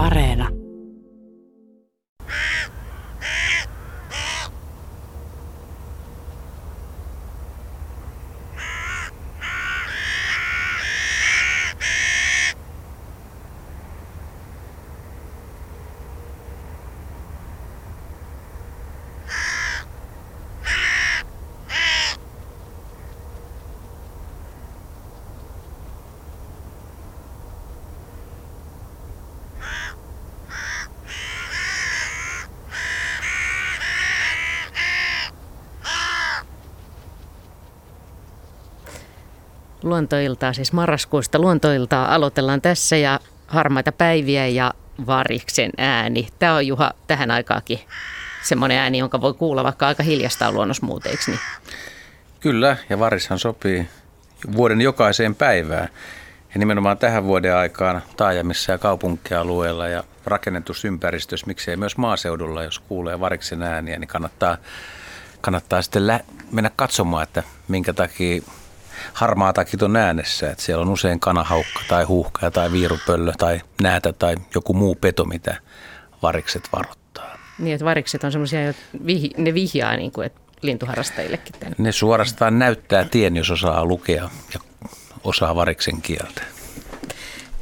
Areena. Luontoiltaa, siis marraskuusta luontoiltaa aloitellaan tässä ja harmaita päiviä ja variksen ääni. Tämä on Juha tähän aikaakin semmoinen ääni, jonka voi kuulla vaikka aika hiljasta luonnossa muuteiksi. Niin. Kyllä, ja varishan sopii vuoden jokaiseen päivään. Ja nimenomaan tähän vuoden aikaan taajamissa ja kaupunkialueilla ja rakennetusympäristössä, miksei myös maaseudulla, jos kuulee variksen ääniä, niin kannattaa, kannattaa sitten lä- mennä katsomaan, että minkä takia harmaatakin on äänessä. Että siellä on usein kanahaukka tai huuhka tai viirupöllö tai näätä tai joku muu peto, mitä varikset varoittaa. Niin, että varikset on semmoisia, ne vihjaa niin kuin, että lintuharrastajillekin. Tämän. Ne suorastaan näyttää tien, jos osaa lukea ja osaa variksen kieltä.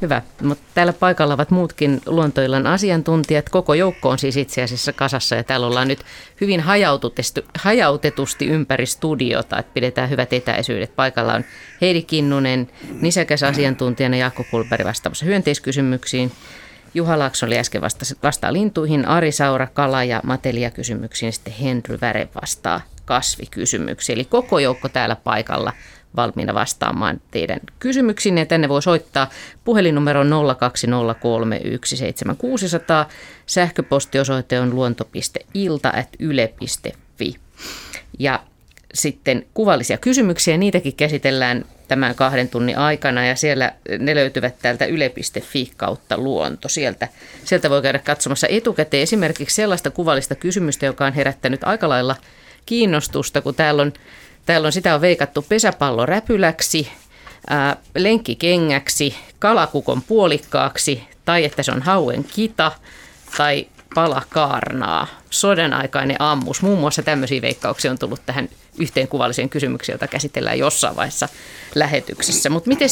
Hyvä, mutta täällä paikalla ovat muutkin luontoillan asiantuntijat. Koko joukko on siis itse asiassa kasassa ja täällä ollaan nyt hyvin hajautetusti ympäri studiota, että pidetään hyvät etäisyydet. Paikalla on Heidi Kinnunen, nisäkäs asiantuntijana Jaakko Kulberg vastaamassa hyönteiskysymyksiin. Juha Laakson äsken vasta, vastaa lintuihin, Ari Saura kala- ja matelia-kysymyksiin, sitten Henry Väre vastaa kasvikysymyksiin. Eli koko joukko täällä paikalla valmiina vastaamaan teidän kysymyksiin. Tänne voi soittaa puhelinnumero 020317600. Sähköpostiosoite on luonto.ilta.yle.fi. Ja sitten kuvallisia kysymyksiä, niitäkin käsitellään tämän kahden tunnin aikana ja siellä ne löytyvät täältä yle.fi kautta luonto. Sieltä, sieltä voi käydä katsomassa etukäteen esimerkiksi sellaista kuvallista kysymystä, joka on herättänyt aika lailla kiinnostusta, kun täällä on Täällä on sitä on veikattu pesäpalloräpyläksi, ää, lenkkikengäksi, kalakukon puolikkaaksi tai että se on hauen kita tai palakaarnaa. Sodan aikainen ammus. Muun muassa tämmöisiä veikkauksia on tullut tähän yhteen kuvalliseen kysymykseen, jota käsitellään jossain vaiheessa lähetyksessä. Mutta miten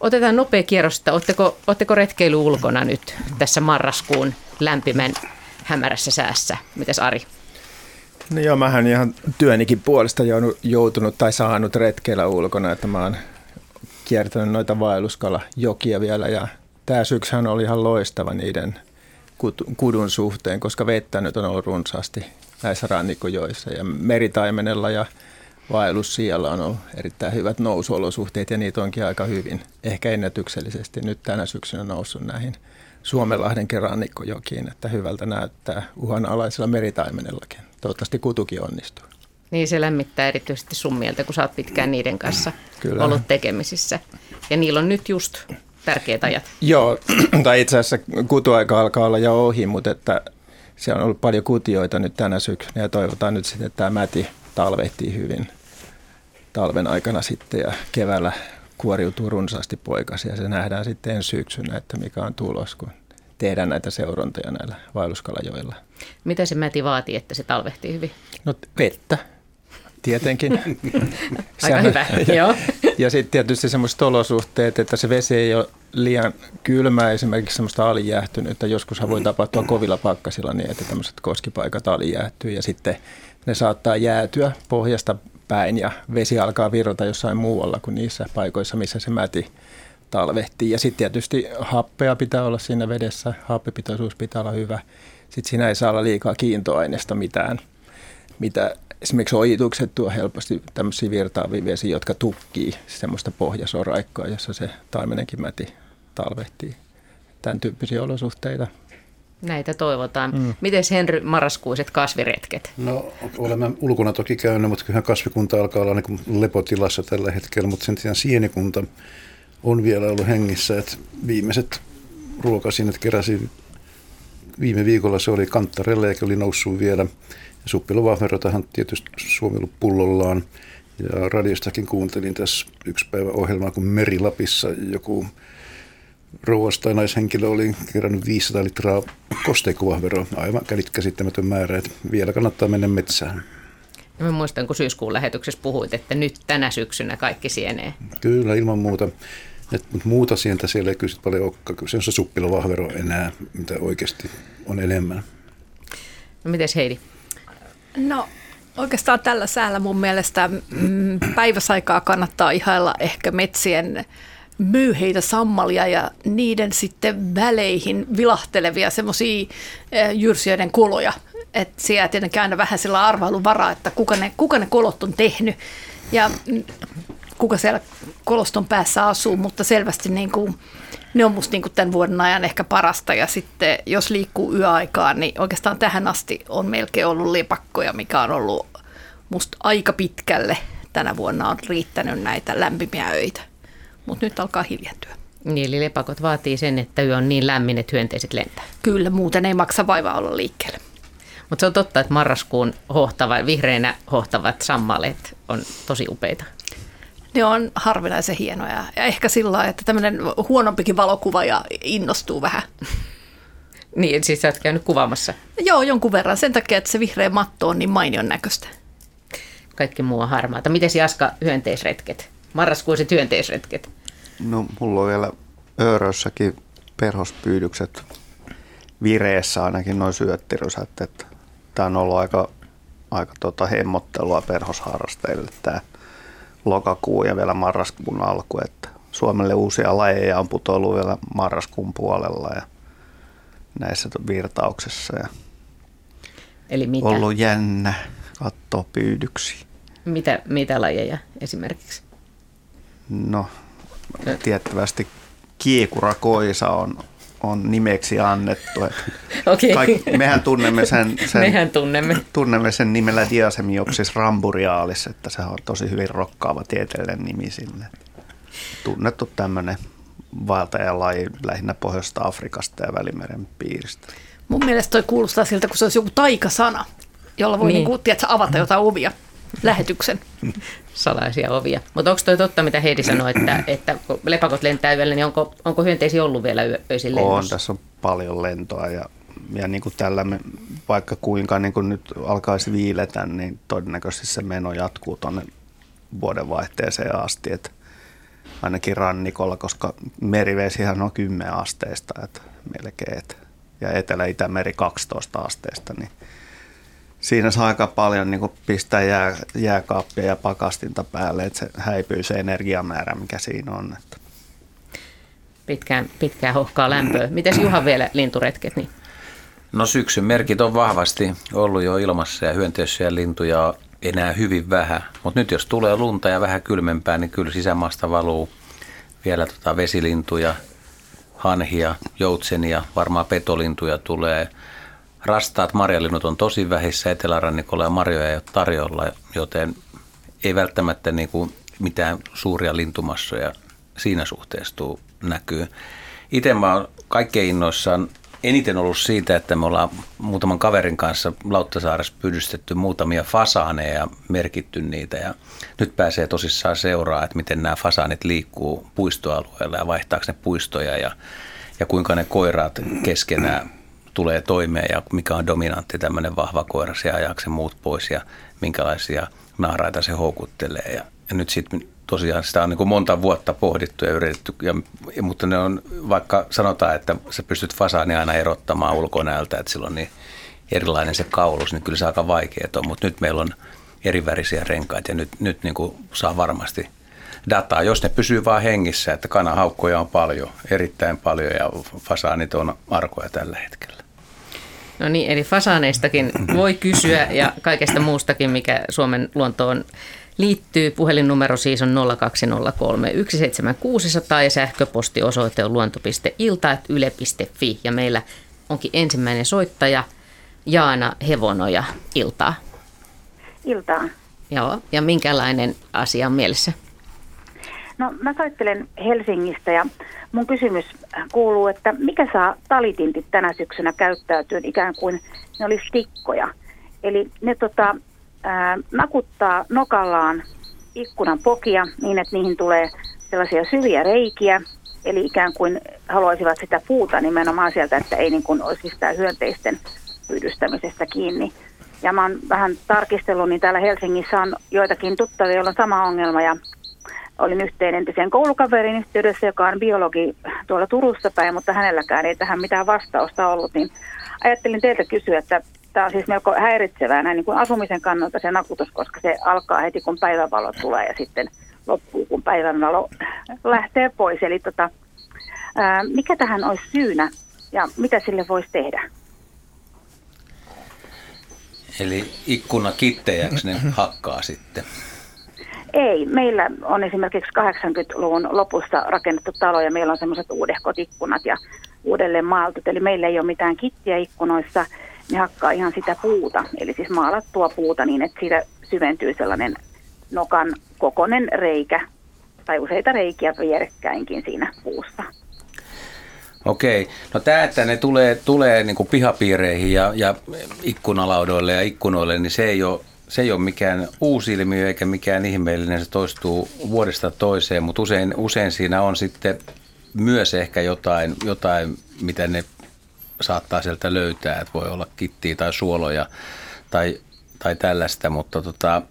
otetaan nopea kierros, että ootteko, ootteko retkeily ulkona nyt tässä marraskuun lämpimän hämärässä säässä? Mites Ari? No joo, mähän ihan työnikin puolesta joutunut tai saanut retkeillä ulkona, että mä oon kiertänyt noita vaelluskalajokia vielä ja tämä syksyhän oli ihan loistava niiden kudun suhteen, koska vettä nyt on ollut runsaasti näissä rannikkojoissa ja meritaimenella ja vaellussijalla on ollut erittäin hyvät nousuolosuhteet ja niitä onkin aika hyvin, ehkä ennätyksellisesti nyt tänä syksynä noussut näihin Suomenlahden rannikkojokiin, että hyvältä näyttää uhanalaisella meritaimenellakin toivottavasti kutukin onnistuu. Niin se lämmittää erityisesti sun mieltä, kun sä oot pitkään niiden kanssa Kyllä. ollut tekemisissä. Ja niillä on nyt just tärkeät ajat. Joo, tai itse asiassa kutuaika alkaa olla jo ohi, mutta että se on ollut paljon kutioita nyt tänä syksynä ja toivotaan nyt sitten, että tämä mäti talvehtii hyvin talven aikana sitten ja keväällä kuoriutuu runsaasti poikasia ja se nähdään sitten ensi syksynä, että mikä on tulos, kun tehdään näitä seurontoja näillä vaelluskalajoilla. Mitä se mäti vaatii, että se talvehtii hyvin? No vettä, tietenkin. Aika hyvä, joo. Ja sitten tietysti semmoiset olosuhteet, että se vesi ei ole liian kylmää, esimerkiksi semmoista alijäähtynyttä. Joskushan voi tapahtua kovilla pakkasilla niin, että tämmöiset koskipaikat alijäähtyy ja sitten ne saattaa jäätyä pohjasta päin ja vesi alkaa virrata jossain muualla kuin niissä paikoissa, missä se mäti talvehtii. Ja sitten tietysti happea pitää olla siinä vedessä, happipitoisuus pitää olla hyvä. Sitten siinä ei saa olla liikaa kiintoaineesta mitään, mitä esimerkiksi ojitukset tuo helposti tämmöisiä virtaavia vesiä, jotka tukkii semmoista pohjasoraikkoa, jossa se taimenenkin mäti talvehtii. Tämän tyyppisiä olosuhteita. Näitä toivotaan. Mm. Miten Henry marraskuiset kasviretket? No olemme ulkona toki käynyt, mutta kyllähän kasvikunta alkaa olla niin lepotilassa tällä hetkellä, mutta sen sijaan sienikunta on vielä ollut hengissä. Että viimeiset ruokasinet keräsin viime viikolla, se oli Kanttarelle, joka oli noussut vielä. Ja suppilovahverotahan tietysti Suomi ollut pullollaan. Ja radiostakin kuuntelin tässä yksi päivä ohjelmaa, kun Merilapissa joku rouvas tai naishenkilö oli kerännyt 500 litraa kosteikkovahveroa. Aivan käsittämätön määrä, että vielä kannattaa mennä metsään. Ja mä muistan, kun syyskuun lähetyksessä puhuit, että nyt tänä syksynä kaikki sienee. Kyllä, ilman muuta. Et, mutta muuta sientä siellä ei kyllä paljon olekaan. Kyllä se on se suppilovahvero enää, mitä oikeasti on enemmän. No miten Heidi? No oikeastaan tällä säällä mun mielestä mm, päiväsaikaa kannattaa ihailla ehkä metsien myyheitä sammalia ja niiden sitten väleihin vilahtelevia semmoisia jyrsijöiden koloja. Että siellä tietenkin aina vähän sillä arvailun varaa, että kuka ne, kuka ne kolot on tehnyt ja mm, kuka siellä koloston päässä asuu, mutta selvästi niin kuin, ne on musta niin kuin tämän vuoden ajan ehkä parasta. Ja sitten jos liikkuu yöaikaan, niin oikeastaan tähän asti on melkein ollut lepakkoja, mikä on ollut musta aika pitkälle tänä vuonna on riittänyt näitä lämpimiä öitä mutta nyt alkaa hiljentyä. Niin, eli lepakot vaatii sen, että yö on niin lämmin, että hyönteiset lentää. Kyllä, muuten ei maksa vaivaa olla liikkeelle. Mutta se on totta, että marraskuun hohtava, vihreinä hohtavat sammaleet on tosi upeita. Ne on harvinaisen hienoja ja ehkä sillä että tämmöinen huonompikin valokuva ja innostuu vähän. niin, siis sä oot käynyt kuvaamassa. Joo, jonkun verran. Sen takia, että se vihreä matto on niin mainion näköistä. Kaikki muu on harmaata. Miten Jaska hyönteisretket? Marraskuiset hyönteisretket? No mulla on vielä Öörössäkin perhospyydykset vireessä ainakin noin syöttirysät, että tämä on ollut aika, aika tota hemmottelua perhosharrastajille tämä lokakuu ja vielä marraskuun alku, että Suomelle uusia lajeja on putoillut vielä marraskuun puolella ja näissä virtauksessa ja Eli mitä? ollut jännä katsoa pyydyksiä. Mitä, mitä lajeja esimerkiksi? No, tiettävästi kiekurakoisa on, on nimeksi annettu. okay. Kaik, mehän tunnemme sen, sen, mehän tunnemme. tunnemme sen nimellä Diasemiopsis ramburiaalis, että se on tosi hyvin rokkaava tieteellinen nimi sille. Tunnettu tämmöinen vaeltajalaji lähinnä Pohjoista Afrikasta ja Välimeren piiristä. Mun mielestä toi kuulostaa siltä, kun se olisi joku taikasana, jolla voi niin. Niin kuin, tiedätkö, avata jotain ovia lähetyksen. Salaisia ovia. Mutta onko toi totta, mitä Heidi sanoi, että, että kun lepakot lentää yöllä, niin onko, onko hyönteisiä ollut vielä öisin lennossa? On, tässä on paljon lentoa ja, ja niin kuin tällä me, vaikka kuinka niin kuin nyt alkaisi viiletä, niin todennäköisesti se meno jatkuu tuonne vuodenvaihteeseen asti, että ainakin rannikolla, koska merivesihän on 10 asteista, että melkein, että, ja Etelä-Itämeri 12 asteista, niin siinä saa aika paljon niin pistää jää, jääkaappia ja pakastinta päälle, että se häipyy se energiamäärä, mikä siinä on. Että. Pitkään, pitkään hohkaa lämpöä. Mites Juha vielä linturetket? Niin? No syksyn merkit on vahvasti ollut jo ilmassa ja hyönteisiä lintuja enää hyvin vähän. Mutta nyt jos tulee lunta ja vähän kylmempää, niin kyllä sisämaasta valuu vielä tota vesilintuja, hanhia, joutsenia, varmaan petolintuja tulee – rastaat marjalinnut on tosi vähissä etelärannikolla ja marjoja ei ole tarjolla, joten ei välttämättä niin kuin mitään suuria lintumassoja siinä suhteessa tuu näkyy. Itse mä oon kaikkein innoissaan eniten ollut siitä, että me ollaan muutaman kaverin kanssa Lauttasaaressa pyydystetty muutamia fasaaneja ja merkitty niitä. Ja nyt pääsee tosissaan seuraa, että miten nämä fasaanit liikkuu puistoalueella ja vaihtaako ne puistoja ja, ja kuinka ne koiraat keskenään tulee toimeen ja mikä on dominantti tämmöinen vahva koira, se ajaako se muut pois ja minkälaisia naaraita se houkuttelee. Ja, ja nyt sitten tosiaan sitä on niin kuin monta vuotta pohdittu ja yritetty, ja, mutta ne on, vaikka sanotaan, että sä pystyt fasaani aina erottamaan ulkonäöltä, että sillä on niin erilainen se kaulus, niin kyllä se aika vaikeaa on, mutta nyt meillä on erivärisiä renkaita ja nyt, nyt niin kuin saa varmasti dataa, jos ne pysyy vaan hengissä, että kanahaukkoja on paljon, erittäin paljon ja fasaanit on arkoja tällä hetkellä. No niin, eli fasaaneistakin voi kysyä ja kaikesta muustakin, mikä Suomen luontoon liittyy. Puhelinnumero siis on 0203 17600 ja sähköpostiosoite on luonto.ilta.yle.fi. Ja meillä onkin ensimmäinen soittaja Jaana Hevonoja. Iltaa. Iltaa. Joo, ja minkälainen asia on mielessä? No mä soittelen Helsingistä ja mun kysymys kuuluu, että mikä saa talitintit tänä syksynä käyttäytyä ikään kuin ne olisi tikkoja. Eli ne tota, ää, nakuttaa nokallaan ikkunan pokia niin, että niihin tulee sellaisia syviä reikiä Eli ikään kuin haluaisivat sitä puuta nimenomaan sieltä, että ei niin kuin olisi sitä hyönteisten pyydystämisestä kiinni. Ja mä oon vähän tarkistellut, niin täällä Helsingissä on joitakin tuttavia, joilla on sama ongelma. Ja olin yhteen entisen koulukaverin yhteydessä, joka on biologi tuolla Turussa päin, mutta hänelläkään ei tähän mitään vastausta ollut. Niin ajattelin teiltä kysyä, että tämä on siis melko häiritsevää näin niin kuin asumisen kannalta se nakutus, koska se alkaa heti kun päivänvalo tulee ja sitten loppuu kun päivänvalo lähtee pois. Eli tota, ää, mikä tähän olisi syynä ja mitä sille voisi tehdä? Eli ikkuna kittejäksi ne hakkaa sitten. Ei, meillä on esimerkiksi 80-luvun lopussa rakennettu talo ja meillä on semmoiset uudehkot ikkunat ja uudelleen maaltut. Eli meillä ei ole mitään kittiä ikkunoissa, ne hakkaa ihan sitä puuta, eli siis maalattua puuta niin, että siitä syventyy sellainen nokan kokonen reikä tai useita reikiä vierekkäinkin siinä puussa. Okei, no tämä, että ne tulee, tulee niin kuin pihapiireihin ja, ja ikkunalaudoille ja ikkunoille, niin se ei ole se ei ole mikään uusi ilmiö eikä mikään ihmeellinen, se toistuu vuodesta toiseen, mutta usein, usein siinä on sitten myös ehkä jotain, jotain, mitä ne saattaa sieltä löytää, että voi olla kittiä tai suoloja tai, tai tällaista, mutta tota,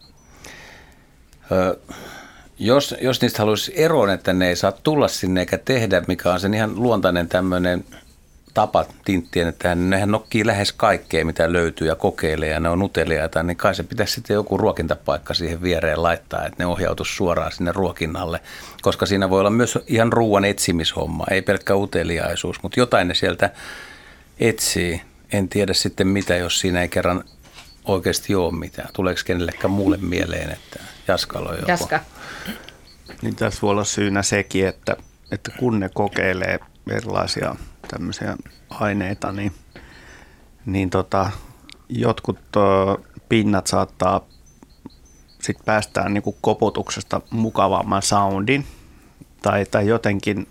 ö, jos, jos niistä haluaisi eroon, että ne ei saa tulla sinne eikä tehdä, mikä on sen ihan luontainen tämmöinen tapa tinttien, että nehän nokkii lähes kaikkea, mitä löytyy ja kokeilee ja ne on uteliaita, niin kai se pitäisi sitten joku ruokintapaikka siihen viereen laittaa, että ne ohjautus suoraan sinne ruokinnalle, koska siinä voi olla myös ihan ruoan etsimishomma, ei pelkkä uteliaisuus, mutta jotain ne sieltä etsii. En tiedä sitten mitä, jos siinä ei kerran oikeasti ole mitään. Tuleeko kenellekään muulle mieleen, että Jaskalo on joku? Jaska. Niin tässä voi olla syynä sekin, että, että kun ne kokeilee erilaisia tämmöisiä aineita, niin, niin tota, jotkut ö, pinnat saattaa sitten päästään niin kuin koputuksesta mukavamman soundin tai, tai jotenkin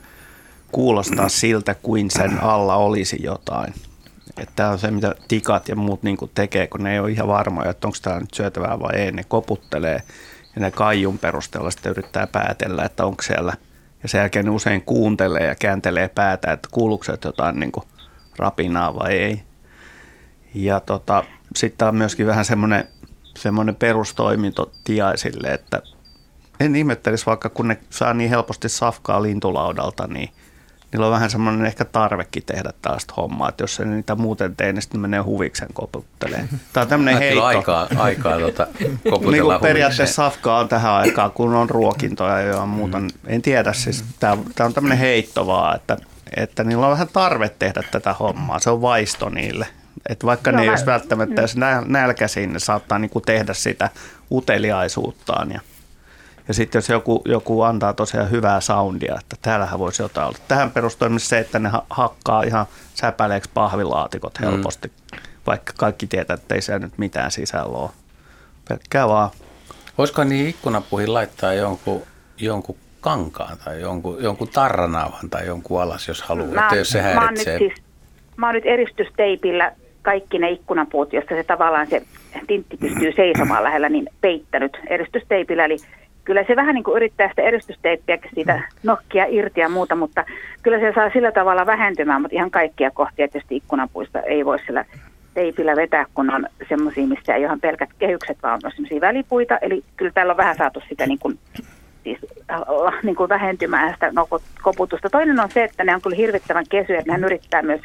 kuulostaa siltä, kuin sen alla olisi jotain. Tämä on se, mitä tikat ja muut niin tekee, kun ne ei ole ihan varmoja, että onko tämä nyt syötävää vai ei. Ne koputtelee ja ne kaijun perusteella sitten yrittää päätellä, että onko siellä – ja sen jälkeen usein kuuntelee ja kääntelee päätä, että kuuluuko jotain niin kuin rapinaa vai ei. Ja tota, sitten on myöskin vähän semmoinen, semmoinen perustoiminto tiaisille, että en ihmettelisi vaikka kun ne saa niin helposti safkaa lintulaudalta, niin niillä on vähän semmoinen ehkä tarvekin tehdä tällaista hommaa, että jos se niitä muuten tee, niin sitten menee huviksen koputtelee. Tämä on tämmöinen heitto. aikaa, aikaa tuota, koputella niin kuin periaatteessa safka on tähän aikaan, kun on ruokintoja ja muuta. Mm. En tiedä, siis tämä, tämä on tämmöinen heitto vaan, että, että niillä on vähän tarve tehdä tätä hommaa. Se on vaisto niille. Että vaikka no, ne ei olisi välttämättä edes nälkäisiin, ne saattaa niin kuin tehdä sitä uteliaisuuttaan ja – ja sitten jos joku, joku antaa tosiaan hyvää soundia, että täällähän voisi jotain olla. Tähän perustuu myös se, että ne hakkaa ihan säpäleeksi pahvilaatikot mm. helposti, mm. vaikka kaikki tietää, että ei siellä nyt mitään sisällä ole. Pelkkää vaan. Voisiko niihin ikkunapuihin laittaa jonkun, jonkun kankaan tai jonkun, jonkun tarranaavan tai jonkun alas, jos haluaa, mä, että jos se häiritsee. Mä oon, nyt siis, mä oon nyt eristysteipillä kaikki ne ikkunapuut, joista se tavallaan se tintti pystyy seisomaan lähellä, niin peittänyt eristysteipillä. Eli kyllä se vähän niin kuin yrittää sitä eristysteippiäkin siitä nokkia irti ja muuta, mutta kyllä se saa sillä tavalla vähentymään, mutta ihan kaikkia kohtia tietysti ikkunapuista ei voi sillä teipillä vetää, kun on semmoisia, missä ei ole pelkät kehykset, vaan on semmoisia välipuita. Eli kyllä täällä on vähän saatu sitä niin kuin, siis, niin kuin vähentymään sitä koputusta. Toinen on se, että ne on kyllä hirvittävän kesyjä, että ne yrittää myös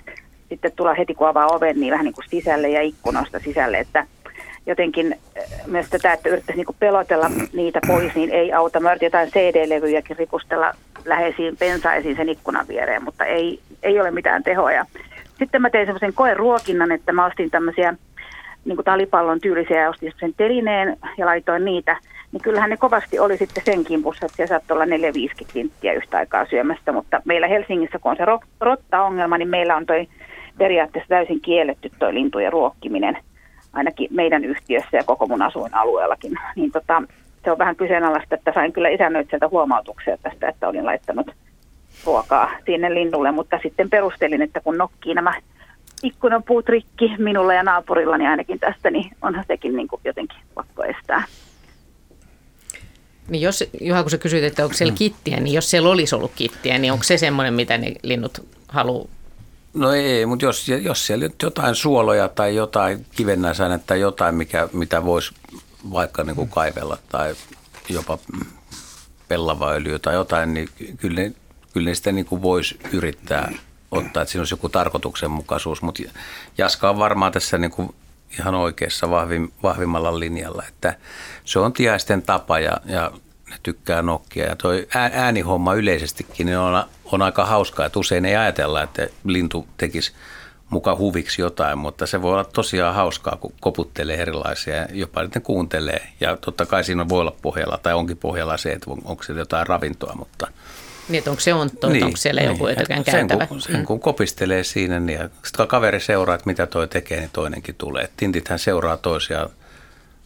sitten tulla heti kun avaa oven, niin vähän niin kuin sisälle ja ikkunoista sisälle, että – jotenkin eh, myös tätä, että yrittäisi niin pelotella niitä pois, niin ei auta. Mä jotain CD-levyjäkin ripustella läheisiin pensaisiin sen ikkunan viereen, mutta ei, ei ole mitään tehoa. Sitten mä tein semmoisen koeruokinnan, että mä ostin tämmöisiä niin kuin talipallon tyylisiä ja ostin sen telineen ja laitoin niitä. Niin kyllähän ne kovasti oli sitten sen kimpussa, että se saattoi olla 4 5 kinttiä yhtä aikaa syömästä. Mutta meillä Helsingissä, kun on se rotta-ongelma, niin meillä on toi periaatteessa täysin kielletty toi lintujen ruokkiminen – ainakin meidän yhtiössä ja koko mun asuinalueellakin. Niin tota, se on vähän kyseenalaista, että sain kyllä isännöitsijältä huomautuksia tästä, että olin laittanut ruokaa sinne linnulle, mutta sitten perustelin, että kun nokkii nämä ikkunanpuut rikki minulla ja naapurilla, niin ainakin tästä, niin onhan sekin niin kuin jotenkin pakko estää. Niin jos, Juha, kun sä kysyit, että onko siellä kittiä, niin jos siellä olisi ollut kittiä, niin onko se semmoinen, mitä ne linnut haluaa No ei, mutta jos, jos siellä nyt jotain suoloja tai jotain kivennäisainetta tai jotain, mikä, mitä voisi vaikka niin kuin kaivella tai jopa pellavaöljyä tai jotain, niin kyllä ne, kyllä ne sitä niin kuin voisi yrittää ottaa, että siinä olisi joku tarkoituksenmukaisuus. Mutta Jaska on varmaan tässä niin kuin ihan oikeassa vahvim, vahvimmalla linjalla, että se on tiaisten tapa ja, ja ne tykkää nokkia. Ja toi äänihomma yleisestikin niin on, on aika hauskaa, että usein ei ajatella, että lintu tekisi muka huviksi jotain, mutta se voi olla tosiaan hauskaa, kun koputtelee erilaisia ja jopa ne kuuntelee. Ja totta kai siinä voi olla pohjalla tai onkin pohjalla se, että onko se jotain ravintoa, mutta – niin, onko se ontto, niin, onko siellä niin, joku etukään käytävä? Sen kun, sen kun kopistelee siinä, niin sitten kaveri seuraa, että mitä toi tekee, niin toinenkin tulee. Tintithän seuraa toisiaan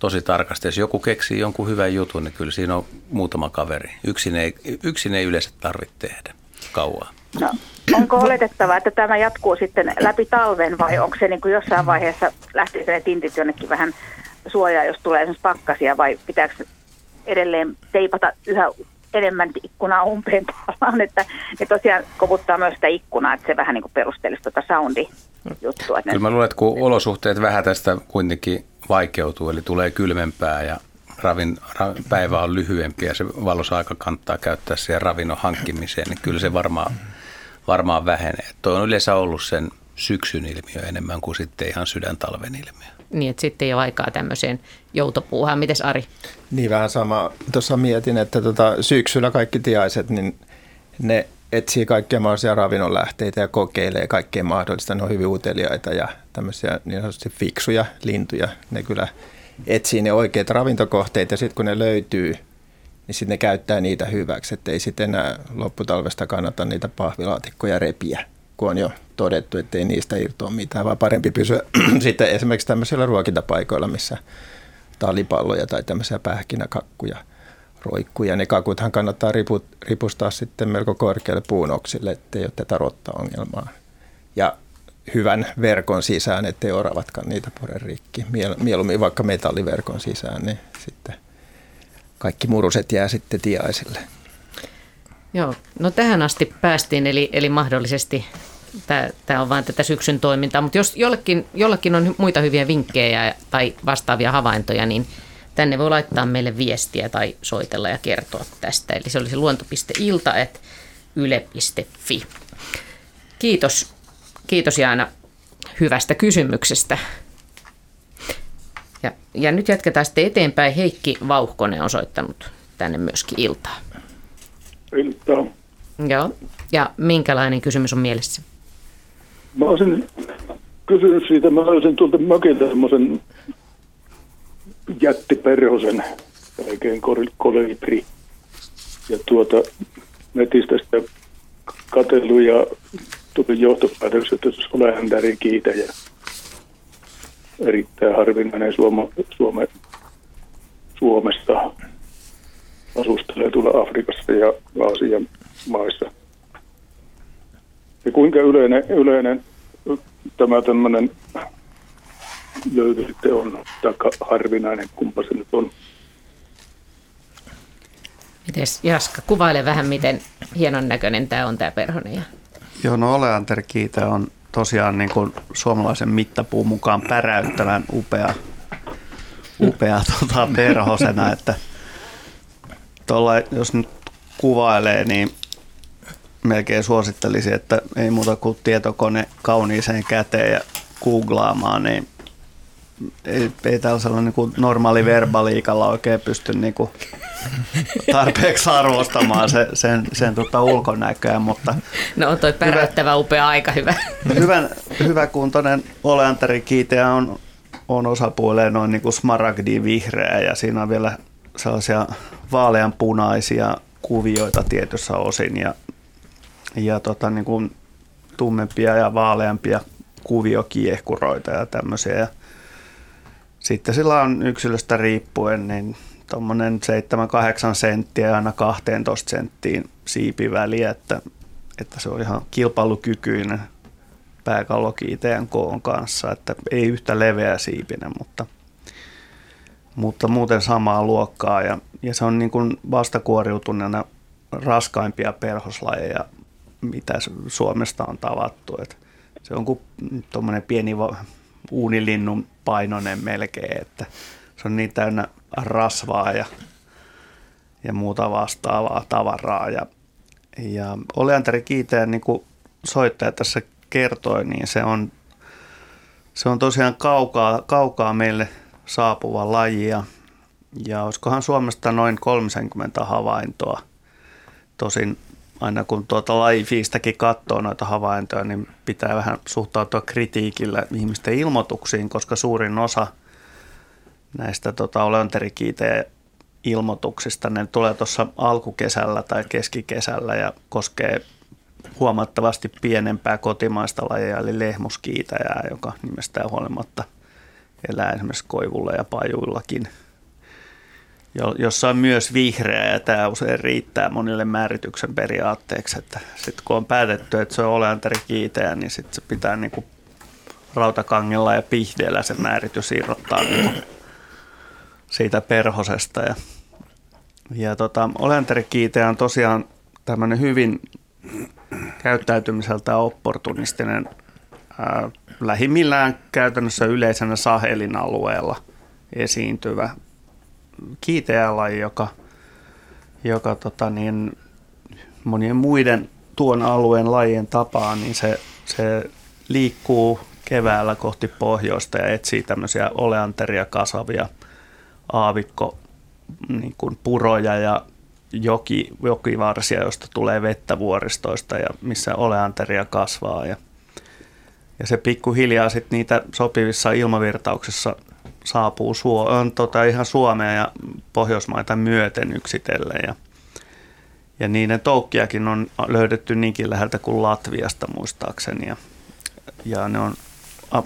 tosi tarkasti. Jos joku keksii jonkun hyvän jutun, niin kyllä siinä on muutama kaveri. Yksin ei, yksin ei yleensä tarvitse tehdä kauaa. No, onko oletettava, että tämä jatkuu sitten läpi talven vai onko se niin kuin jossain vaiheessa, lähteekö ne tintit jonnekin vähän suojaa, jos tulee esimerkiksi pakkasia vai pitääkö edelleen teipata yhä enemmän ikkunaa umpeen tavallaan, että ne tosiaan koputtaa myös sitä ikkunaa, että se vähän niin kuin perustelisi tuota soundi juttua. Kyllä mä luulen, että kun olosuhteet vähän tästä kuitenkin vaikeutuu, eli tulee kylmempää ja ravin, ra, päivä on lyhyempi ja se valosaika kannattaa käyttää siihen ravinnon hankkimiseen, niin kyllä se varmaan, varmaan vähenee. Tuo on yleensä ollut sen syksyn ilmiö enemmän kuin sitten ihan sydäntalven ilmiö niin että sitten ei ole aikaa tämmöiseen joutopuuhaan. Mites Ari? Niin vähän sama. Tuossa mietin, että tota, syksyllä kaikki tiaiset, niin ne etsii kaikkia mahdollisia ravinnonlähteitä ja kokeilee kaikkea mahdollista. Ne on hyvin uteliaita ja tämmöisiä niin sanotusti fiksuja lintuja. Ne kyllä etsii ne oikeat ravintokohteet ja sitten kun ne löytyy, niin sitten ne käyttää niitä hyväksi. Että ei sitten enää lopputalvesta kannata niitä pahvilaatikkoja repiä kun on jo todettu, että ei niistä irtoa mitään, vaan parempi pysyä sitten esimerkiksi tämmöisillä ruokintapaikoilla, missä talipalloja tai tämmöisiä pähkinäkakkuja roikkuja. Ne kakuthan kannattaa riput, ripustaa sitten melko korkealle puunoksille, ettei ole tätä rotta-ongelmaa. Ja hyvän verkon sisään, ettei oravatkaan niitä pure rikki. Mieluummin vaikka metalliverkon sisään, niin sitten kaikki muruset jää sitten tiaisille. Joo, no tähän asti päästiin, eli, eli mahdollisesti tämä on vain tätä syksyn toimintaa, mutta jos jollekin, jollekin on muita hyviä vinkkejä tai vastaavia havaintoja, niin tänne voi laittaa meille viestiä tai soitella ja kertoa tästä. Eli se olisi luonto.ilta.yle.fi. Kiitos, kiitos Jaana hyvästä kysymyksestä. Ja, ja nyt jatketaan sitten eteenpäin. Heikki Vauhkonen on soittanut tänne myöskin iltaa iltaa. Joo, ja minkälainen kysymys on mielessä? Mä olisin kysynyt siitä, mä löysin tuolta mökiltä semmoisen jättiperhosen, oikein kolibri. Ja tuota, netistä sitä katsellut ja tuli johtopäätökset, että se on häntärin kiitäjä. Erittäin harvinainen Suoma, Suome, Suomesta asustelee tuolla Afrikassa ja Aasian maissa. Ja kuinka yleinen, yleinen tämä tämmöinen sitten on, tai harvinainen, kumpa se nyt on. Mites Jaska, kuvaile vähän, miten hienon näköinen tämä on tämä perhonen. Joo, no oleanterkiitä on tosiaan niin kuin suomalaisen mittapuun mukaan päräyttävän upea, upea tota, perhosena, että – tuolla, jos nyt kuvailee, niin melkein suosittelisin, että ei muuta kuin tietokone kauniiseen käteen ja googlaamaan, niin ei, ei tällaisella niin kuin normaali verbaliikalla oikein pysty niin kuin tarpeeksi arvostamaan se, sen, sen tota ulkonäköä, mutta... No on toi päräyttävä upea aika hyvä. Hyvän, hyväkuntoinen oleantarikiiteä on, on osapuoleen noin niin kuin smaragdi vihreä ja siinä on vielä sellaisia vaaleanpunaisia kuvioita tietyssä osin ja, ja tota, niin kuin tummempia ja vaaleampia kuviokiehkuroita ja tämmöisiä. Ja sitten sillä on yksilöstä riippuen niin tuommoinen 7-8 senttiä aina 12 senttiin siipiväliä, että, että se on ihan kilpailukykyinen pääkallokiiteen koon kanssa, että ei yhtä leveä siipinen, mutta – mutta muuten samaa luokkaa ja, ja se on niin kuin vastakuoriutuneena raskaimpia perhoslajeja, mitä Suomesta on tavattu. Et se on kuin tuommoinen pieni uunilinnun painoinen melkein, että se on niin täynnä rasvaa ja, ja muuta vastaavaa tavaraa. Ja, ja Oleanteri Kiiteen, niin kuin soittaja tässä kertoi, niin se on, se on tosiaan kaukaa, kaukaa meille saapuva laji ja, ja olisikohan Suomesta noin 30 havaintoa. Tosin aina kun tuota lajifiistäkin katsoo noita havaintoja, niin pitää vähän suhtautua kritiikillä ihmisten ilmoituksiin, koska suurin osa näistä tota, olenterikiitejä ilmoituksista, ne tulee tuossa alkukesällä tai keskikesällä ja koskee huomattavasti pienempää kotimaista lajia, eli lehmuskiitäjää, joka nimestään huolimatta elää esimerkiksi koivulla ja pajuillakin – jossa on myös vihreä ja tämä usein riittää monille määrityksen periaatteeksi, että sitten kun on päätetty, että se on oleanteri kiiteä, niin sitten se pitää niinku rautakangella ja pihdeellä se määritys irrottaa niinku siitä perhosesta. Ja, ja tota, oleanterikiiteä on tosiaan tämmöinen hyvin käyttäytymiseltä opportunistinen ää, lähimmillään käytännössä yleisenä Sahelin alueella esiintyvä kiiteälaji, joka, joka tota niin, monien muiden tuon alueen lajien tapaan, niin se, se liikkuu keväällä kohti pohjoista ja etsii tämmöisiä oleanteria kasvavia aavikko niin kuin puroja ja joki, jokivarsia, joista tulee vettä vuoristoista ja missä oleanteria kasvaa. Ja, ja se pikkuhiljaa sitten niitä sopivissa ilmavirtauksissa saapuu Suo, on tota ihan Suomea ja Pohjoismaita myöten yksitellen ja, ja niiden toukkiakin on löydetty niinkin läheltä kuin Latviasta muistaakseni ja, ja ne on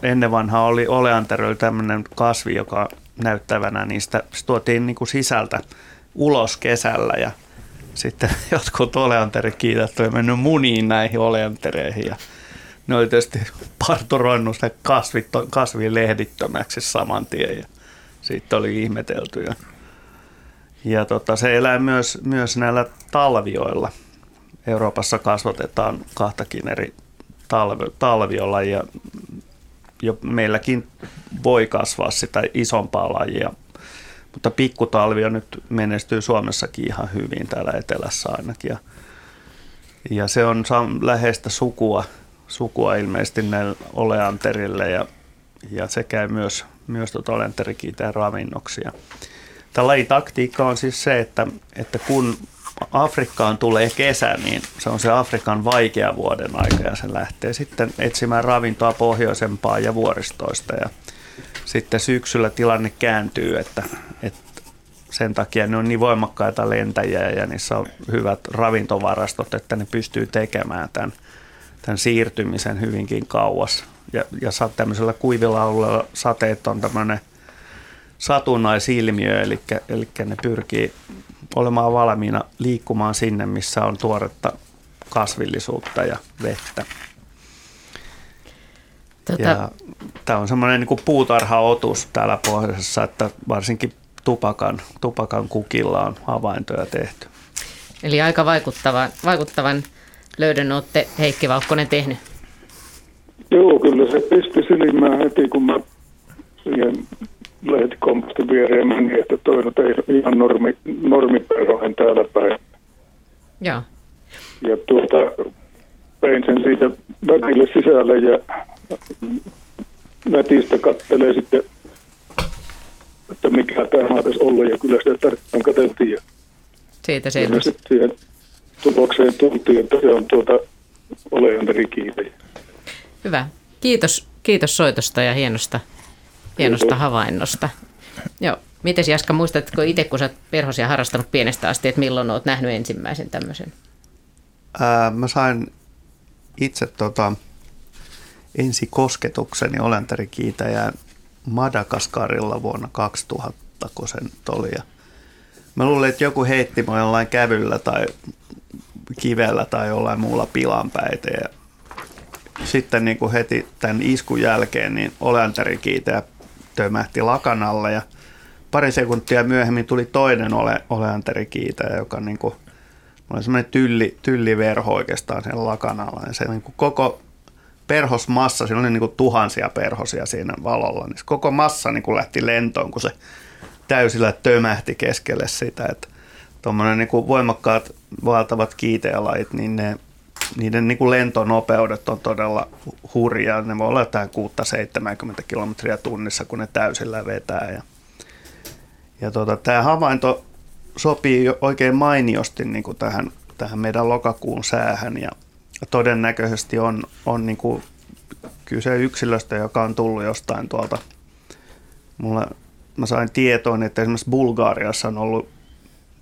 ennen vanhaa oli oleanteröllä tämmöinen kasvi, joka näyttävänä niistä se tuotiin niin kuin sisältä ulos kesällä ja sitten jotkut oleanterikiitat on mennyt muniin näihin oleantereihin ja ne oli tietysti parturoinut sitä kasvit, kasvin lehdittömäksi saman tien ja siitä oli ihmetelty. Ja, ja tota, se elää myös, myös näillä talvioilla. Euroopassa kasvatetaan kahtakin eri talvi, talviolla ja jo meilläkin voi kasvaa sitä isompaa lajia. Mutta pikkutalvio nyt menestyy Suomessakin ihan hyvin täällä etelässä ainakin. Ja, ja se on läheistä sukua sukua ilmeisesti näille oleanterille ja, ja se käy myös, myös tuota oleanterikiiteen ravinnoksi. Tämä lajitaktiikka on siis se, että, että kun Afrikkaan tulee kesä, niin se on se Afrikan vaikea vuoden aika ja se lähtee sitten etsimään ravintoa pohjoisempaa ja vuoristoista ja sitten syksyllä tilanne kääntyy, että, että sen takia ne on niin voimakkaita lentäjiä ja niissä on hyvät ravintovarastot, että ne pystyy tekemään tämän – tämän siirtymisen hyvinkin kauas. Ja, ja tämmöisellä kuivilla alueella sateet on tämmöinen satunnaisilmiö, eli, eli ne pyrkii olemaan valmiina liikkumaan sinne, missä on tuoretta kasvillisuutta ja vettä. Tota... Ja tämä on semmoinen niin puutarhaotus täällä pohjoisessa, että varsinkin tupakan, tupakan kukilla on havaintoja tehty. Eli aika vaikuttavan, vaikuttavan löydön olette Heikki Valkkonen tehnyt? Joo, kyllä se pisti silmään heti, kun mä siihen lehtikompostin viereen menin, että toi nyt ei ihan normi, normiperhoen täällä päin. Joo. Ja tuota, pein sen siitä välille sisälle ja nätistä kattelee sitten, että mikä tämä olisi ollut ja kyllä sitä tarkkaan katseltiin. Ja siitä selvisi. Siihen tulokseen tultiin, että se on tuota oleanteri kiinni. Hyvä. Kiitos, kiitos soitosta ja hienosta, hienosta havainnosta. Joo. Miten Jaska, muistatko itse, kun sä perhosia harrastanut pienestä asti, että milloin olet nähnyt ensimmäisen tämmöisen? Ää, mä sain itse tota, ensi kosketukseni olentarikiitäjään Madagaskarilla vuonna 2000, kun sen oli. Ja mä luulen, että joku heitti mua jollain kävyllä tai kivellä tai jollain muulla pilanpäitä. Ja sitten niin kuin heti tämän iskun jälkeen niin olentarikiiteä tömähti lakanalle ja pari sekuntia myöhemmin tuli toinen ole, oleanterikiitäjä, joka niin kuin, oli semmoinen tylli, tylliverho oikeastaan sen lakan alla. Ja se niin kuin koko perhosmassa, siinä oli niin kuin tuhansia perhosia siinä valolla, niin se koko massa niin kuin lähti lentoon, kun se täysillä tömähti keskelle sitä. Että tuommoinen niin kuin voimakkaat valtavat kiiteälajit, niin ne, niiden niin kuin lentonopeudet on todella hurjaa. Ne voi olla jotain 6-70 kilometriä tunnissa, kun ne täysillä vetää. Ja, ja tota, tämä havainto sopii oikein mainiosti niin kuin tähän, tähän meidän lokakuun säähän ja todennäköisesti on, on niin kuin kyse yksilöstä, joka on tullut jostain tuolta. Mulla, mä sain tietoon, että esimerkiksi Bulgaariassa on ollut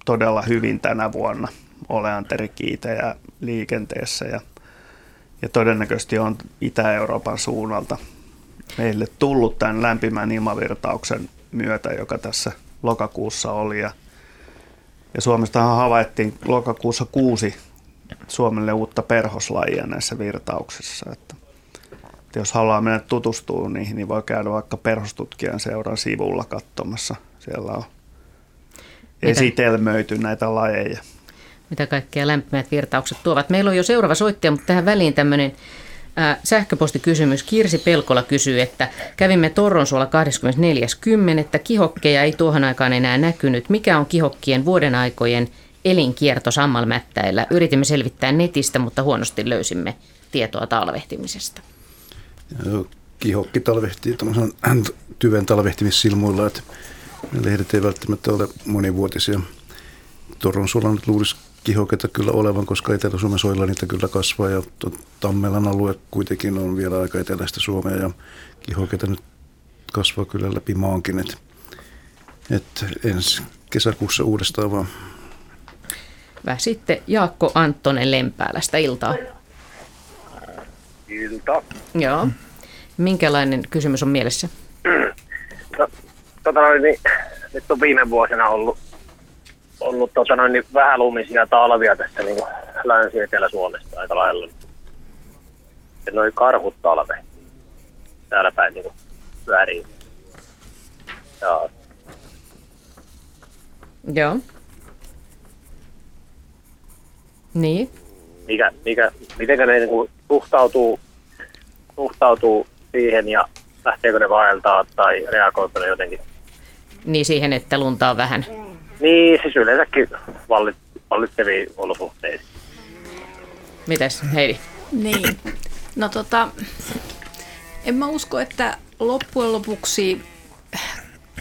todella hyvin tänä vuonna oleanterikiitejä liikenteessä ja, ja todennäköisesti on Itä-Euroopan suunnalta meille tullut tämän lämpimän ilmavirtauksen myötä, joka tässä lokakuussa oli. Ja, ja Suomestahan havaittiin lokakuussa kuusi Suomelle uutta perhoslajia näissä virtauksissa. Että, että jos haluaa mennä tutustua niihin, niin voi käydä vaikka perhostutkijan seuran sivulla katsomassa. Siellä on esitelmöity näitä lajeja. Mitä kaikkea lämpimät virtaukset tuovat. Meillä on jo seuraava soittaja, mutta tähän väliin tämmöinen äh, sähköpostikysymys. Kirsi Pelkola kysyy, että kävimme Torronsuolla 24.10. Kihokkeja ei tuohon aikaan enää näkynyt. Mikä on kihokkien vuoden aikojen elinkierto sammalmättäillä? Yritimme selvittää netistä, mutta huonosti löysimme tietoa talvehtimisesta. Kihokki talvehtii tyven talvehtimissilmuilla, että lehdet ei välttämättä ole monivuotisia. Suolla nyt luulisi kihoketa kyllä olevan, koska Etelä-Suomen soilla niitä kyllä kasvaa ja Tammelan alue kuitenkin on vielä aika eteläistä Suomea ja kihoketa nyt kasvaa kyllä läpi maankin. Et, et ensi kesäkuussa uudestaan vaan. Hyvä. Sitten Jaakko Anttonen Lempäälästä iltaa. Ilta. Joo. Minkälainen kysymys on mielessä? No, tota noin, niin, nyt on viime vuosina ollut, ollut tota noin, niin vähän lumisia talvia tässä niin länsi-etelä-Suomesta aika lailla. Ja noin karhut talve täällä päin niin väriin. Ja Joo. Niin. mikä, mikä, miten ne niin kuin suhtautuu, suhtautuu siihen ja lähteekö ne vaeltaa tai reagoiko ne jotenkin Niin siihen, että lunta on vähän. Niin, siis yleensäkin vallit, vallitseviin olosuhteisiin. Mitäs Heidi? Niin. No tota, en mä usko, että loppujen lopuksi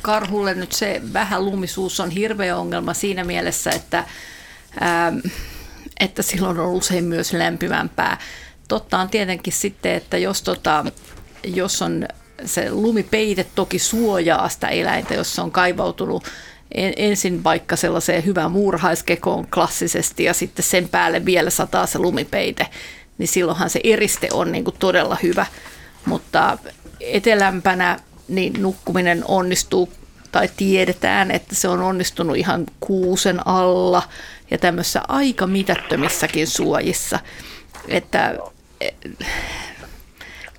karhulle nyt se vähän lumisuus on hirveä ongelma siinä mielessä, että, ähm, että silloin on usein myös lämpimämpää. Totta on tietenkin sitten, että jos, tota, jos on se lumipeite toki suojaa sitä eläintä, jos se on kaivautunut en- ensin vaikka sellaiseen hyvään muurahaiskekoon klassisesti ja sitten sen päälle vielä sataa se lumipeite, niin silloinhan se eriste on niin kuin todella hyvä. Mutta etelämpänä niin nukkuminen onnistuu tai tiedetään, että se on onnistunut ihan kuusen alla ja tämmöisissä aika mitättömissäkin suojissa. Että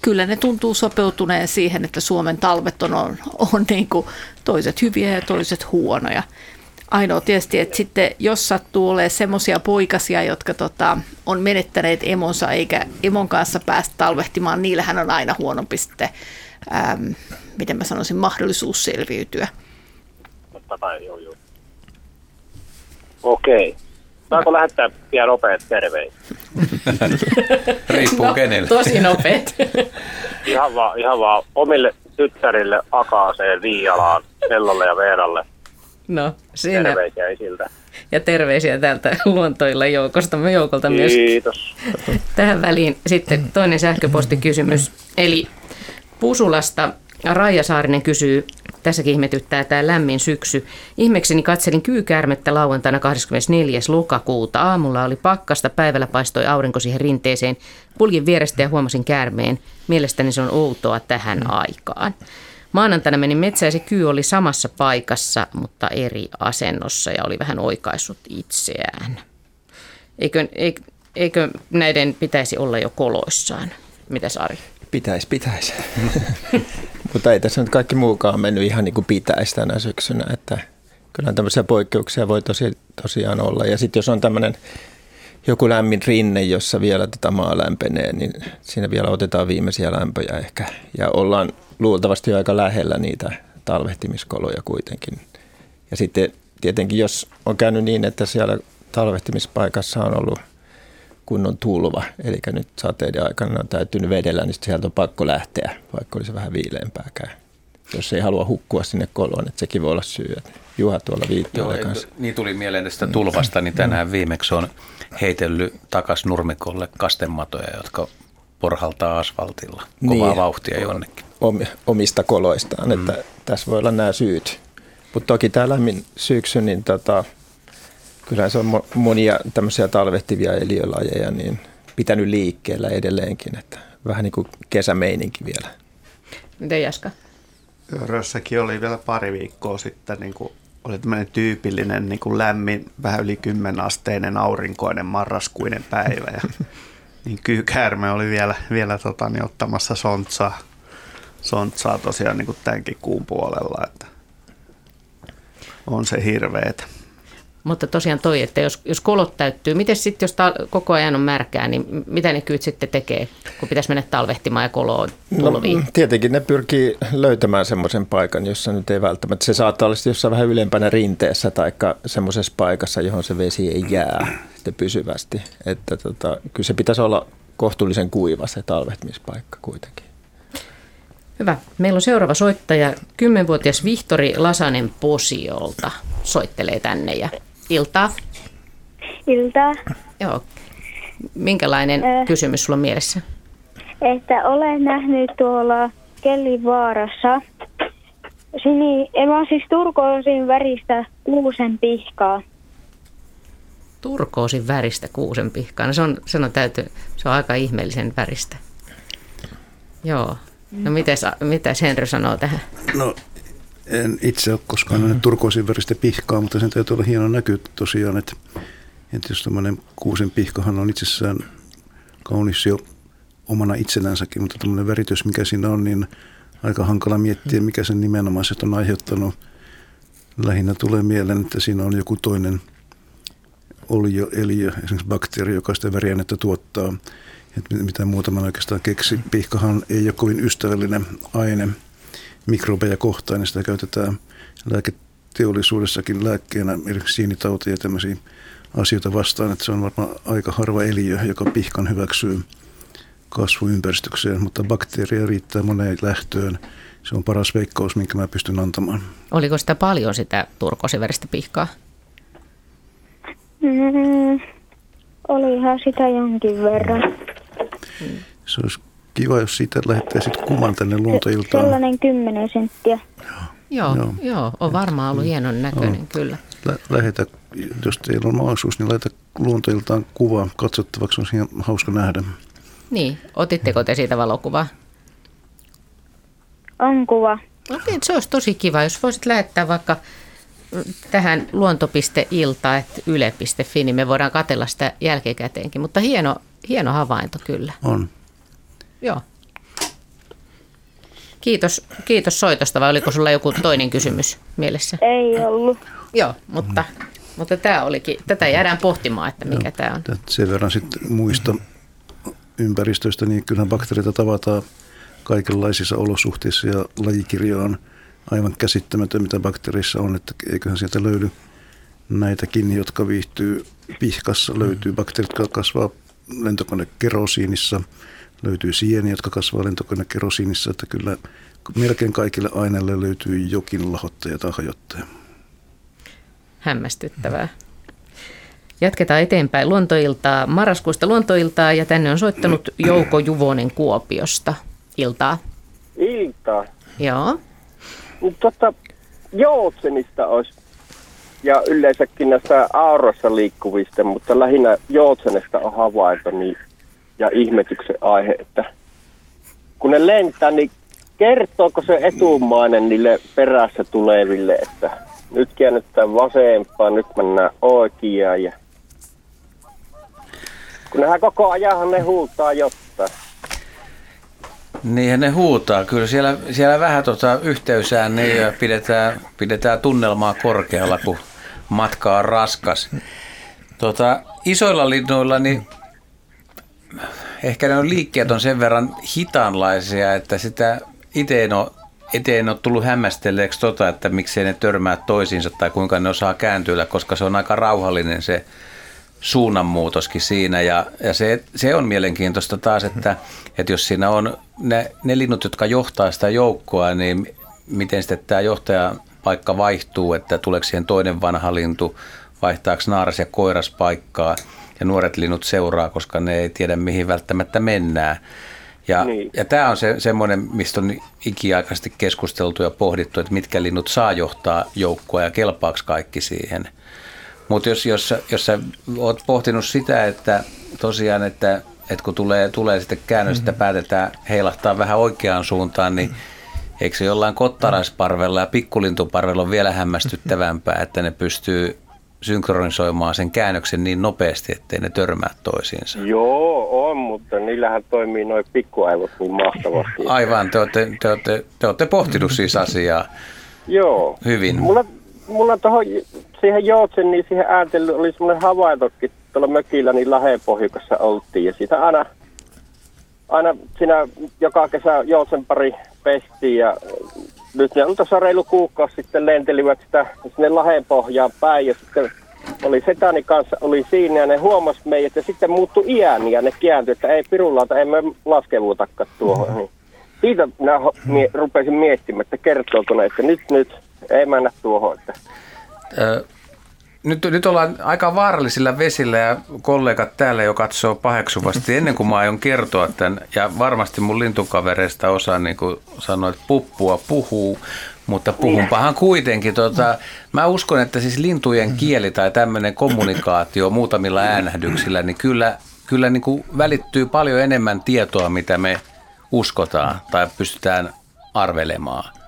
kyllä ne tuntuu sopeutuneen siihen, että Suomen talvet on, on, on niin kuin toiset hyviä ja toiset huonoja. Ainoa tietysti, että sitten jos sattuu olemaan semmoisia poikasia, jotka tota, on menettäneet emonsa eikä emon kanssa päästä talvehtimaan, niillähän on aina huonompi sitten, äm, miten mä sanoisin, mahdollisuus selviytyä. Totta kai, joo, joo. Okei. Saanko lähettää vielä nopeat terveiset? Riippuu no, kenelle. Tosi nopeet. Ihan vaan, ihan vaan omille tyttärille, Akaaseen, Viialaan, Ellalle ja Veeralle. No, siinä. Terveisiä isiltä. Ja terveisiä täältä luontoilla joukosta, joukolta myös. Kiitos. Tähän väliin sitten toinen sähköpostikysymys. Eli Pusulasta Raija Saarinen kysyy, tässäkin ihmetyttää tämä lämmin syksy. Ihmekseni katselin kyykäärmettä lauantaina 24. lokakuuta. Aamulla oli pakkasta, päivällä paistoi aurinko siihen rinteeseen. Puljin vierestä ja huomasin käärmeen. Mielestäni se on outoa tähän aikaan. Maanantaina menin metsään ja se kyy oli samassa paikassa, mutta eri asennossa ja oli vähän oikaissut itseään. Eikö, eikö, eikö näiden pitäisi olla jo koloissaan? Mitäs Ari? Pitäisi, pitäisi. Mutta ei tässä nyt kaikki muukaan mennyt ihan niin kuin pitäisi tänä syksynä, että kyllä tämmöisiä poikkeuksia voi tosi, tosiaan olla. Ja sitten jos on tämmöinen joku lämmin rinne, jossa vielä tätä maa lämpenee, niin siinä vielä otetaan viimeisiä lämpöjä ehkä. Ja ollaan luultavasti jo aika lähellä niitä talvehtimiskoloja kuitenkin. Ja sitten tietenkin, jos on käynyt niin, että siellä talvehtimispaikassa on ollut kunnon tulva, eli nyt sateiden aikana on täytynyt vedellä, niin sieltä on pakko lähteä, vaikka olisi vähän viileämpääkään. Jos ei halua hukkua sinne koloon, että sekin voi olla syy. Juha tuolla viittoilla kanssa. Niin tuli mieleen tästä tulvasta, niin tänään viimeksi on heitellyt takas nurmikolle kastematoja, jotka porhaltaa asfaltilla kovaa niin, vauhtia jonnekin. Omista koloistaan, mm. että tässä voi olla nämä syyt. Mutta toki tämä lämmin syksy, niin tota, kyllähän se on monia tämmöisiä talvehtivia eliölajeja niin pitänyt liikkeellä edelleenkin, että vähän niin kuin kesämeininki vielä. Miten Jaska? Rössäkin oli vielä pari viikkoa sitten, niin kuin oli tämmöinen tyypillinen niin kuin lämmin, vähän yli 10 asteinen aurinkoinen marraskuinen päivä. Ja, niin kyykäärme oli vielä, vielä tota, niin, ottamassa sontsaa, sontsaa tosiaan niin kuin tämänkin kuun puolella. Että on se hirveetä. Mutta tosiaan toi, että jos, jos kolot täyttyy, miten sitten, jos ta- koko ajan on märkää, niin mitä ne kyyt sitten tekee, kun pitäisi mennä talvehtimaan ja koloon tulviin? No, tietenkin ne pyrkii löytämään semmoisen paikan, jossa nyt ei välttämättä, se saattaa olla jossain vähän ylempänä rinteessä tai semmoisessa paikassa, johon se vesi ei jää sitten pysyvästi. Että tota, kyllä se pitäisi olla kohtuullisen kuiva se talvehtimispaikka kuitenkin. Hyvä. Meillä on seuraava soittaja, 10-vuotias Vihtori Lasanen Posiolta soittelee tänne ja iltaa. Iltaa. Joo. Minkälainen äh, kysymys sulla on mielessä? Että olen nähnyt tuolla Kellivaarassa Sini, mä siis turkoosin väristä kuusen pihkaa. Turkoosin väristä kuusen pihkaa. No se on, se on, täyty, se on aika ihmeellisen väristä. Joo. No mites, mitäs Henry sanoo tähän? No en itse ole koskaan nähnyt turkoosin väristä pihkaa, mutta sen täytyy olla hieno näky tosiaan, että, että jos tämmöinen kuusen pihkahan on itsessään kaunis jo omana itsenänsäkin, mutta tämmöinen väritys, mikä siinä on, niin aika hankala miettiä, mikä sen nimenomaiset on aiheuttanut. Lähinnä tulee mieleen, että siinä on joku toinen olio, eliö, esimerkiksi bakteeri, joka sitä väriainetta tuottaa. Että mitä muuta mä oikeastaan keksi. Pihkahan ei ole kovin ystävällinen aine mikrobeja kohtaan, niin sitä käytetään lääketeollisuudessakin lääkkeenä, esimerkiksi siinitautia ja tämmöisiä asioita vastaan, että se on varmaan aika harva eliö, joka pihkan hyväksyy kasvuympäristökseen, mutta bakteeria riittää moneen lähtöön. Se on paras veikkaus, minkä mä pystyn antamaan. Oliko sitä paljon sitä turkosiväristä pihkaa? Mm, olihan sitä jonkin verran. Se olisi kiva, jos siitä lähettäisit kuvan tänne luontoiltaan. Sellainen kymmenen senttiä. Joo, joo, joo, on varmaan ollut hienon näköinen, joo. kyllä. Lä- lähetä, jos teillä on mahdollisuus, niin lähetä luontoiltaan kuva katsottavaksi, on ihan hauska nähdä. Niin, otitteko te siitä valokuvaa? On kuva. Okei, se olisi tosi kiva, jos voisit lähettää vaikka tähän luonto.ilta.yle.fi, niin me voidaan katella sitä jälkikäteenkin. Mutta hieno, hieno havainto kyllä. On. Joo. Kiitos, kiitos soitosta, vai oliko sulla joku toinen kysymys mielessä? Ei ollut. Joo, mutta, mutta tämä olikin, tätä jäädään pohtimaan, että mikä tämä on. Sen verran sitten muista ympäristöistä, niin kyllähän bakteereita tavataan kaikenlaisissa olosuhteissa ja lajikirjo on aivan käsittämätön, mitä bakteereissa on, että eiköhän sieltä löydy näitäkin, jotka viihtyy pihkassa, löytyy bakteerit, jotka kasvaa lentokonekerosiinissa, löytyy sieni, jotka kasvaa lentokonekerosiinissa, että kyllä melkein kaikille aineille löytyy jokin lahottaja tai hajottaja. Hämmästyttävää. Jatketaan eteenpäin luontoiltaa, marraskuusta luontoiltaa ja tänne on soittanut Jouko Juvonen Kuopiosta. Iltaa. Iltaa. Joo. Tota, joutsenista olisi ja yleensäkin näistä aurossa liikkuvista, mutta lähinnä joutsenesta on havainto niin, ja ihmetyksen aihe, että kun ne lentää, niin kertooko se etumainen niille perässä tuleville, että nyt käännetään vasempaan, nyt mennään oikeaan ja kun nehän koko ajan ne huutaa jotain. Niin ne huutaa. Kyllä siellä, siellä vähän tota yhteysään niin ja pidetään, pidetään tunnelmaa korkealla, kun matka on raskas. Tota, isoilla linnuilla niin ehkä ne on liikkeet on sen verran hitaanlaisia, että sitä itse en ole, itse en ole tullut hämmästelleeksi tota, että miksei ne törmää toisiinsa tai kuinka ne osaa kääntyä, koska se on aika rauhallinen se suunnanmuutoskin siinä. Ja, ja se, se on mielenkiintoista taas, että, että jos siinä on ne, ne linnut, jotka johtaa sitä joukkoa, niin miten sitten tämä johtaja paikka vaihtuu, että tuleeko siihen toinen vanha lintu, vaihtaako naaras ja koiras paikkaa ja nuoret linnut seuraa, koska ne ei tiedä mihin välttämättä mennään. Ja, niin. ja tämä on se, semmoinen, mistä on ikiaikaisesti keskusteltu ja pohdittu, että mitkä linnut saa johtaa joukkoa ja kelpaako kaikki siihen. Mutta jos, jos, jos sä oot pohtinut sitä, että tosiaan, että, että kun tulee, tulee sitten käännös, mm-hmm. että päätetään heilahtaa vähän oikeaan suuntaan, niin eikö se jollain kottaraisparvella ja pikkulintuparvella on vielä hämmästyttävämpää, että ne pystyy synkronisoimaan sen käännöksen niin nopeasti, ettei ne törmää toisiinsa. Joo, on, mutta niillähän toimii noin pikkuaivot niin mahtavasti. Aivan, te olette, te olette, te olette pohtinut siis asiaa Joo. hyvin. Mulla, mulla tohon, siihen joutsen, niin siihen ääntelyyn oli semmoinen havaintokin tuolla mökillä, niin Lahepohjukassa oltiin. Ja siitä aina, aina siinä joka kesä joutsen pari pestiin ja nyt ne on tuossa reilu kuukausi sitten lentelivät sitä sinne Lahepohjaan päin ja sitten oli setani kanssa, oli siinä ja ne huomasi meidät ja sitten muuttui iän ja ne kääntyi, että ei pirulauta, emme laskevuutakaan tuohon. Mm-hmm. Siitä minä mie- rupesin miettimään, että kertooko ne, että nyt, nyt, ei mennä tuohon. Että. Ö, nyt, nyt ollaan aika vaarallisilla vesillä ja kollegat täällä jo katsoo paheksuvasti ennen kuin mä aion kertoa tämän. Ja varmasti mun lintukavereista osa niin kuin sanoi, että puppua puhuu, mutta puhunpahan kuitenkin. Tota, mä uskon, että siis lintujen kieli tai tämmöinen kommunikaatio muutamilla äänähdyksillä, niin kyllä, kyllä niin kuin välittyy paljon enemmän tietoa, mitä me uskotaan tai pystytään arvelemaan.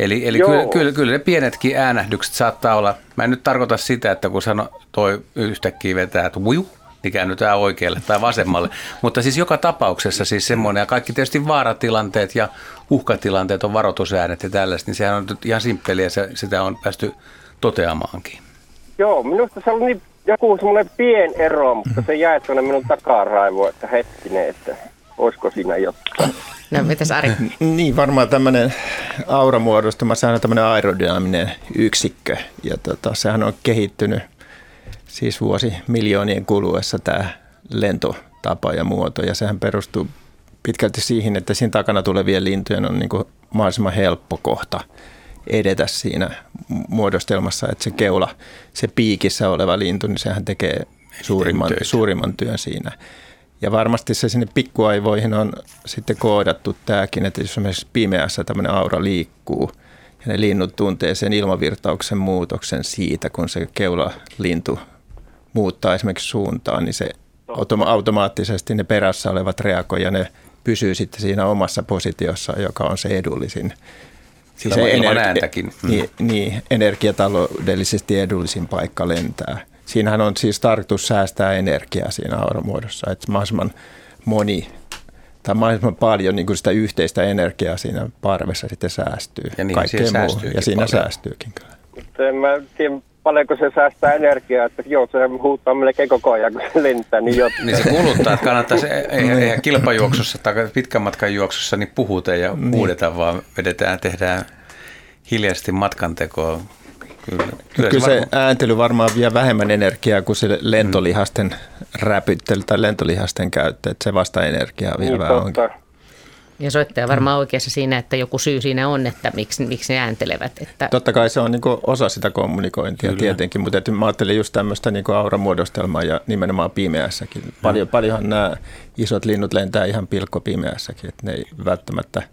Eli, eli kyllä, kyllä, kyllä ne pienetkin äänähdykset saattaa olla, mä en nyt tarkoita sitä, että kun sano, toi yhtäkkiä vetää, että wiu, niin käännytään oikealle tai vasemmalle. Mutta siis joka tapauksessa siis semmoinen, ja kaikki tietysti vaaratilanteet ja uhkatilanteet on varoitusäänet ja tällaista, niin sehän on nyt ihan simppeliä ja se, sitä on päästy toteamaankin. Joo, minusta se oli niin joku semmoinen pien ero, mutta se jäi tuonne minun takaraivoon, että hetkinen, että olisiko siinä jotain. No, mitäs Ari? Niin, varmaan tämmöinen auramuodostuma, sehän on tämmöinen aerodynaaminen yksikkö. Ja tota, sehän on kehittynyt siis vuosi miljoonien kuluessa tämä lentotapa ja muoto. Ja sehän perustuu pitkälti siihen, että siinä takana tulevien lintujen on niin kuin mahdollisimman helppo kohta edetä siinä muodostelmassa, että se keula, se piikissä oleva lintu, niin sehän tekee suurimman, suurimman työn siinä. Ja varmasti se sinne pikkuaivoihin on sitten koodattu tämäkin, että jos esimerkiksi pimeässä tämmöinen aura liikkuu ja ne linnut tuntee sen ilmavirtauksen muutoksen siitä, kun se keulalintu muuttaa esimerkiksi suuntaan, niin se automaattisesti ne perässä olevat reagoi ja ne pysyy sitten siinä omassa positiossa, joka on se edullisin. Siis se energi- Niin, niin, energiataloudellisesti edullisin paikka lentää siinähän on siis tarkoitus säästää energiaa siinä auramuodossa, että mahdollisimman moni tai mahdollisimman paljon niin kuin sitä yhteistä energiaa siinä parvessa sitten säästyy. Ja niin, siinä säästyykin Ja siinä paljon. säästyykin kyllä. Mutta en mä tiedä, paljonko se säästää energiaa, että joo, se huuttaa melkein koko ajan, kun se lentää. Niin, jotta. niin se kuluttaa, että kannattaisi, ei, ei kilpajuoksussa tai pitkän matkan juoksussa, niin puhuta ja niin. huudetaan, vaan vedetään, tehdään hiljaisesti matkantekoa Kyllä, kyllä, kyllä se, varma... ääntely varmaan vie vähemmän energiaa kuin se lentolihasten mm. räpyttely tai lentolihasten käyttö, että se vasta energiaa vie niin, vähän Ja soittaja varmaan oikeassa siinä, että joku syy siinä on, että miksi, miksi ne ääntelevät. Että... Totta kai se on niin osa sitä kommunikointia Kyllä. tietenkin, mutta että mä ajattelin just tämmöistä niin auramuodostelmaa ja nimenomaan pimeässäkin. Paljon, paljonhan nämä isot linnut lentää ihan pilkkopimeässäkin, että ne ei välttämättä –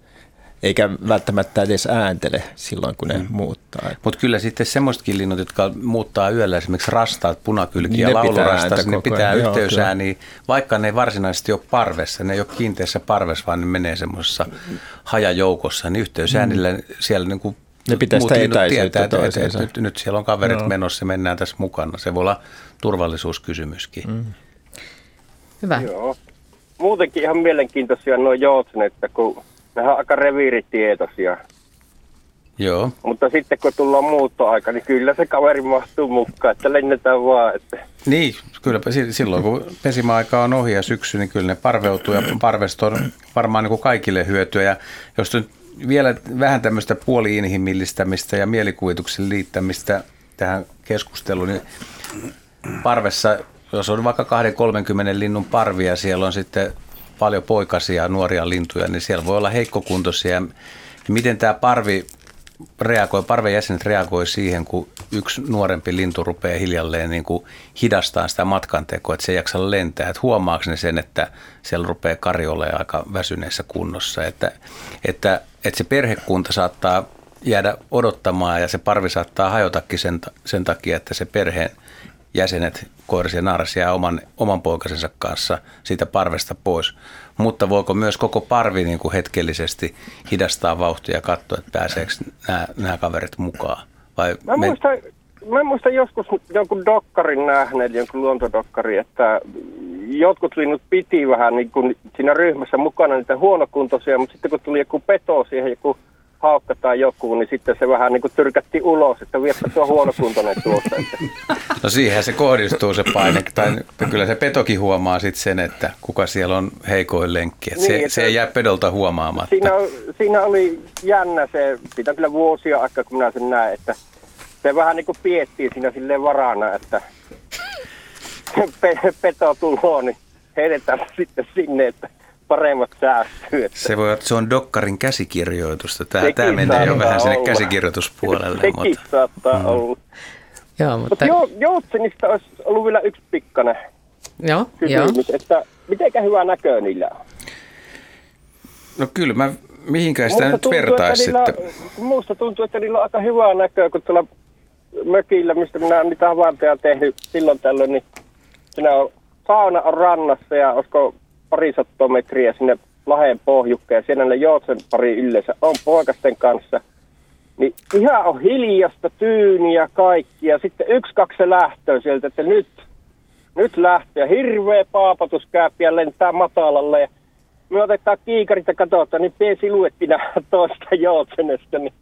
eikä välttämättä edes ääntele silloin, kun ne mm. muuttaa. Mutta kyllä sitten semmoistakin linnut, jotka muuttaa yöllä, esimerkiksi rastaat, punakylki niin ja laulurastas, ne pitää yhteysääniä, vaikka ne ei varsinaisesti ole parvessa, ne ei ole kiinteässä parvessa, vaan ne menee semmoisessa hajajoukossa, niin yhteysäänillä mm. siellä niin kuin ne pitää sitä etäisyyttä tietää, että, että nyt, nyt siellä on kaverit no. menossa ja mennään tässä mukana. Se voi olla turvallisuuskysymyskin. Mm. Hyvä. Joo. Muutenkin ihan mielenkiintoisia nuo joutsen, että kun nehän on aika reviiritietoisia. Joo. Mutta sitten kun tullaan muuttoaika, niin kyllä se kaveri mahtuu mukaan, että lennetään vaan. Että. Niin, kyllä silloin kun pesimäaika on ohi ja syksy, niin kyllä ne parveutuu ja parvesta on varmaan niin kuin kaikille hyötyä. Ja jos nyt vielä vähän tämmöistä puoli-inhimillistämistä ja mielikuvituksen liittämistä tähän keskusteluun, niin parvessa, jos on vaikka 2-30 linnun parvia, siellä on sitten paljon poikasia nuoria lintuja, niin siellä voi olla heikkokuntoisia. Ja miten tämä parvi reagoi, parven jäsenet reagoi siihen, kun yksi nuorempi lintu rupeaa hiljalleen niin kuin hidastaa sitä matkantekoa, että se ei jaksa lentää. Että huomaako ne sen, että siellä rupeaa karjolle aika väsyneessä kunnossa. Että, että, että se perhekunta saattaa jäädä odottamaan ja se parvi saattaa hajotakin sen, sen takia, että se perheen jäsenet, koiras ja naaras jää oman, oman poikasensa kanssa siitä parvesta pois. Mutta voiko myös koko parvi niin kuin hetkellisesti hidastaa vauhtia ja katsoa, että pääseekö nämä, nämä kaverit mukaan? Vai mä, me... muistan, mä muistan joskus jonkun dokkarin nähneet, jonkun luontodokkari, että jotkut linnut piti vähän niin kuin siinä ryhmässä mukana niitä huonokuntoisia, mutta sitten kun tuli joku peto siihen, joku haukka tai joku, niin sitten se vähän niin kuin tyrkätti ulos, että viepä tuo huonokuntoinen tuosta. No siihen se kohdistuu se paine, tai kyllä se petokin huomaa sitten sen, että kuka siellä on heikoin lenkki. Että niin, se, se ei jää pedolta huomaamatta. Siinä, siinä oli jännä se, siitä kyllä vuosia aikaa, kun minä sen näen, että se vähän niin kuin piettiin siinä silleen varana, että peto tuloo, niin heitetään sitten sinne, että paremmat säästyy. Että. Se voi olla, että se on Dokkarin käsikirjoitusta. Tämä, tämä menee jo vähän sinne käsikirjoituspuolelle. Sekin mutta... saattaa mm. olla. Joo, mutta... mutta jo, Joutsenista olisi ollut vielä yksi pikkainen Joo, kysymys, jo. että miten hyvä näkö niillä on? No kyllä mä mihinkään sitä nyt vertaisi sitten. Minusta tuntuu, että niillä on aika hyvää näköä, kun tuolla mökillä, mistä minä olen niitä havaintoja tehnyt silloin tällöin, niin siinä on sauna on rannassa ja olisiko parisattoa metriä sinne laheen pohjukkeen. Siellä ne joutsen pari yleensä on poikasten kanssa. Niin ihan on hiljasta, tyyniä kaikki. Ja sitten yksi, kaksi se sieltä, että nyt, nyt lähtee. Hirveä paapatus ja lentää matalalle. Ja me otetaan kiikarit ja katsotaan, niin pieni luettina toista joutsenesta. Niin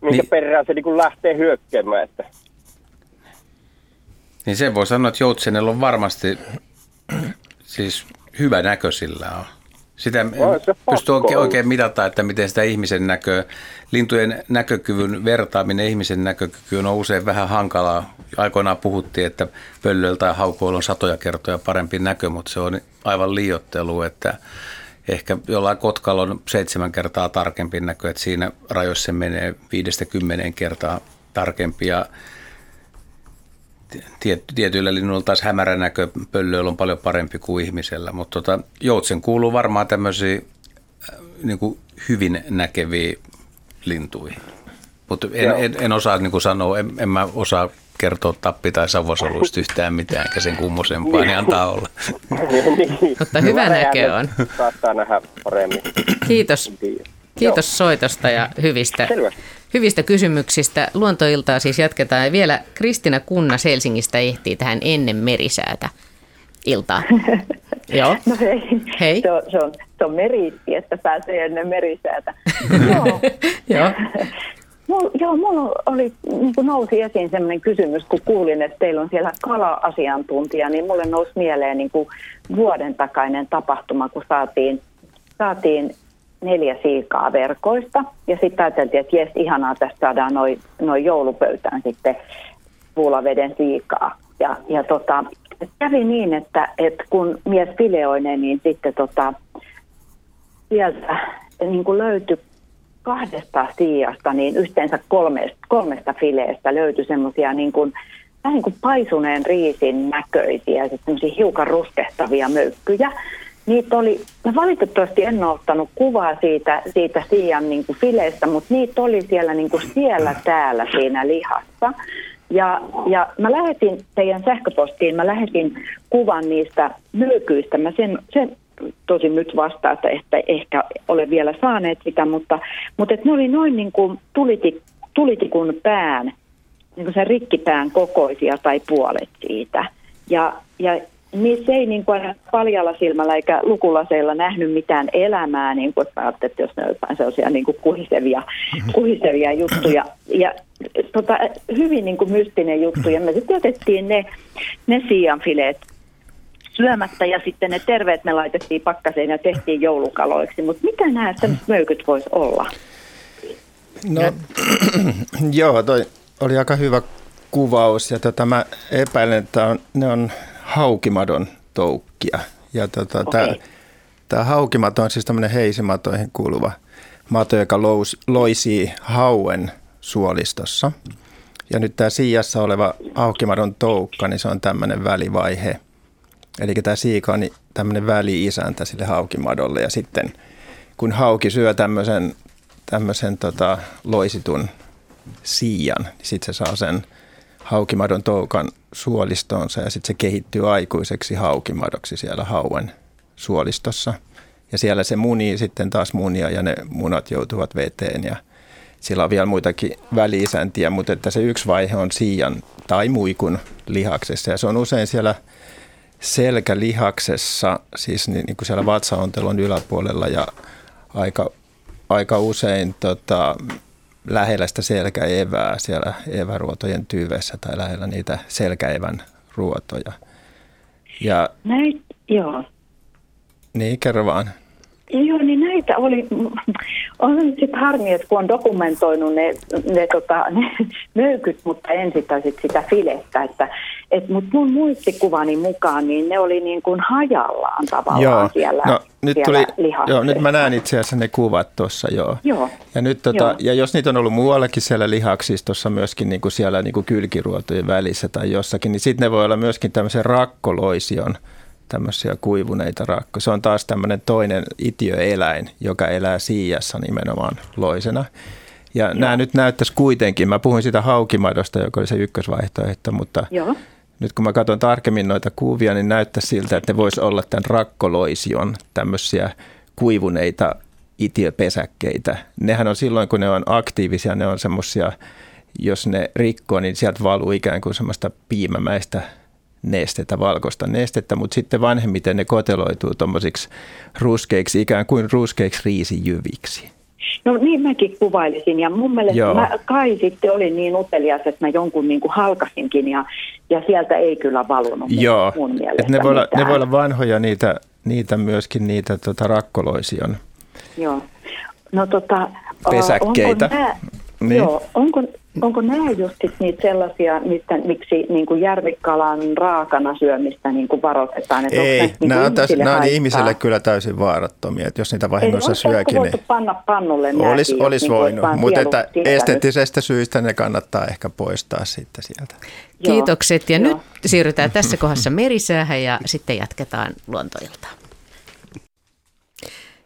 minkä niin, perään se niin lähtee hyökkäämään. Että. Niin sen voi sanoa, että joutsenella on varmasti siis hyvä näkö sillä on. Sitä pystyy oikein, oikein mitata, että miten sitä ihmisen näköä, lintujen näkökyvyn vertaaminen ihmisen näkökykyyn on usein vähän hankalaa. Aikoinaan puhuttiin, että pöllöiltä ja haukoilla on satoja kertoja parempi näkö, mutta se on aivan liiottelu, että ehkä jollain kotkalla on seitsemän kertaa tarkempi näkö, että siinä rajoissa menee viidestä kymmeneen kertaa tarkempi ja tietyillä linnuilla taas hämärä näkö pöllöillä on paljon parempi kuin ihmisellä, mutta tota, joutsen kuuluu varmaan tämmöisiä äh, niin kuin hyvin näkeviä lintuihin. Mutta en, en, en, osaa niin kuin sanoa, en, en mä osaa kertoa tappi- tai savosoluista yhtään mitään, eikä sen kummosempaa, niin antaa olla. Mutta hyvä näkö on. Saattaa nähdä paremmin. Kiitos. Kiitos soitosta ja hyvistä Selvä hyvistä kysymyksistä. Luontoiltaa siis jatketaan. Ja vielä Kristina Kunnas Helsingistä ehtii tähän ennen merisäätä iltaa. Joo. No hei. hei. Se, on, se, on, se on meriitti, että pääsee ennen merisäätä. joo. joo. Mul, joo, mulla oli, niin kuin nousi esiin sellainen kysymys, kun kuulin, että teillä on siellä kala-asiantuntija, niin mulle nousi mieleen niin kuin vuoden takainen tapahtuma, kun saatiin, saatiin neljä siikaa verkoista. Ja sitten ajateltiin, että jes, ihanaa, tästä saadaan noin noi joulupöytään sitten puulaveden siikaa. Ja, ja tota, kävi niin, että, että kun mies fileoinen, niin sitten tota, sieltä niin kuin löytyi kahdesta siijasta, niin yhteensä kolmesta, kolmesta fileestä löytyi semmoisia niin kuin, niin kuin paisuneen riisin näköisiä, semmoisia hiukan ruskehtavia möykkyjä. Niitä oli, mä valitettavasti en ole ottanut kuvaa siitä, siitä siian niin kuin fileistä, mutta niitä oli siellä, niin kuin siellä täällä siinä lihassa. Ja, ja mä lähetin teidän sähköpostiin, mä lähetin kuvan niistä myykyistä. Mä sen, sen tosi nyt vastaa, että, että ehkä ole vielä saaneet sitä, mutta, mutta että ne oli noin niin kuin tuliti, tulitikun pään, niin kuin sen rikkipään kokoisia tai puolet siitä. Ja, ja niissä ei niin kuin paljalla silmällä eikä lukulaseilla nähnyt mitään elämää, niin kuin että jos ne on jotain sellaisia niin kuin kuhisevia, kuhisevia juttuja. Ja tota, hyvin niin kuin mystinen juttu. Ja me sitten jätettiin ne, ne siianfileet syömättä ja sitten ne terveet me laitettiin pakkaseen ja tehtiin joulukaloiksi. Mutta mitä nämä möykyt voisi olla? No, joo, toi oli aika hyvä kuvaus ja tota, mä epäilen, että on, ne on haukimadon toukkia. Ja tota, okay. tämä haukimato on siis tämmöinen heisimatoihin kuuluva mato, joka lous, loisii hauen suolistossa. Ja nyt tämä siijassa oleva haukimadon toukka, niin se on tämmöinen välivaihe. Eli tämä siika on tämmöinen väli-isäntä sille haukimadolle. Ja sitten kun hauki syö tämmöisen, tämmöisen tota, loisitun siian, niin sitten se saa sen haukimadon toukan suolistoonsa ja sitten se kehittyy aikuiseksi haukimadoksi siellä hauen suolistossa. Ja siellä se munii sitten taas munia ja ne munat joutuvat veteen ja sillä on vielä muitakin väliisäntiä, mutta että se yksi vaihe on siian tai muikun lihaksessa ja se on usein siellä selkälihaksessa, siis niin, niin kuin siellä vatsaontelon yläpuolella ja aika, aika usein tota, lähellä sitä selkäevää siellä eväruotojen tyvessä tai lähellä niitä selkäevän ruotoja. Ja, Näin, joo. Niin, kerro vaan. Joo, niin näitä oli, on sitten harmi, että kun on dokumentoinut ne, ne, tota, ne möykyt, mutta en sitä, sit sitä filettä, että et, mutta mun muistikuvani mukaan, niin ne oli niin kuin hajallaan tavallaan joo. siellä, no, nyt siellä tuli, joo, nyt mä näen itse asiassa ne kuvat tuossa, joo. Joo. Ja, nyt, tota, joo. ja jos niitä on ollut muuallakin siellä lihaksistossa myöskin niin kuin siellä niin kuin kylkiruotojen välissä tai jossakin, niin sitten ne voi olla myöskin tämmöisen rakkoloision tämmöisiä kuivuneita rakkoja. Se on taas tämmöinen toinen itiöeläin, joka elää siijassa nimenomaan loisena. Ja Joo. nämä nyt näyttäisi kuitenkin, mä puhuin sitä haukimadosta, joka oli se ykkösvaihtoehto, mutta Joo. nyt kun mä katson tarkemmin noita kuvia, niin näyttää siltä, että ne voisi olla tämän rakkoloision tämmöisiä kuivuneita itiöpesäkkeitä. Nehän on silloin, kun ne on aktiivisia, ne on semmoisia, jos ne rikkoo, niin sieltä valuu ikään kuin semmoista piimämäistä nestettä, valkoista nestettä, mutta sitten vanhemmiten ne koteloituu tuommoisiksi ruskeiksi, ikään kuin ruskeiksi riisijyviksi. No niin mäkin kuvailisin ja mun mielestä Joo. mä kai sitten olin niin utelias, että mä jonkun niin kuin halkasinkin ja, ja sieltä ei kyllä valunut Joo. mun mielestä Et ne, voi olla, ne voi olla vanhoja niitä, niitä myöskin niitä tota, rakkoloision Joo. No tota, pesäkkeitä. Onko nää, niin. Joo, onko, onko nämä just niitä sellaisia, mistä, miksi niin kuin järvikalan raakana syömistä niin kuin varoitetaan? Että Ei, nämä, niin nämä, on, täs, nämä on ihmiselle kyllä täysin vaarattomia, että jos niitä vahingossa syökin. Ei panna pannulle Olisi olis niin voinut, mutta että esteettisestä syistä ne kannattaa ehkä poistaa sitten sieltä. Kiitokset ja Joo. nyt siirrytään tässä kohdassa merisäähän ja sitten jatketaan luontoiltaan.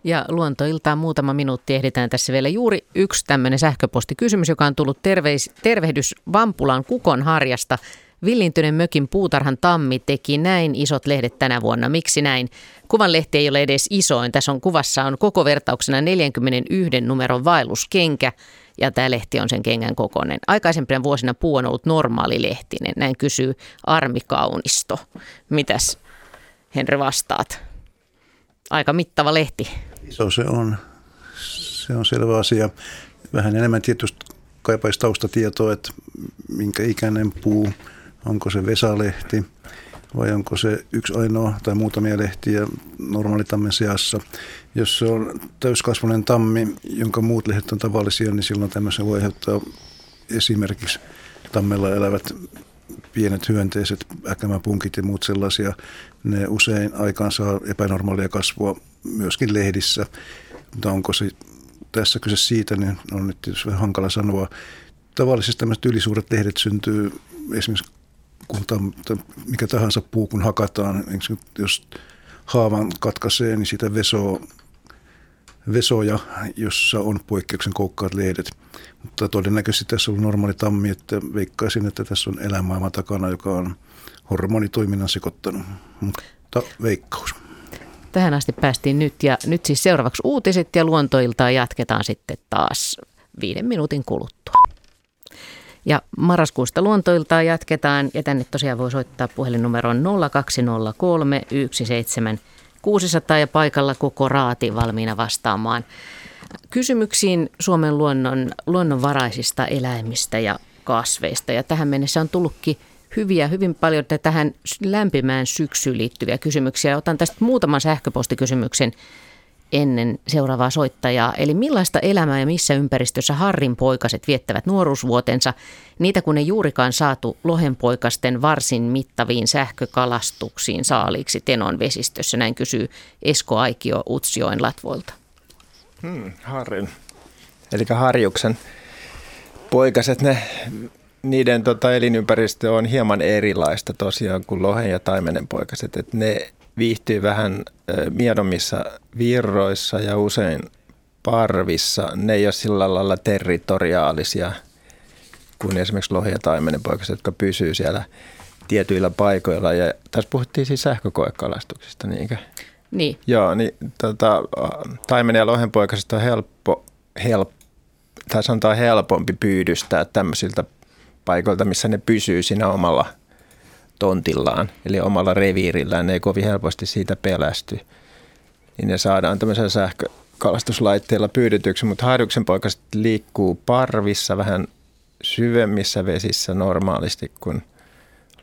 Ja luontoiltaan muutama minuutti ehditään tässä vielä juuri yksi tämmöinen sähköpostikysymys, joka on tullut terveis, tervehdys Vampulan Kukon harjasta. Villintyneen mökin puutarhan tammi teki näin isot lehdet tänä vuonna. Miksi näin? Kuvan lehti ei ole edes isoin. Tässä on kuvassa on koko vertauksena 41 numeron vaelluskenkä ja tämä lehti on sen kengän kokoinen. Aikaisempina vuosina puu on ollut normaali lehtinen. Näin kysyy Armi Kaunisto. Mitäs Henri vastaat? Aika mittava lehti. Iso se on. Se on selvä asia. Vähän enemmän tietysti kaipaisi taustatietoa, että minkä ikäinen puu, onko se Vesalehti vai onko se yksi ainoa tai muutamia lehtiä normaalitammen seassa. Jos se on täyskasvunen tammi, jonka muut lehdet on tavallisia, niin silloin tämmöisen voi aiheuttaa esimerkiksi tammella elävät pienet hyönteiset, äkämäpunkit ja muut sellaisia, ne usein aikaan saa epänormaalia kasvua myöskin lehdissä. Mutta onko se tässä kyse siitä, niin on nyt tietysti vähän hankala sanoa. Tavallisesti tämmöiset ylisuuret lehdet syntyy esimerkiksi kun mikä tahansa puu kun hakataan, jos haavan katkaisee, niin siitä vesoo, vesoja, jossa on poikkeuksen koukkaat lehdet. Mutta todennäköisesti tässä on normaali tammi, että veikkaisin, että tässä on elämaailma takana, joka on hormonitoiminnan sekoittanut. Mutta veikkaus. Tähän asti päästiin nyt ja nyt siis seuraavaksi uutiset ja luontoiltaa jatketaan sitten taas viiden minuutin kuluttua. Ja marraskuusta luontoiltaa jatketaan ja tänne tosiaan voi soittaa puhelinnumeron 0203 17600 ja paikalla koko raati valmiina vastaamaan kysymyksiin Suomen luonnon, luonnonvaraisista eläimistä ja kasveista. Ja tähän mennessä on tullutkin hyviä, hyvin paljon tähän lämpimään syksyyn liittyviä kysymyksiä. Otan tästä muutaman sähköpostikysymyksen ennen seuraavaa soittajaa. Eli millaista elämää ja missä ympäristössä Harrin poikaset viettävät nuoruusvuotensa, niitä kun ei juurikaan saatu lohenpoikasten varsin mittaviin sähkökalastuksiin saaliiksi Tenon vesistössä, näin kysyy Esko Aikio Utsjoen Latvolta. Hmm, Harrin, eli Harjuksen poikaset, ne, niiden tota, elinympäristö on hieman erilaista tosiaan kuin lohen ja taimenen poikaset. Et ne viihtyy vähän miedommissa virroissa ja usein parvissa. Ne ei ole sillä lailla territoriaalisia kuin esimerkiksi lohi- ja taimenenpoikaset, jotka pysyy siellä tietyillä paikoilla. Ja tässä puhuttiin siis sähkökoekalastuksesta, niinkö? Niin. Joo, niin tota, taimenen ja lohenpoikasesta on helppo, helppo tai sanotaan helpompi pyydystää tämmöisiltä paikoilta, missä ne pysyy siinä omalla tontillaan, eli omalla reviirillään, ne ei kovin helposti siitä pelästy. Niin ne saadaan tämmöisellä sähkökalastuslaitteella pyydetyksi, mutta harjuksen poikaset liikkuu parvissa vähän syvemmissä vesissä normaalisti kuin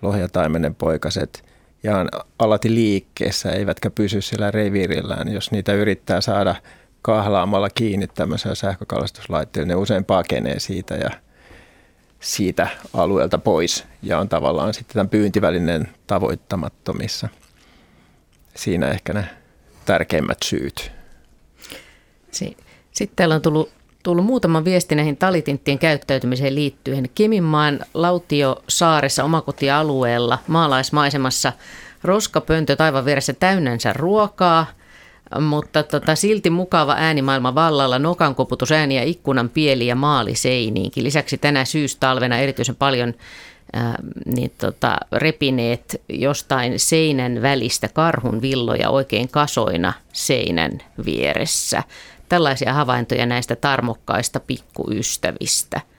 lohjataimenen poikaset ja on alati liikkeessä, eivätkä pysy siellä reviirillään. Jos niitä yrittää saada kahlaamalla kiinni tämmöisellä sähkökalastuslaitteella, ne usein pakenee siitä ja siitä alueelta pois ja on tavallaan sitten tämän pyyntivälinen tavoittamattomissa. Siinä ehkä ne tärkeimmät syyt. Sitten täällä on tullut, tullut muutama viesti näihin talitinttien käyttäytymiseen liittyen. Keminmaan Lautio-saaressa omakotialueella maalaismaisemassa roskapöntö taivan vieressä täynnänsä ruokaa – mutta tota, silti mukava äänimaailma vallalla, nokan ääni ja ikkunan pieli ja maaliseiniinkin. Lisäksi tänä syystalvena erityisen paljon ää, niin tota, repineet jostain seinän välistä karhun villoja oikein kasoina seinän vieressä. Tällaisia havaintoja näistä tarmokkaista pikkuystävistä –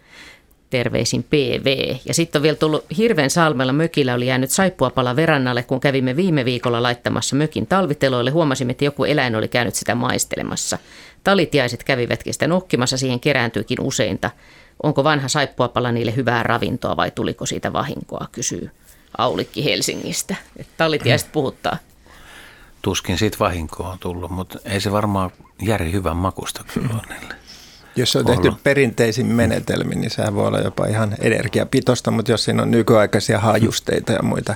terveisin PV. Ja sitten on vielä tullut Hirven salmella mökillä oli jäänyt saippuapala verannalle, kun kävimme viime viikolla laittamassa mökin talviteloille. Huomasimme, että joku eläin oli käynyt sitä maistelemassa. Talitiaiset kävivätkin sitä nokkimassa, siihen kerääntyykin useinta. Onko vanha saippuapala niille hyvää ravintoa vai tuliko siitä vahinkoa, kysyy Aulikki Helsingistä. Talitiaiset puhuttaa. Tuskin siitä vahinkoa on tullut, mutta ei se varmaan Jari hyvän makusta kyllä ole niille. Jos se on tehty ollut. perinteisin menetelmin, niin sehän voi olla jopa ihan energiapitosta, mutta jos siinä on nykyaikaisia hajusteita ja muita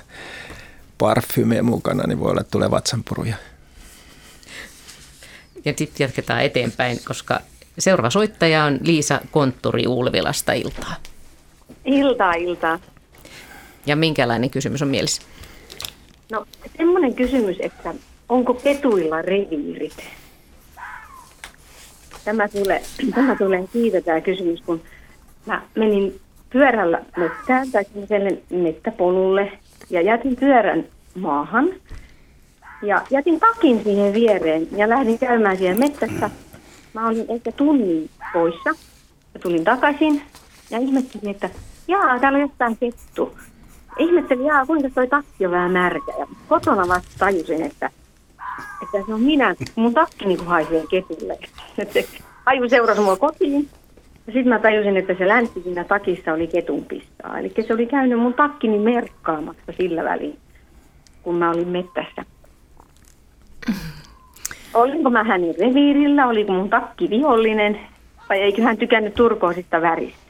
parfymeja mukana, niin voi olla, että tulee vatsanpuruja. Ja sitten jatketaan eteenpäin, koska seuraava soittaja on Liisa Konttori Ulvilasta iltaa. Iltaa, iltaa. Ja minkälainen kysymys on mielessä? No semmoinen kysymys, että onko ketuilla reviirit? tämä tulee, tämä tulee siitä tämä kysymys, kun mä menin pyörällä mettään tai mettäpolulle ja jätin pyörän maahan ja jätin takin siihen viereen ja lähdin käymään siellä metsässä. Mä olin ehkä tunnin poissa ja tulin takaisin ja ihmettelin, että jaa, täällä on jotain kettu. Ihmettelin, jaa, kuinka toi takki on vähän märkä. Ja kotona vasta tajusin, että, että se on minä, mun takki niin haisee ketulle. Aju seurasi mua kotiin. Ja sitten mä tajusin, että se länsi siinä takissa oli ketunpistaa. Eli se oli käynyt mun takkini merkkaamassa sillä väliin, kun mä olin mettässä. Olinko mä hänen reviirillä, oliko mun takki vihollinen, vai eikö hän tykännyt turkoosista väristä?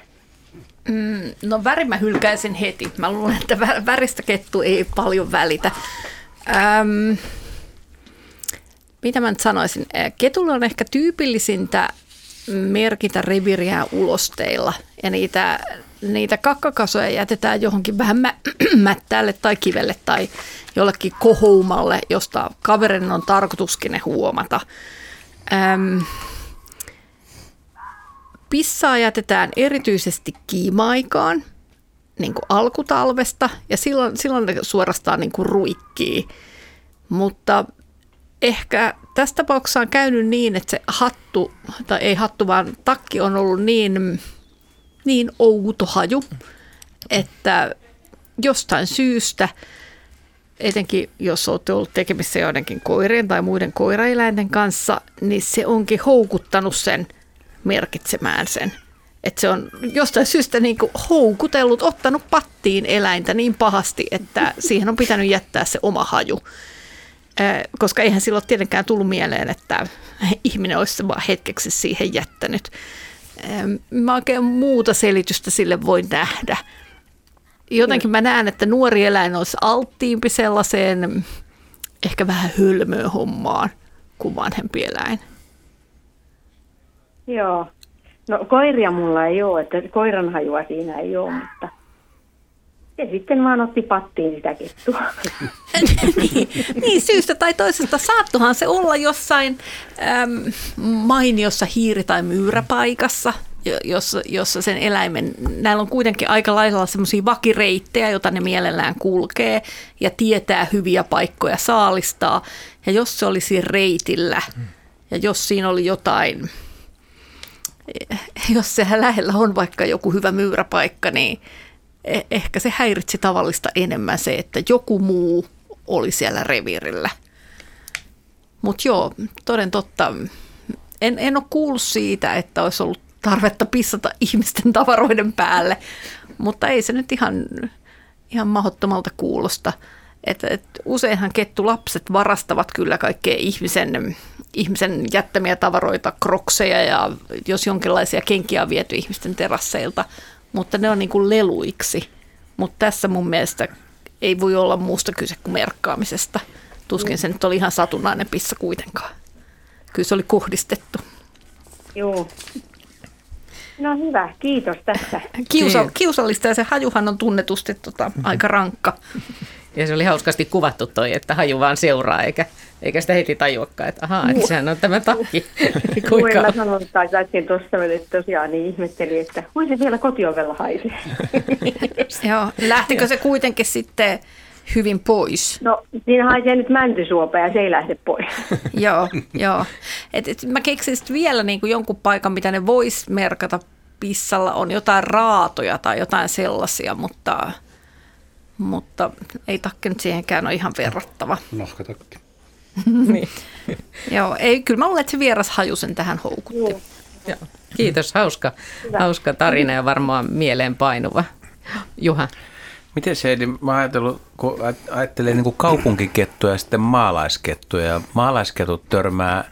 Mm, no väri mä hylkäisin heti. Mä luulen, että väristä kettu ei paljon välitä. Öm, mitä mä nyt sanoisin? Ketulle on ehkä tyypillisintä merkitä reviriä ulosteilla ja niitä, niitä kakkakasoja jätetään johonkin vähän mä, mättäälle tai kivelle tai jollekin kohoumalle, josta kaverin on tarkoituskin ne huomata. Öm, pissaa jätetään erityisesti kiimaikaan, niin kuin alkutalvesta, ja silloin, silloin ne suorastaan niin kuin ruikkii. Mutta ehkä tässä tapauksessa on käynyt niin, että se hattu, tai ei hattu, vaan takki on ollut niin niin outo haju, että jostain syystä, etenkin jos olette ollut tekemissä joidenkin koirien tai muiden koiraeläinten kanssa, niin se onkin houkuttanut sen merkitsemään sen. Että se on jostain syystä niin kuin houkutellut, ottanut pattiin eläintä niin pahasti, että siihen on pitänyt jättää se oma haju. Koska eihän silloin tietenkään tullut mieleen, että ihminen olisi vaan hetkeksi siihen jättänyt. Mä oikein muuta selitystä sille voi nähdä. Jotenkin mä näen, että nuori eläin olisi alttiimpi sellaiseen ehkä vähän hölmöön hommaan kuin vanhempi eläin. Joo. No koiria mulla ei ole, että koiranhajua siinä ei ole, mutta ja sitten vaan otti pattiin sitä kettua. niin, niin, syystä tai toisesta saattohan se olla jossain äm, mainiossa hiiri- tai myyräpaikassa, jossa, jossa sen eläimen, näillä on kuitenkin aika lailla semmoisia vakireittejä, joita ne mielellään kulkee ja tietää hyviä paikkoja saalistaa. Ja jos se olisi reitillä ja jos siinä oli jotain, jos sehän lähellä on vaikka joku hyvä myyräpaikka, niin ehkä se häiritsi tavallista enemmän se, että joku muu oli siellä revirillä. Mutta joo, toden totta, en, en ole kuullut siitä, että olisi ollut tarvetta pissata ihmisten tavaroiden päälle, mutta ei se nyt ihan, ihan mahdottomalta kuulosta. Et, et useinhan kettulapset varastavat kyllä kaikkea ihmisen, ihmisen jättämiä tavaroita, krokseja ja jos jonkinlaisia kenkiä on viety ihmisten terasseilta – mutta ne on niin kuin leluiksi. Mutta tässä mun mielestä ei voi olla muusta kyse kuin merkkaamisesta. Tuskin se nyt oli ihan satunnainen pissa kuitenkaan. Kyllä se oli kohdistettu. Joo. No hyvä, kiitos tässä. Kiusa, kiusallista ja se hajuhan on tunnetusti tota, aika rankka. Ja se oli hauskasti kuvattu toi, että haju vaan seuraa, eikä, eikä sitä heti tajuakaan, että ahaa, että sehän on tämä takki. Kuinka? Mä sanoin, tai äsken tuossa, että tosiaan niin ihmetteli, että voi se vielä kotiovella haisi. Joo, lähtikö se kuitenkin sitten hyvin pois? No, siinä haisee nyt mäntysuopa ja se ei lähde pois. joo, joo. Et, et mä keksin vielä niin kuin jonkun paikan, mitä ne vois merkata pissalla, on jotain raatoja tai jotain sellaisia, mutta mutta ei takki nyt siihenkään ole ihan verrattava. Nahkatakki. niin. Joo, ei, kyllä mä luulen, että se vieras haju sen tähän houkutti. Joo. Kiitos, hauska, hauska tarina ja varmaan mieleen painuva. Juha. Miten se, mä ajatellut, kun ajattelee niin kuin kaupunkikettuja ja sitten maalaiskettuja. Maalaisketut törmää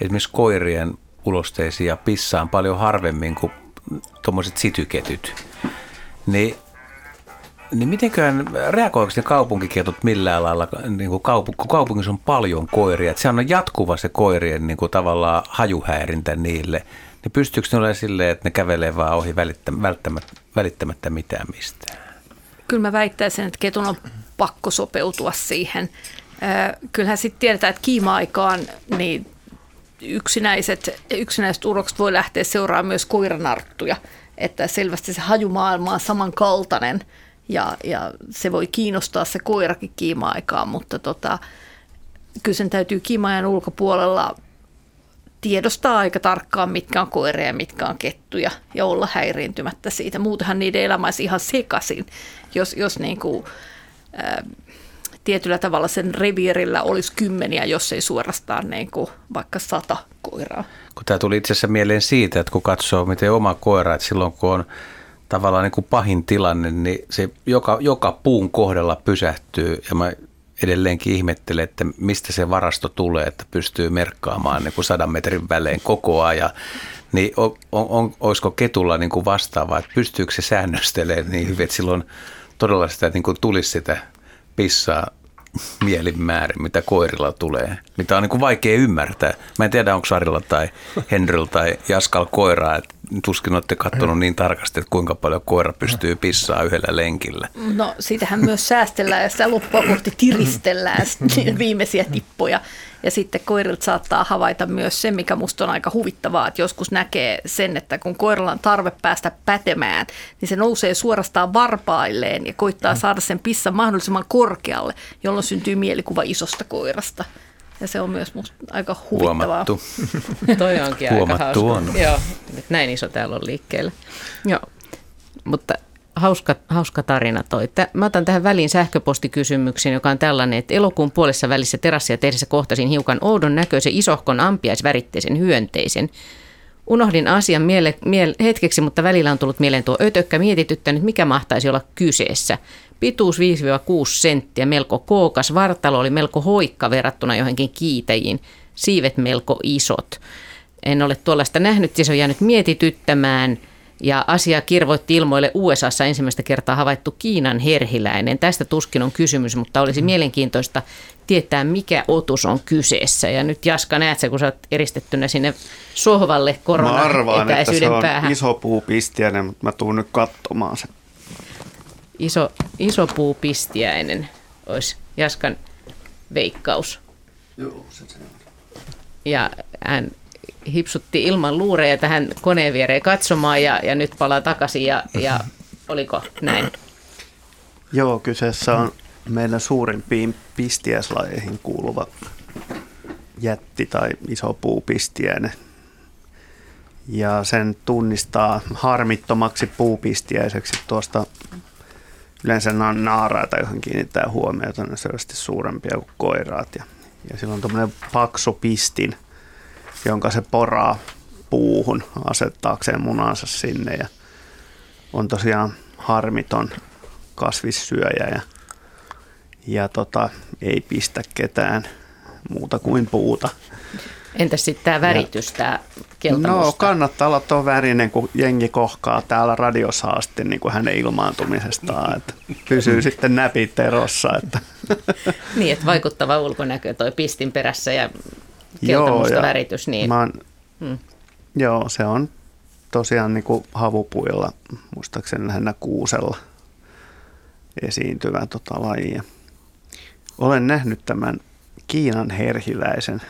esimerkiksi koirien ulosteisiin ja pissaan paljon harvemmin kuin tuommoiset sityketyt. Niin niin mitenkään reagoiko ne kaupunkiketut millään lailla, niin kuin kaup- kun kaupungissa on paljon koiria, että se on jatkuva se koirien niin kuin tavallaan hajuhäirintä niille, niin pystyykö ne olemaan silleen, että ne kävelee vaan ohi välittämättä, välittämättä mitään mistään? Kyllä mä väittäisin, että ketun on pakko sopeutua siihen. Kyllähän sitten tiedetään, että kiima-aikaan niin yksinäiset, yksinäiset urokset voi lähteä seuraamaan myös koiranarttuja, että selvästi se hajumaailma on samankaltainen – ja, ja se voi kiinnostaa se koirakin kiima-aikaa, mutta tota, kyllä sen täytyy kiima ulkopuolella tiedostaa aika tarkkaan, mitkä on koireja ja mitkä on kettuja ja olla häiriintymättä siitä. Muutenhan niiden elämä olisi ihan sekaisin, jos, jos niin kuin, ää, tietyllä tavalla sen reviirillä olisi kymmeniä, jos ei suorastaan niin kuin vaikka sata koiraa. Kun tämä tuli itse asiassa mieleen siitä, että kun katsoo miten oma koira, että silloin kun on tavallaan niin kuin pahin tilanne, niin se joka, joka puun kohdalla pysähtyy ja mä edelleenkin ihmettelen, että mistä se varasto tulee, että pystyy merkkaamaan niin kuin sadan metrin välein koko ajan. Niin on, on, olisiko ketulla niin kuin vastaavaa, että pystyykö se säännöstelemään niin hyvin, että silloin todella sitä niin kuin tulisi sitä pissaa mielinmäärin, mitä koirilla tulee, mitä on niin kuin vaikea ymmärtää. Mä en tiedä, onko Sarilla tai Henryllä tai Jaskal koiraa, että tuskin olette katsonut niin tarkasti, että kuinka paljon koira pystyy pissaa yhdellä lenkillä. No sitähän myös säästellään ja sitä loppua kohti tiristellään viimeisiä tippoja. Ja sitten koirilta saattaa havaita myös se, mikä musta on aika huvittavaa, että joskus näkee sen, että kun koiralla on tarve päästä pätemään, niin se nousee suorastaan varpailleen ja koittaa saada sen pissan mahdollisimman korkealle, jolloin syntyy mielikuva isosta koirasta. Ja se on myös musta aika huvittavaa. Huomattu. Toi onkin Huomattu aika hauska. on. Joo, näin iso täällä on liikkeellä. Joo. mutta hauska, hauska tarina toi. Mä otan tähän väliin sähköpostikysymyksen, joka on tällainen, että elokuun puolessa välissä terassia tehdessä kohtasin hiukan oudon näköisen isohkon ampiaisväritteisen hyönteisen. Unohdin asian miele, miele, hetkeksi, mutta välillä on tullut mieleen tuo ötökkä mietityttänyt, mikä mahtaisi olla kyseessä. Pituus 5-6 senttiä, melko kookas, vartalo oli melko hoikka verrattuna johonkin kiitäjiin, siivet melko isot. En ole tuollaista nähnyt se on jäänyt mietityttämään – ja asia kirvoitti ilmoille USAssa ensimmäistä kertaa havaittu Kiinan herhiläinen. Tästä tuskin on kysymys, mutta olisi mm. mielenkiintoista tietää, mikä otus on kyseessä. Ja nyt Jaska, näet sä, kun sä oot eristettynä sinne sohvalle korona arvaan, että se on päähän. iso puupistiäinen, mutta mä tuun nyt katsomaan sen. Iso, iso puupistiäinen olisi Jaskan veikkaus. Joo, se se on. Ja hän hipsutti ilman luureja tähän koneen viereen katsomaan ja, ja nyt palaa takaisin ja, ja oliko näin? Joo, kyseessä on meidän suurimpiin pistiäislajeihin kuuluva jätti tai iso puupistiäinen. Ja sen tunnistaa harmittomaksi puupistiäiseksi tuosta yleensä naaraita, johon kiinnittää huomiota, ne selvästi suurempia kuin koiraat. Ja, ja sillä on tuommoinen paksu pistin – jonka se poraa puuhun asettaakseen munansa sinne ja on tosiaan harmiton kasvissyöjä ja, ja tota, ei pistä ketään muuta kuin puuta. Entäs sitten tämä väritys, tämä No kannattaa olla tuo värinen, kun jengi kohkaa täällä radiossa asti niin kuin hänen ilmaantumisestaan, että pysyy sitten näpit erossa. Että. Niin, että vaikuttava ulkonäkö toi pistin perässä ja keltamusta väritys. Niin... Mä oon, hmm. Joo, se on tosiaan niin kuin havupuilla, muistaakseni lähinnä kuusella esiintyvä tota lajia. Olen nähnyt tämän Kiinan herhiläisen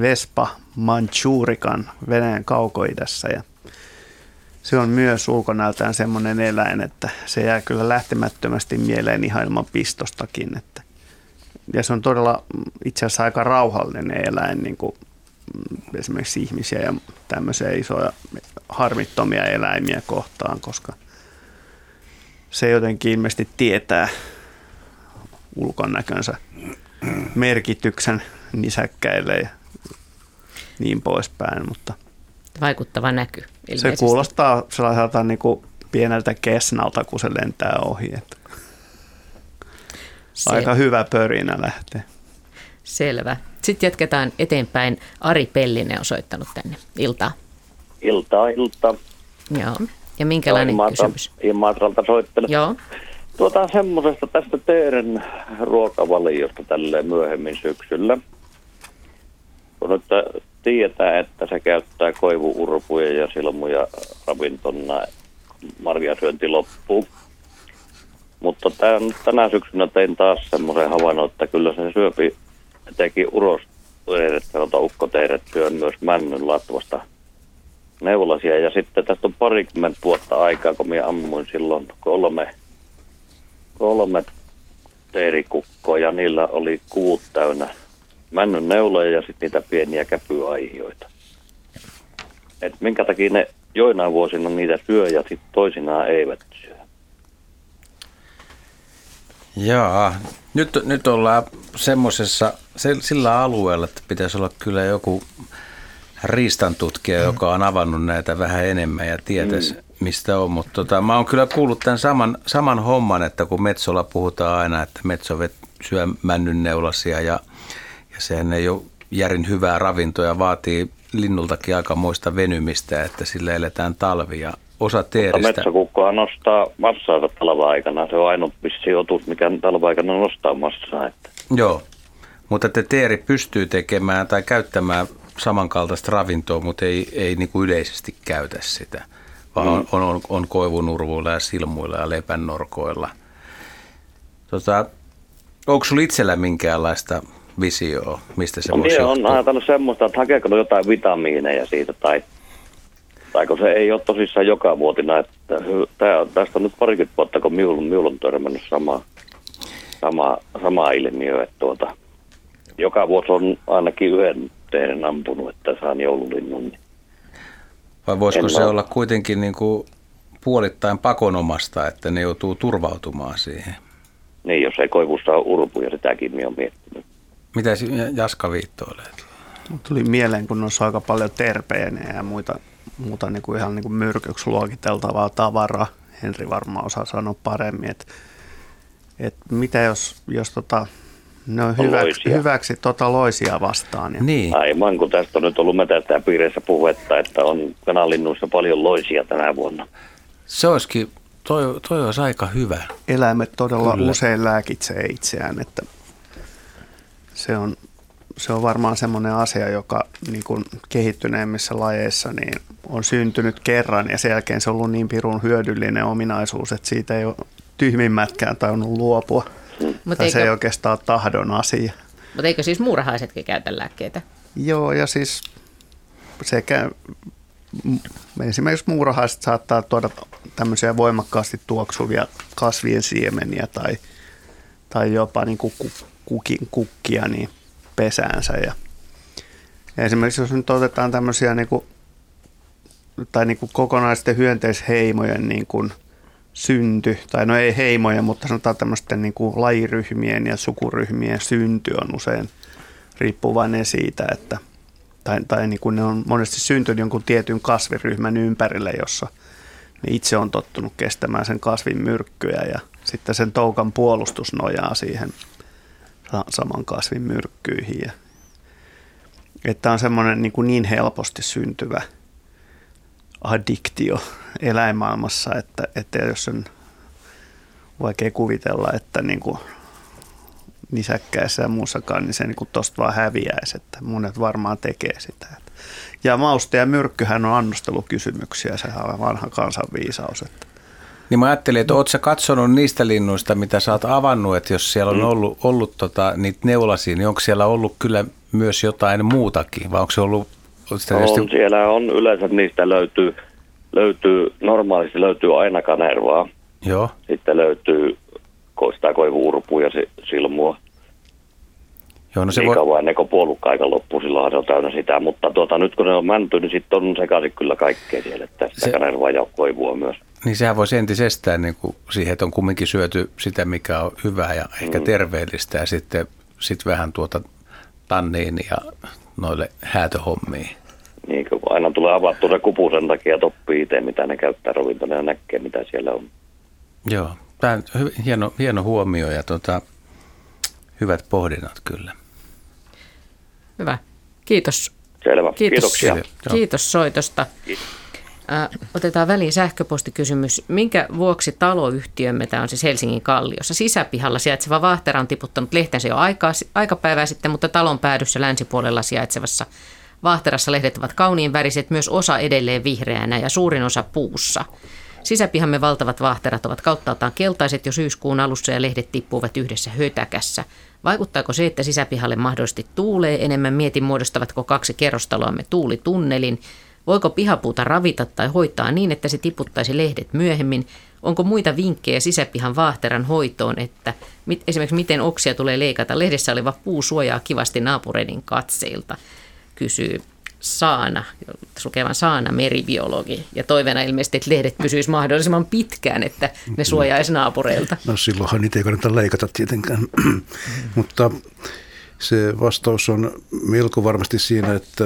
Vespa manchurikan Venäjän kaukoidassa ja se on myös ulkonäöltään semmoinen eläin, että se jää kyllä lähtemättömästi mieleen ihan ilman pistostakin, että ja se on todella itse asiassa aika rauhallinen eläin, niin kuin esimerkiksi ihmisiä ja tämmöisiä isoja harmittomia eläimiä kohtaan, koska se jotenkin ilmeisesti tietää ulkonäkönsä merkityksen nisäkkäille ja niin poispäin, mutta vaikuttava näky. Ilmeisesti. Se kuulostaa sellaiselta niin kuin pieneltä kesnalta, kun se lentää ohi. Että se. Aika hyvä pörinä lähtee. Selvä. Sitten jatketaan eteenpäin. Ari Pellinen on soittanut tänne. Iltaa. Iltaa, iltaa. Joo. Ja minkälainen Imatralta, kysymys? Imatralta soittelen. Joo. Tuota semmoisesta tästä teidän ruokavaliosta tälle myöhemmin syksyllä. Kun nyt tietää, että se käyttää koivuurpuja ja silmuja ravintona marjasyönti loppuu. Mutta tämän, tänä syksynä tein taas semmoisen havainnon, että kyllä se syöpi teki uros sanotaan ukkoteeret syön myös männyn latvasta neulasia. Ja sitten tästä on parikymmentä vuotta aikaa, kun minä ammuin silloin kolme, kolme teerikukkoa ja niillä oli kuut täynnä männyn neuloja ja sitten niitä pieniä käpyaihioita. Et minkä takia ne joinain vuosina niitä syö ja sitten toisinaan eivät syö. Joo, nyt, nyt ollaan semmoisessa, sillä alueella, että pitäisi olla kyllä joku riistantutkija, mm. joka on avannut näitä vähän enemmän ja tietäisi, mm. mistä on. Mutta tota, mä oon kyllä kuullut tämän saman, saman homman, että kun Metsolla puhutaan aina, että Metso syö männynneulasia ja, ja sehän ei ole järin hyvää ravintoa ja vaatii linnultakin aikamoista venymistä, että sillä eletään talvia osa teeristä. Mutta metsäkukkoa nostaa massaa talva-aikana. Se on ainut vissi otus, mikä talva-aikana nostaa massaa. Että. Joo, mutta te teeri pystyy tekemään tai käyttämään samankaltaista ravintoa, mutta ei, ei niin kuin yleisesti käytä sitä, vaan mm. on, on, on koivunurvuilla ja silmuilla ja lepännorkoilla. Tota, onko sinulla itsellä minkäänlaista visioa, mistä se no, voisi on ajatellut semmoista, että hakeeko jotain vitamiineja siitä tai tai kun se ei ole tosissaan joka vuotina, että tää, tästä on nyt parikymmentä vuotta, kun miulun, miulun törmännyt sama, sama, sama ilmiö, että tuota, joka vuosi on ainakin yhden teidän ampunut, että saan joululinnun. Niin Vai voisiko en se olla kuitenkin niin kuin puolittain pakonomasta, että ne joutuu turvautumaan siihen. Niin, jos ei koivussa ole urpuja, sitäkin minä olen miettinyt. Mitä Jaska viittoilee? Tuli mieleen, kun noissa aika paljon terpeenejä ja muita, muuta niin kuin ihan niin kuin myrkyksi luokiteltavaa tavaraa. Henri varmaan osaa sanoa paremmin, että, että mitä jos, jos tota, ne on, hyvä, hyväksi tota loisia vastaan. Ja. Niin. Aivan, kun tästä on nyt ollut metästää piireissä puhetta, että on kanalinnuissa paljon loisia tänä vuonna. Se olisikin, toi, toi olisi aika hyvä. Eläimet todella Kyllä. usein lääkitsee itseään, että se on, se on varmaan semmoinen asia, joka niin kuin kehittyneemmissä lajeissa niin on syntynyt kerran ja sen jälkeen se on ollut niin pirun hyödyllinen ominaisuus, että siitä ei ole tyhmimmätkään tainnut luopua. Mut eikö, se ei oikeastaan ole tahdon asia. Mutta eikö siis muurahaisetkin käytä lääkkeitä? Joo, ja siis sekä esimerkiksi muurahaiset saattaa tuoda tämmöisiä voimakkaasti tuoksuvia kasvien siemeniä tai, tai jopa niin kuin kukin, kukkia niin pesäänsä. Ja, esimerkiksi jos nyt otetaan tämmöisiä niin kuin, tai niin kuin kokonaisten hyönteisheimojen niin kuin – synty, tai no ei heimoja, mutta sanotaan tämmöisten niin kuin lajiryhmien ja sukuryhmien synty on usein riippuvainen siitä, että tai, tai niin kuin ne on monesti syntynyt jonkun tietyn kasviryhmän ympärille, jossa ne itse on tottunut kestämään sen kasvin myrkkyjä ja sitten sen toukan puolustus nojaa siihen saman kasvin myrkkyihin. Ja, että on semmoinen niin, kuin niin helposti syntyvä addiktio eläinmaailmassa, että, että jos on vaikea kuvitella, että niin kuin nisäkkäissä ja muussakaan, niin se niin kuin tosta vaan häviäisi, että monet varmaan tekee sitä. Ja mauste ja myrkkyhän on annostelukysymyksiä, se on vanha kansanviisaus. Että. Niin mä ajattelin, että ootko katsonut niistä linnuista, mitä sä oot avannut, että jos siellä on mm. ollut, ollut tota, niitä neulasia, niin onko siellä ollut kyllä myös jotain muutakin, vai onko se ollut... On, tietysti... siellä on yleensä, niistä löytyy löytyy, normaalisti löytyy aina kanervaa. Joo. Sitten löytyy sitä koivuurpua ja silmua. Joo, no se niin voi... kauan ennen kuin puolukka aika loppuu, silloin se on täynnä sitä. Mutta tuota, nyt kun ne on mänty, niin sitten on sekaisin kyllä kaikkea siellä, että sitä se... kanervaa ja koivua myös. Niin sehän voisi entisestään niin kuin siihen, että on kumminkin syöty sitä, mikä on hyvää ja ehkä mm. terveellistä ja sitten sit vähän tuota tanniin ja noille häätöhommiin. Niin, kun aina tulee avattu se kupu sen takia, että oppii itse, mitä ne käyttää ravintona ja näkee, mitä siellä on. Joo, tämä on hieno, hieno huomio ja tota, hyvät pohdinnat kyllä. Hyvä. Kiitos. Selvä. Kiitos, Kiitoksia. Kiitos soitosta. Kiitos. Otetaan väliin sähköpostikysymys. Minkä vuoksi taloyhtiömme, tämä on siis Helsingin Kalliossa, sisäpihalla sijaitseva Vahtera on tiputtanut lehtensä jo aikaa, aikapäivää sitten, mutta talon päädyssä länsipuolella sijaitsevassa Vahterassa lehdet ovat kauniin väriset, myös osa edelleen vihreänä ja suurin osa puussa. Sisäpihamme valtavat vahterat ovat kauttaaltaan keltaiset jo syyskuun alussa ja lehdet tippuvat yhdessä hötäkässä. Vaikuttaako se, että sisäpihalle mahdollisesti tuulee enemmän? Mietin, muodostavatko kaksi kerrostaloamme tuulitunnelin. Voiko pihapuuta ravita tai hoitaa niin, että se tiputtaisi lehdet myöhemmin? Onko muita vinkkejä sisäpihan vaahteran hoitoon, että mit, esimerkiksi miten oksia tulee leikata? Lehdessä oleva puu suojaa kivasti naapureiden katseilta kysyy Saana, sukevan Saana meribiologi. Ja toiveena ilmeisesti, että lehdet pysyisivät mahdollisimman pitkään, että ne suojaisi naapureilta. No silloinhan niitä ei kannata leikata tietenkään. Mutta se vastaus on melko varmasti siinä, että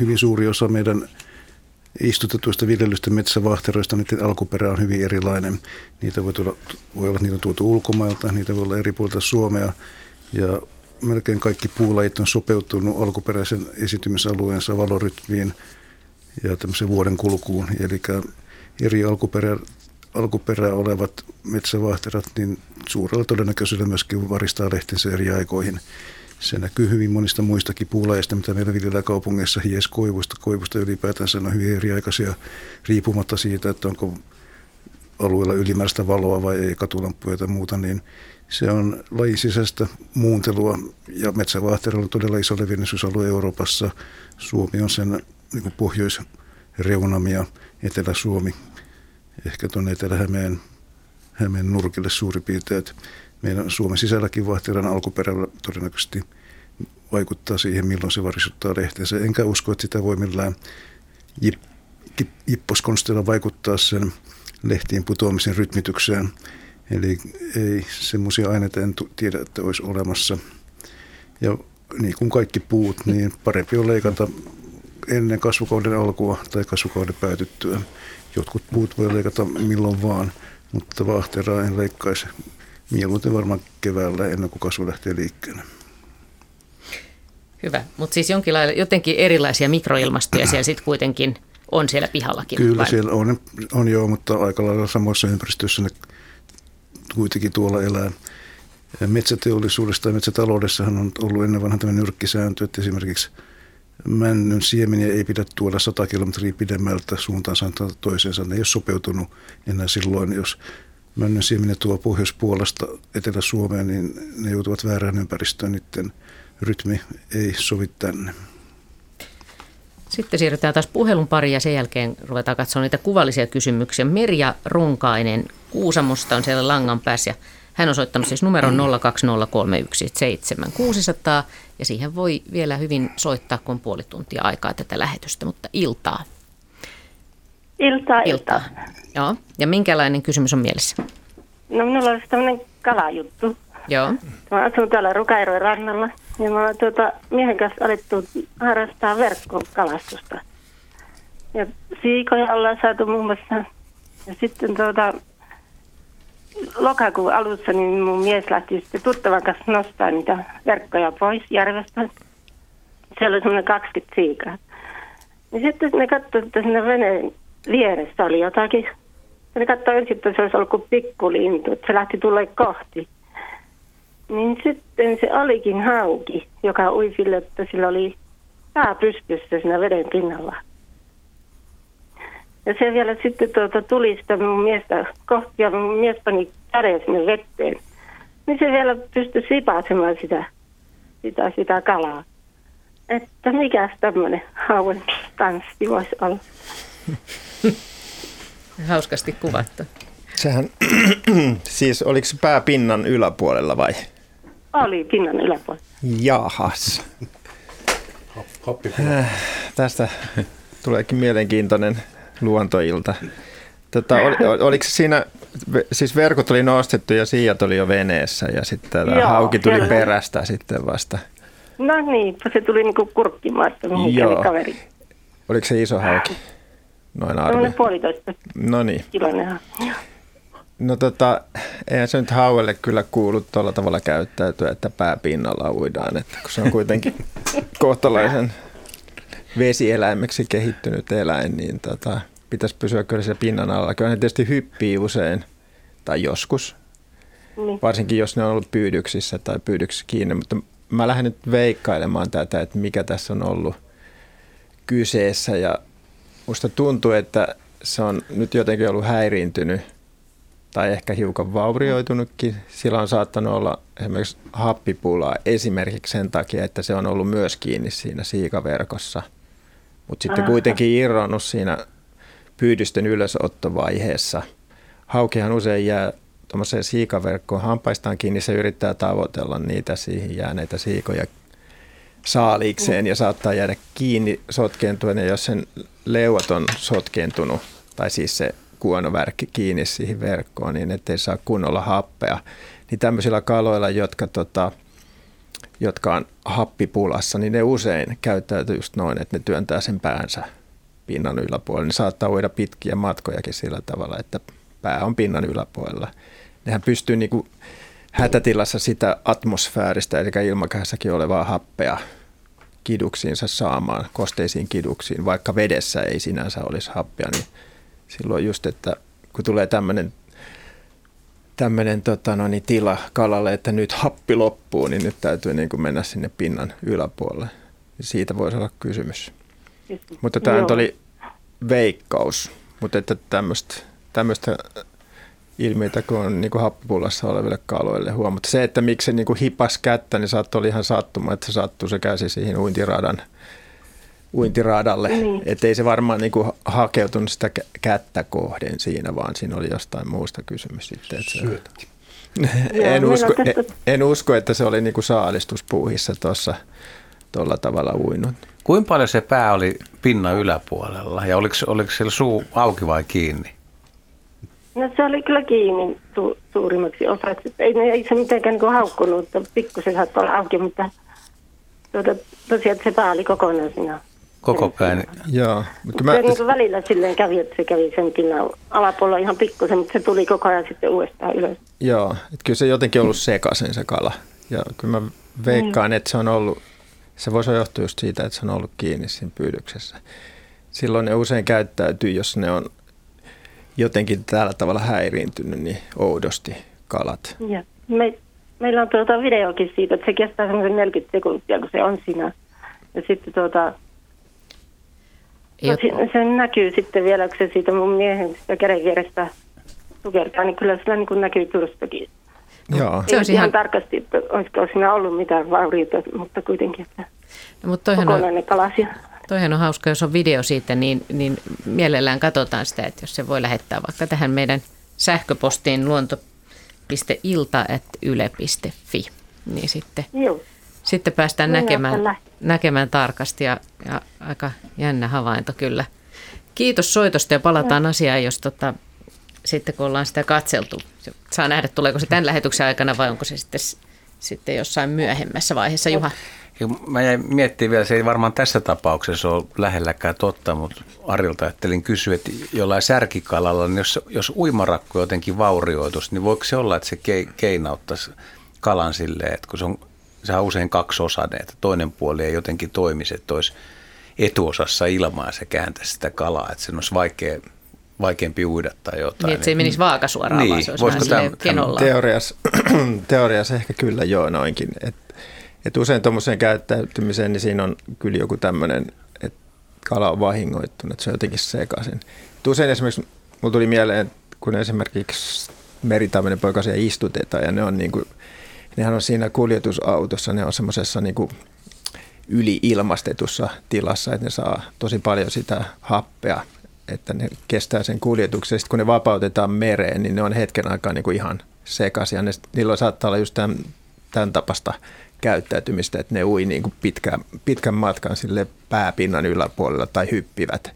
hyvin suuri osa meidän istutetuista viljelystä metsävahteroista, niiden alkuperä on hyvin erilainen. Niitä voi, tulla, voi olla, niitä on tuotu ulkomailta, niitä voi olla eri puolilta Suomea. Ja melkein kaikki puulajit on sopeutunut alkuperäisen esitymisalueensa valorytmiin ja tämmöisen vuoden kulkuun. Eli eri alkuperä, alkuperää olevat metsävahterat, niin suurella todennäköisyydellä myöskin varistaa lehtensä eri aikoihin. Se näkyy hyvin monista muistakin puulajista, mitä meillä viljellään kaupungeissa, hies koivusta. Ylipäätänsä on hyvin eriaikaisia riippumatta siitä, että onko alueella ylimääräistä valoa vai ei, katulampuja tai muuta, niin se on lajisisäistä muuntelua ja metsävahterolla on todella iso levinneisyysalue Euroopassa. Suomi on sen niin pohjoisreunam ja Etelä-Suomi, ehkä tuonne Etelä-Hämeen Hämeen nurkille suurin piirtein. Meidän Suomen sisälläkin vaihteran alkuperällä todennäköisesti vaikuttaa siihen, milloin se varisuttaa lehteensä. Enkä usko, että sitä voi millään ipposkonsteilla vaikuttaa sen lehtien putoamisen rytmitykseen. Eli ei semmoisia aineita en tiedä, että olisi olemassa. Ja niin kuin kaikki puut, niin parempi on leikata ennen kasvukauden alkua tai kasvukauden päätyttyä. Jotkut puut voi leikata milloin vaan, mutta vaahteraa en leikkaisi mieluiten varmaan keväällä ennen kuin kasvu lähtee liikkeelle. Hyvä, mutta siis jonkinlailla, jotenkin erilaisia mikroilmastoja siellä sitten kuitenkin on siellä pihallakin. Kyllä vai? siellä on, on joo, mutta aika lailla samoissa ympäristöissä ne kuitenkin tuolla elää. Metsäteollisuudessa ja metsätaloudessahan on ollut ennen vanhan tämmöinen nyrkkisääntö, että esimerkiksi männyn siemeniä ei pidä tuoda 100 kilometriä pidemmältä suuntaansa toiseensa. Ne ei ole sopeutunut enää silloin, jos männyn siemeniä tuo Pohjoispuolesta Etelä-Suomeen, niin ne joutuvat väärään ympäristöön. Niiden rytmi ei sovi tänne. Sitten siirrytään taas puhelun pariin ja sen jälkeen ruvetaan katsomaan niitä kuvallisia kysymyksiä. Merja Runkainen Kuusamosta on siellä langan päässä hän on soittanut siis numeron 020317600 ja siihen voi vielä hyvin soittaa, kun on puoli tuntia aikaa tätä lähetystä, mutta iltaa. Iltaa, iltaa. Joo, ja minkälainen kysymys on mielessä? No minulla olisi tämmöinen kalajuttu. Joo. Mä asun täällä Rukairojen rannalla ja mä tuota, miehen kanssa alettu harrastaa verkkokalastusta. Ja siikoja ollaan saatu muun muassa. Ja sitten tuota, lokakuun alussa niin mun mies lähti sitten tuttavan kanssa nostaa niitä verkkoja pois järvestä. Siellä oli semmoinen 20 siikaa. Ja sitten ne katsoivat, että siinä veneen vieressä oli jotakin. Ja ne katsoivat ensin, että se olisi ollut kuin pikkulintu, että se lähti tulee kohti. Niin sitten se olikin hauki, joka ui sille, että sillä oli pää pystyssä siinä veden pinnalla. Ja se vielä sitten tuota, tuli sitä mun miestä kohti ja mun mies pani käden sinne vetteen. Niin se vielä pystyi sipaasemaan sitä, sitä, sitä kalaa. Että mikä tämmöinen hauen tanssi voisi olla. Hauskasti kuvattu. Sehän, siis oliko se pää pinnan yläpuolella vai? Oli pinnan yläpuolella. Jahas. Äh, tästä tuleekin mielenkiintoinen luontoilta. Tota, ol, oliko siinä, siis verkot oli nostettu ja siijat oli jo veneessä ja sitten tämä hauki tuli siellä. perästä sitten vasta. No niin, se tuli niinku kurkkimaan, että Joo. kaveri. Oliko se iso hauki? Noin arvio. Noin puolitoista. No niin. No tota, eihän se nyt hauelle kyllä kuulu tuolla tavalla käyttäytyä, että pääpinnalla uidaan, että kun se on kuitenkin kohtalaisen vesieläimeksi kehittynyt eläin, niin tota, pitäisi pysyä kyllä siellä pinnan alla. Kyllä ne tietysti hyppii usein, tai joskus, niin. varsinkin jos ne on ollut pyydyksissä tai pyydyksissä kiinni, mutta mä lähden nyt veikkailemaan tätä, että mikä tässä on ollut kyseessä ja musta tuntuu, että se on nyt jotenkin ollut häiriintynyt tai ehkä hiukan vaurioitunutkin. Sillä on saattanut olla esimerkiksi happipulaa esimerkiksi sen takia, että se on ollut myös kiinni siinä siikaverkossa – mutta sitten kuitenkin irronnut siinä pyydysten ylösottovaiheessa. Haukihan usein jää tuommoiseen siikaverkkoon hampaistaan kiinni, se yrittää tavoitella niitä siihen jääneitä siikoja saaliikseen ja saattaa jäädä kiinni sotkentuen, ja jos sen leuat on sotkentunut, tai siis se kuonovärkki kiinni siihen verkkoon, niin ettei saa kunnolla happea. Niin tämmöisillä kaloilla, jotka tota, jotka on happipulassa, niin ne usein käyttäytyy just noin, että ne työntää sen päänsä pinnan yläpuolelle. Ne saattaa uida pitkiä matkojakin sillä tavalla, että pää on pinnan yläpuolella. Nehän pystyy niin kuin hätätilassa sitä atmosfääristä, eli ilmakehässäkin olevaa happea kiduksiinsa saamaan, kosteisiin kiduksiin, vaikka vedessä ei sinänsä olisi happea, niin silloin just, että kun tulee tämmöinen tämmöinen tota, no, niin tila kalalle, että nyt happi loppuu, niin nyt täytyy niin kuin mennä sinne pinnan yläpuolelle. Siitä voisi olla kysymys. Mutta tämä nyt oli veikkaus, mutta että tämmöistä, tämmöistä ilmiötä, kun on niin kuin happipullassa oleville kaloille huomata. Se, että miksi se niin kuin hipas kättä, niin saattoi olla ihan sattuma, että se sattuu se käsi siihen uintiradan uintiradalle. Niin. Että ei se varmaan niin kuin hakeutunut sitä kättä kohden siinä, vaan siinä oli jostain muusta kysymys sitten. Että se, en, usko, en, en usko, että se oli niin kuin saalistuspuuhissa tuossa tuolla tavalla uinut. Kuinka paljon se pää oli pinnan yläpuolella ja oliko, oliko siellä suu auki vai kiinni? No se oli kyllä kiinni su- suurimmaksi osaksi. Ei, ei se mitenkään niin haukkunut, pikkusen saattoi olla auki, mutta tuota, tosiaan että se pää oli kokonaan siinä. Koko pää. Joo, mutta mä... Se niin välillä silleen kävi, että se kävi sen pinnan alapuolella ihan pikkusen, mutta se tuli koko ajan sitten uudestaan ylös. Joo, että kyllä se jotenkin ollut sekaisin se kala. Ja kyllä mä veikkaan, mm. että se on ollut, se voisi johtua just siitä, että se on ollut kiinni siinä pyydyksessä. Silloin ne usein käyttäytyy, jos ne on jotenkin tällä tavalla häiriintynyt niin oudosti kalat. Ja. Me, meillä on tuota videokin siitä, että se kestää semmoisen 40 sekuntia, kun se on siinä. Ja sitten tuota, no, se näkyy sitten vielä, kun se siitä mun miehen sitä käden vierestä tukertaa, niin kyllä sillä niin näkyy turustakin. Joo. Ei se on ihan, ihan tarkasti, että olisiko siinä ollut mitään vaurioita, mutta kuitenkin, että no, mutta kokonainen on... kalasia. Toihan on hauska, jos on video siitä, niin, niin mielellään katsotaan sitä, että jos se voi lähettää vaikka tähän meidän sähköpostiin luonto.ilta.yle.fi, niin sitten, Joo. sitten päästään näkemään, näkemään tarkasti ja, ja aika jännä havainto kyllä. Kiitos soitosta ja palataan no. asiaan, jos tota, sitten kun ollaan sitä katseltu. Saa nähdä, tuleeko se tämän lähetyksen aikana vai onko se sitten, sitten jossain myöhemmässä vaiheessa, Juha? Ja mä jäin miettimään vielä, se ei varmaan tässä tapauksessa ole lähelläkään totta, mutta Arilta ajattelin kysyä, että jollain särkikalalla, niin jos, jos uimarakko jotenkin vaurioitus, niin voiko se olla, että se ke, keinauttaisi kalan silleen, että kun se on, se on usein kaksiosainen, että toinen puoli ei jotenkin toimisi, että olisi etuosassa ilmaa ja se kääntäisi sitä kalaa, että sen olisi vaikea vaikeampi uida tai jotain. Niin, että se ei menisi vaakasuoraan, niin, vaan se olisi vähän tämän, kenolla. Teoriassa, teoriassa ehkä kyllä joo noinkin. että et usein tuommoiseen käyttäytymiseen, niin siinä on kyllä joku tämmöinen, että kala on vahingoittunut, että se on jotenkin sekaisin. Et usein esimerkiksi, mulla tuli mieleen, kun esimerkiksi meritaminen poikasia istutetaan ja ne on niin kuin, nehän on siinä kuljetusautossa, ne on semmoisessa niin kuin yli-ilmastetussa tilassa, että ne saa tosi paljon sitä happea, että ne kestää sen kuljetuksen. Sitten kun ne vapautetaan mereen, niin ne on hetken aikaa niin kuin ihan sekaisin. Ne, niillä saattaa olla just tämän, tämän tapasta käyttäytymistä, että ne ui niin kuin pitkän, pitkän matkan sille pääpinnan yläpuolella tai hyppivät.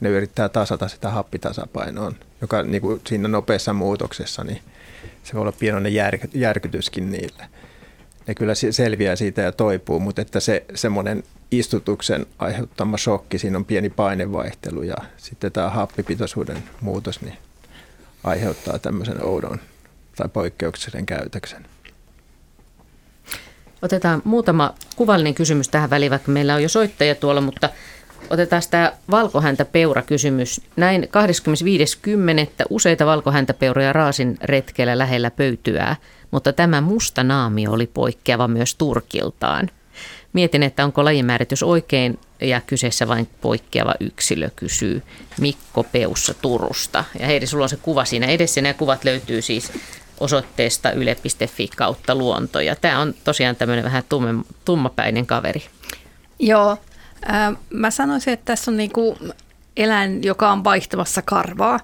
Ne yrittää tasata sitä happitasapainoa, joka niin kuin siinä nopeassa muutoksessa, niin se voi olla pienoinen järky, järkytyskin niille. Ne kyllä selviää siitä ja toipuu, mutta että se semmoinen istutuksen aiheuttama shokki, siinä on pieni painevaihtelu ja sitten tämä happipitoisuuden muutos niin aiheuttaa tämmöisen oudon tai poikkeuksellisen käytöksen. Otetaan muutama kuvallinen kysymys tähän väliin, vaikka meillä on jo soittaja tuolla, mutta otetaan tämä valkohäntäpeura-kysymys. Näin 25.10. useita valkohäntäpeuroja raasin retkellä lähellä pöytyää, mutta tämä musta naami oli poikkeava myös Turkiltaan. Mietin, että onko lajimääritys oikein ja kyseessä vain poikkeava yksilö, kysyy Mikko Peussa Turusta. Ja Heidi, sulla on se kuva siinä edessä, nämä kuvat löytyy siis osoitteesta yle.fi kautta luonto. Ja tämä on tosiaan tämmöinen vähän tumme, tummapäinen kaveri. Joo, mä sanoisin, että tässä on niinku eläin, joka on vaihtamassa karvaa.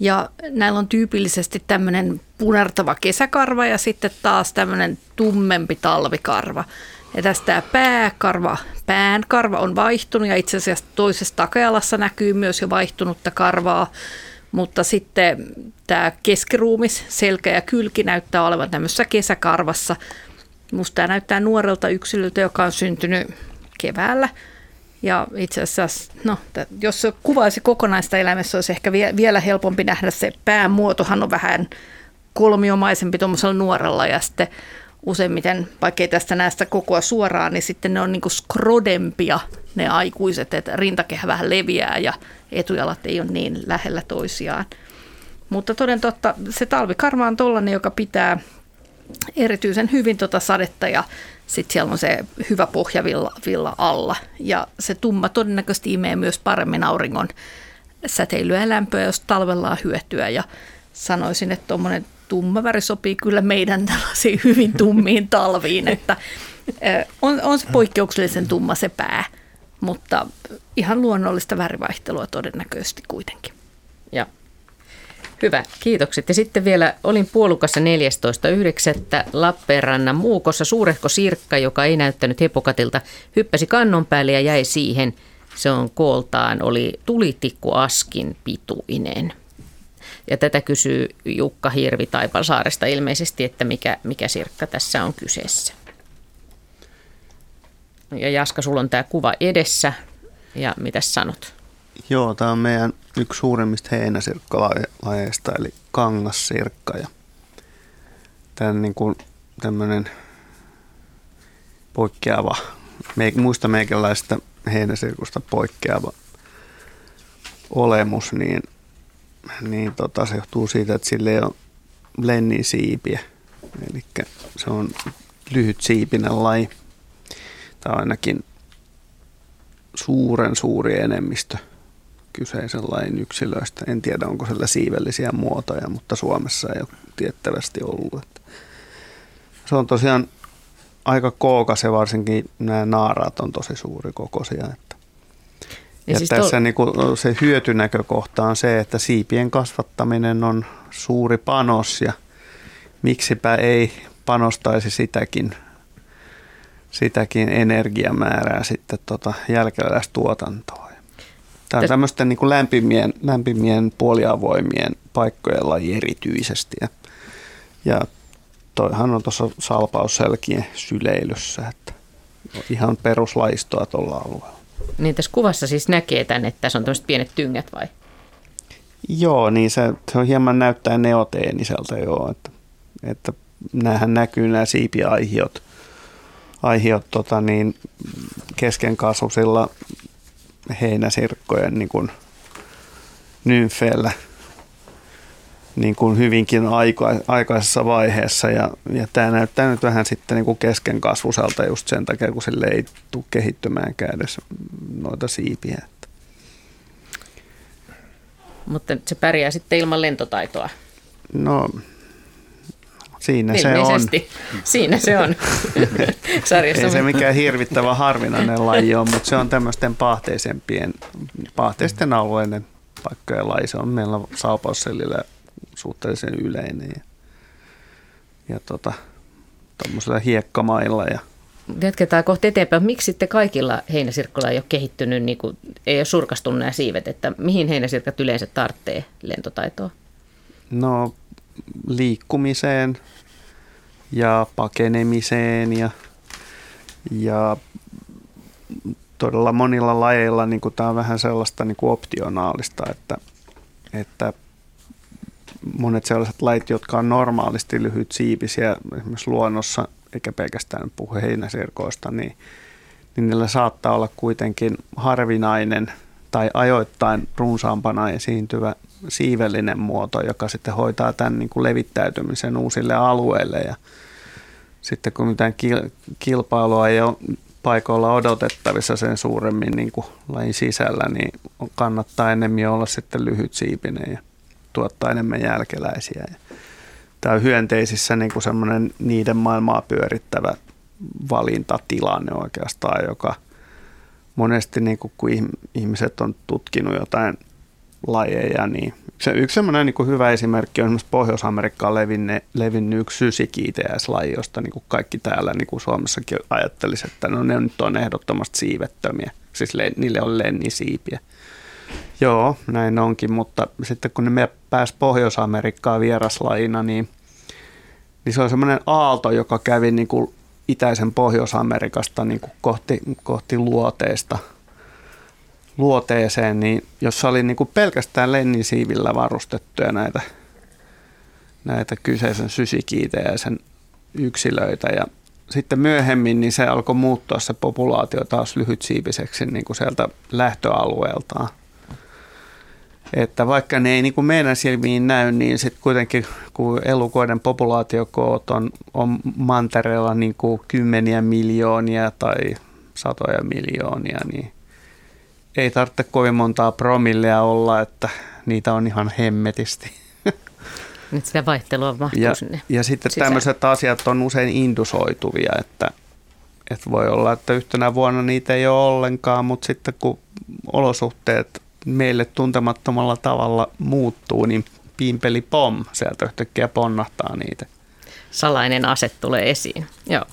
Ja näillä on tyypillisesti tämmöinen punertava kesäkarva ja sitten taas tämmöinen tummempi talvikarva. Ja tästä pääkarva, pään karva on vaihtunut ja itse asiassa toisessa takajalassa näkyy myös jo vaihtunutta karvaa. Mutta sitten tämä keskiruumis, selkä ja kylki näyttää olevan tämmöisessä kesäkarvassa. Musta tämä näyttää nuorelta yksilöltä, joka on syntynyt keväällä. Ja itse asiassa, no, jos kuvaisi kokonaista elämässä, olisi ehkä vielä helpompi nähdä se päämuotohan on vähän kolmiomaisempi tuommoisella nuorella ja sitten useimmiten, vaikka ei tästä näe sitä kokoa suoraan, niin sitten ne on niin skrodempia ne aikuiset, että rintakehä vähän leviää ja etujalat ei ole niin lähellä toisiaan. Mutta toden totta, se talvikarva on tollainen, joka pitää erityisen hyvin tuota sadetta ja sitten siellä on se hyvä pohjavilla villa alla. Ja se tumma todennäköisesti imee myös paremmin auringon säteilyä ja lämpöä, jos talvella on hyötyä. Ja sanoisin, että tuommoinen tumma väri sopii kyllä meidän tällaisiin hyvin tummiin talviin, että on, on se poikkeuksellisen tumma se pää, mutta ihan luonnollista värivaihtelua todennäköisesti kuitenkin. Ja Hyvä, kiitokset. Ja sitten vielä olin puolukassa 14.9. Lappeenrannan muukossa suurehko sirkka, joka ei näyttänyt hepokatilta, hyppäsi kannon päälle ja jäi siihen. Se on kooltaan, oli tulitikkuaskin pituinen. Ja tätä kysyy Jukka Hirvi Taipalsaaresta ilmeisesti, että mikä, mikä sirkka tässä on kyseessä. Ja Jaska, sulla on tämä kuva edessä. Ja mitä sanot? Joo, tämä on meidän yksi suurimmista heinäsirkkalajeista, eli kangassirkka. Ja tämä on niin kuin tämmöinen poikkeava, muista meikäläistä heinäsirkusta poikkeava olemus, niin, niin tota, se johtuu siitä, että sille ei ole lennin siipiä. Eli se on lyhyt siipinen laji. Tämä on ainakin suuren suuri enemmistö kyseisen lain yksilöistä. En tiedä, onko sillä siivellisiä muotoja, mutta Suomessa ei ole tiettävästi ollut. Se on tosiaan aika kookas ja varsinkin nämä naaraat on tosi suuri kokoisia. Että. Ja, ja siis tässä to... niin kuin se hyötynäkökohta on se, että siipien kasvattaminen on suuri panos ja miksipä ei panostaisi sitäkin, sitäkin energiamäärää sitten tota jälkeläistuotantoon. Tämä on tämmöisten niin kuin lämpimien, lämpimien puoliavoimien paikkojen laji erityisesti. Ja, ja toihan on tuossa salpausselkien syleilyssä, että ihan peruslaistoa tuolla alueella. Niin tässä kuvassa siis näkee tämän, että tässä on tämmöiset pienet tyngät vai? Joo, niin se, se on hieman näyttää neoteeniseltä joo, että, että näähän näkyy nämä siipiaihiot aihiot, tota niin, keskenkasvusilla heinäsirkkojen niin kuin nymfeillä niin kuin hyvinkin aika, aikaisessa vaiheessa ja, ja tämä näyttää nyt vähän sitten niin kuin keskenkasvuselta just sen takia, kun sille ei tule kehittymäänkään edes noita siipiä. Mutta se pärjää sitten ilman lentotaitoa. No Siinä se on. Siinä se on. Sarjassa. Ei se mikään hirvittävä harvinainen laji ole, mutta se on tämmöisten pahteisempien, pahteisten alueiden paikkojen laji. Se on meillä saapaussellillä suhteellisen yleinen. Ja, ja tota, hiekkamailla ja Jatketaan kohti eteenpäin. Miksi sitten kaikilla heinäsirkkoilla ei ole kehittynyt, niin kuin, ei ole surkastunut nämä siivet, että mihin heinäsirkat yleensä tarvitsee lentotaitoa? No liikkumiseen ja pakenemiseen ja, ja todella monilla lajeilla niin tämä on vähän sellaista niin kuin optionaalista, että, että monet sellaiset lajit, jotka on normaalisti lyhyt siipisiä esimerkiksi luonnossa, eikä pelkästään puhu heinäsirkoista, niin, niin niillä saattaa olla kuitenkin harvinainen tai ajoittain runsaampana esiintyvä siivellinen muoto, joka sitten hoitaa tämän niin kuin levittäytymisen uusille alueille. Ja sitten kun mitään kilpailua ei ole paikoilla odotettavissa sen suuremmin niin kuin lajin sisällä, niin kannattaa enemmän olla sitten lyhyt siipinen ja tuottaa enemmän jälkeläisiä. Tämä on hyönteisissä niin kuin semmoinen niiden maailmaa pyörittävä valintatilanne oikeastaan, joka monesti niin kuin, kun ihmiset on tutkinut jotain lajeja, niin se, yksi semmoinen niin hyvä esimerkki on esimerkiksi Pohjois-Amerikkaan levinne, levinnyt yksi sysikiiteäislaji, josta niin kuin kaikki täällä niin kuin Suomessakin ajattelisi, että no ne nyt on ehdottomasti siivettömiä, siis le, niille on lennisiipiä. Joo, näin onkin, mutta sitten kun ne pääsi Pohjois-Amerikkaan vieraslajina, niin, niin se on semmoinen aalto, joka kävi niin kuin itäisen Pohjois-Amerikasta niin kuin kohti, kohti luoteesta – luoteeseen, niin jossa oli niin kuin pelkästään lennisiivillä varustettuja näitä, näitä kyseisen sysikiiteäisen yksilöitä. Ja sitten myöhemmin niin se alkoi muuttua se populaatio taas lyhytsiipiseksi niin kuin sieltä lähtöalueeltaan. Että vaikka ne ei niin kuin meidän silmiin näy, niin sitten kuitenkin kun elukoiden populaatiokoot on, on mantereella niin kuin kymmeniä miljoonia tai satoja miljoonia, niin ei tarvitse kovin montaa promillea olla, että niitä on ihan hemmetisti. Nyt sitä vaihtelua mahtuu ja, sinne Ja sitten sisään. tämmöiset asiat on usein indusoituvia, että, että voi olla, että yhtenä vuonna niitä ei ole ollenkaan, mutta sitten kun olosuhteet meille tuntemattomalla tavalla muuttuu, niin pimpeli pom, sieltä yhtäkkiä ponnahtaa niitä. Salainen ase tulee esiin, joo.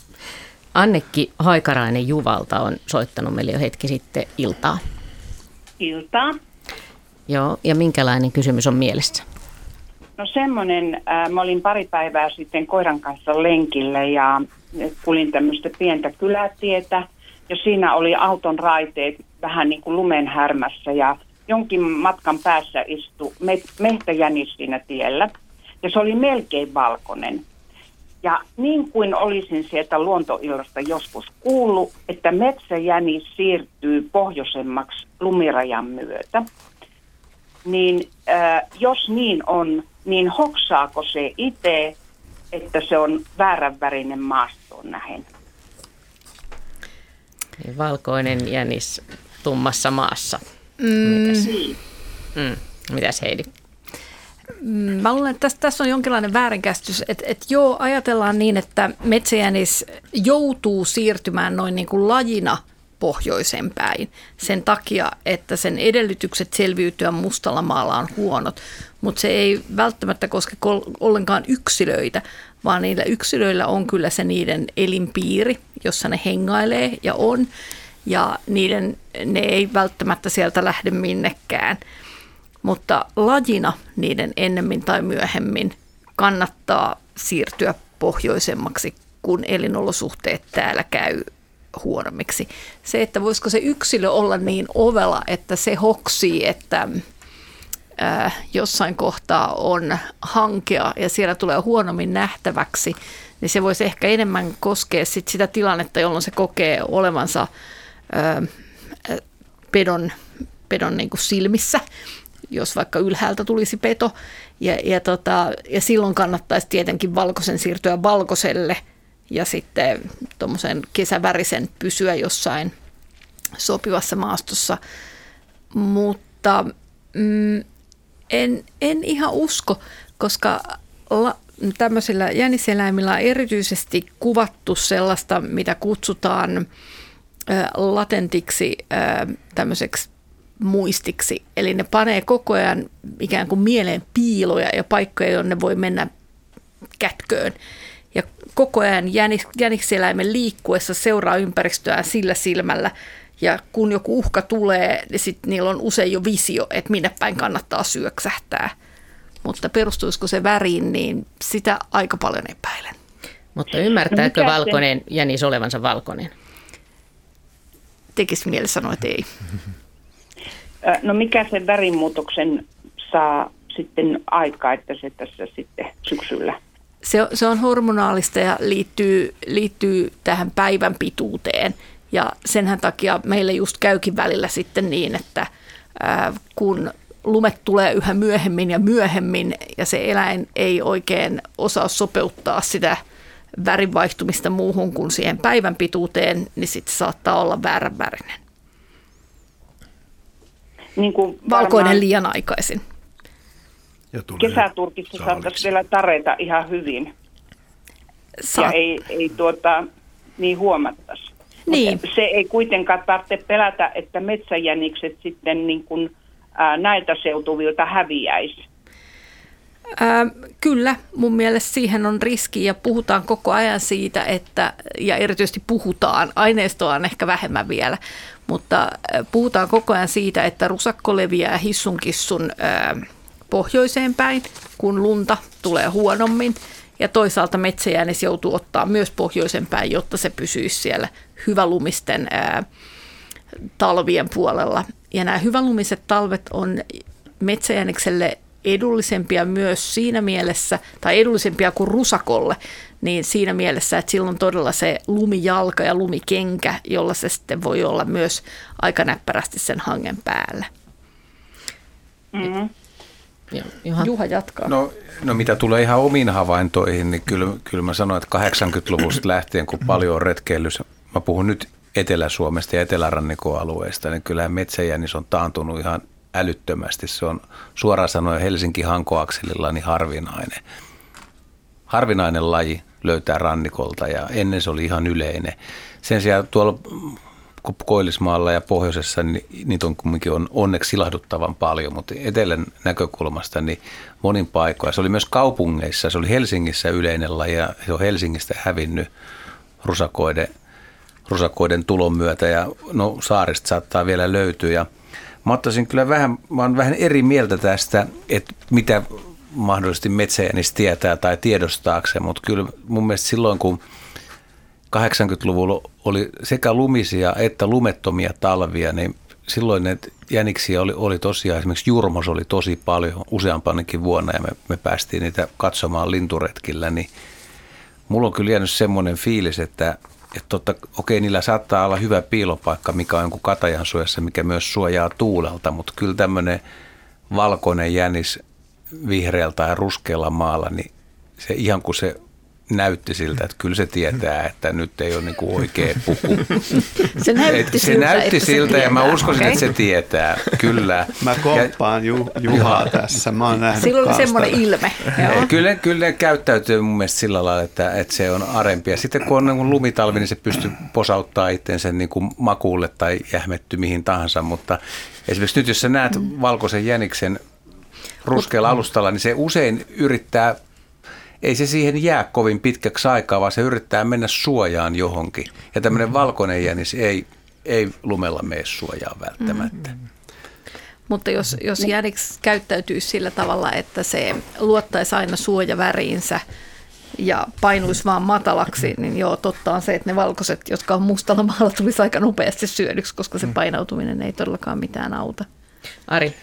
Annekki Haikarainen Juvalta on soittanut meille jo hetki sitten iltaa. Iltaa. Joo, ja minkälainen kysymys on mielessä? No semmoinen, äh, mä olin pari päivää sitten koiran kanssa lenkillä ja kulin tämmöistä pientä kylätietä ja siinä oli auton raiteet vähän niin kuin lumen härmässä ja jonkin matkan päässä istui mehtäjänis siinä tiellä ja se oli melkein valkoinen. Ja niin kuin olisin sieltä luontoillasta joskus kuullut, että metsäjänis siirtyy pohjoisemmaksi lumirajan myötä, niin äh, jos niin on, niin hoksaako se itse, että se on vääränvärinen maastoon nähen? Niin, valkoinen jänis tummassa maassa. Mm. Mitäs? Mm. Mitäs Heidi? Mm, mä luulen, että tässä, tässä on jonkinlainen väärinkäsitys, että, että joo, ajatellaan niin, että metsäjänis joutuu siirtymään noin niin kuin lajina pohjoisen päin sen takia, että sen edellytykset selviytyä mustalla maalla on huonot, mutta se ei välttämättä koske ollenkaan yksilöitä, vaan niillä yksilöillä on kyllä se niiden elinpiiri, jossa ne hengailee ja on, ja niiden, ne ei välttämättä sieltä lähde minnekään – mutta lajina niiden ennemmin tai myöhemmin kannattaa siirtyä pohjoisemmaksi, kun elinolosuhteet täällä käy huonommiksi. Se, että voisiko se yksilö olla niin ovela, että se hoksii, että äh, jossain kohtaa on hankea ja siellä tulee huonommin nähtäväksi, niin se voisi ehkä enemmän koskea sit sitä tilannetta, jolloin se kokee olevansa pedon, pedon niin kuin silmissä jos vaikka ylhäältä tulisi peto. Ja, ja, tota, ja silloin kannattaisi tietenkin valkoisen siirtyä valkoiselle ja sitten tuommoisen kesävärisen pysyä jossain sopivassa maastossa. Mutta mm, en, en ihan usko, koska la, tämmöisillä jäniseläimillä on erityisesti kuvattu sellaista, mitä kutsutaan latentiksi tämmöiseksi muistiksi. Eli ne panee koko ajan ikään kuin mieleen piiloja ja paikkoja, jonne voi mennä kätköön. Ja koko ajan jänis, jäniseläimen liikkuessa seuraa ympäristöään sillä silmällä. Ja kun joku uhka tulee, niin sit niillä on usein jo visio, että minne päin kannattaa syöksähtää. Mutta perustuisiko se väriin, niin sitä aika paljon epäilen. Mutta ymmärtääkö no valkoinen jänis olevansa valkoinen? Tekisi mieli sanoa, että ei. No mikä sen värimuutoksen saa sitten aikaa, että se tässä sitten syksyllä? Se, se on hormonaalista ja liittyy, liittyy tähän päivän pituuteen. Ja senhän takia meille just käykin välillä sitten niin, että ää, kun lumet tulee yhä myöhemmin ja myöhemmin ja se eläin ei oikein osaa sopeuttaa sitä värin vaihtumista muuhun kuin siihen päivän pituuteen, niin sitten saattaa olla väärän värinen niin kuin Valkoinen liian aikaisin. Kesäturkissa saattaisi vielä tareta ihan hyvin. Saat... Ja ei, ei tuota, niin huomattaisi. Niin. se ei kuitenkaan tarvitse pelätä, että metsäjänikset sitten niin kuin, ää, näiltä seutuvilta häviäisi. Ää, kyllä, mun mielestä siihen on riski ja puhutaan koko ajan siitä, että, ja erityisesti puhutaan, aineistoa on ehkä vähemmän vielä, mutta puhutaan koko ajan siitä, että rusakko leviää hissunkissun pohjoiseen päin, kun lunta tulee huonommin. Ja toisaalta metsäjäänis joutuu ottaa myös pohjoisen päin, jotta se pysyisi siellä hyvälumisten ää, talvien puolella. Ja nämä hyvälumiset talvet on metsäjänikselle edullisempia myös siinä mielessä, tai edullisempia kuin rusakolle, niin siinä mielessä, että silloin todella se lumijalka ja lumikenkä, jolla se sitten voi olla myös aika näppärästi sen hangen päällä. Mm-hmm. Juha. Juha jatkaa. No, no mitä tulee ihan omiin havaintoihin, niin kyllä, kyllä mä sanoin, että 80-luvusta lähtien, kun paljon on retkeillyt, mä puhun nyt Etelä-Suomesta ja Etelärannikon niin kyllähän metsäjännis on taantunut ihan älyttömästi. Se on suoraan sanoen Helsinki-Hankoakselilla niin harvinainen. Harvinainen laji löytää rannikolta ja ennen se oli ihan yleinen. Sen sijaan tuolla Koillismaalla ja pohjoisessa, niin niitä on kumminkin on onneksi ilahduttavan paljon, mutta etelän näkökulmasta niin monin paikoin. Se oli myös kaupungeissa, se oli Helsingissä yleinen laji ja se on Helsingistä hävinnyt rusakoiden, rusakoiden tulon myötä ja no saarista saattaa vielä löytyä. Ja mä ottaisin kyllä vähän, mä olen vähän eri mieltä tästä, että mitä mahdollisesti metsäjänis tietää tai tiedostaakseen, mutta kyllä mun mielestä silloin kun 80-luvulla oli sekä lumisia että lumettomia talvia, niin silloin ne jäniksiä oli, oli tosiaan, esimerkiksi Jurmos oli tosi paljon useampanakin vuonna ja me, me päästiin niitä katsomaan linturetkillä, niin mulla on kyllä jäänyt semmoinen fiilis, että, että totta, okei, niillä saattaa olla hyvä piilopaikka, mikä on jonkun katajan suojassa, mikä myös suojaa tuulelta, mutta kyllä tämmöinen valkoinen jänis vihreältä tai ruskealla maalla, niin se ihan kuin se näytti siltä, että kyllä se tietää, että nyt ei ole niin kuin oikea puku. Se näytti se siltä, näytti että se siltä ja mä uskoisin, Okei. että se tietää, kyllä. Mä komppaan Ju, Juhaa tässä. Mä oon nähnyt Silloin oli semmoinen ilme. Ei, Joo. Kyllä, kyllä ne käyttäytyy mun mielestä sillä lailla, että, että se on arempi. Ja sitten kun on niin kuin lumitalvi, niin se pystyy posauttaa itsensä niin kuin makuulle tai jähmetty mihin tahansa. Mutta esimerkiksi nyt, jos sä näet valkoisen jäniksen ruskealla alustalla, niin se usein yrittää, ei se siihen jää kovin pitkäksi aikaa, vaan se yrittää mennä suojaan johonkin. Ja tämmöinen valkoinen jänis ei, ei lumella mene suojaan välttämättä. Mutta jos, jos jäniks käyttäytyy sillä tavalla, että se luottaisi aina suojaväriinsä ja painuisi vaan matalaksi, niin joo, totta on se, että ne valkoiset, jotka on mustalla maalla, tulisi aika nopeasti syödyksi, koska se painautuminen ei todellakaan mitään auta. Ari.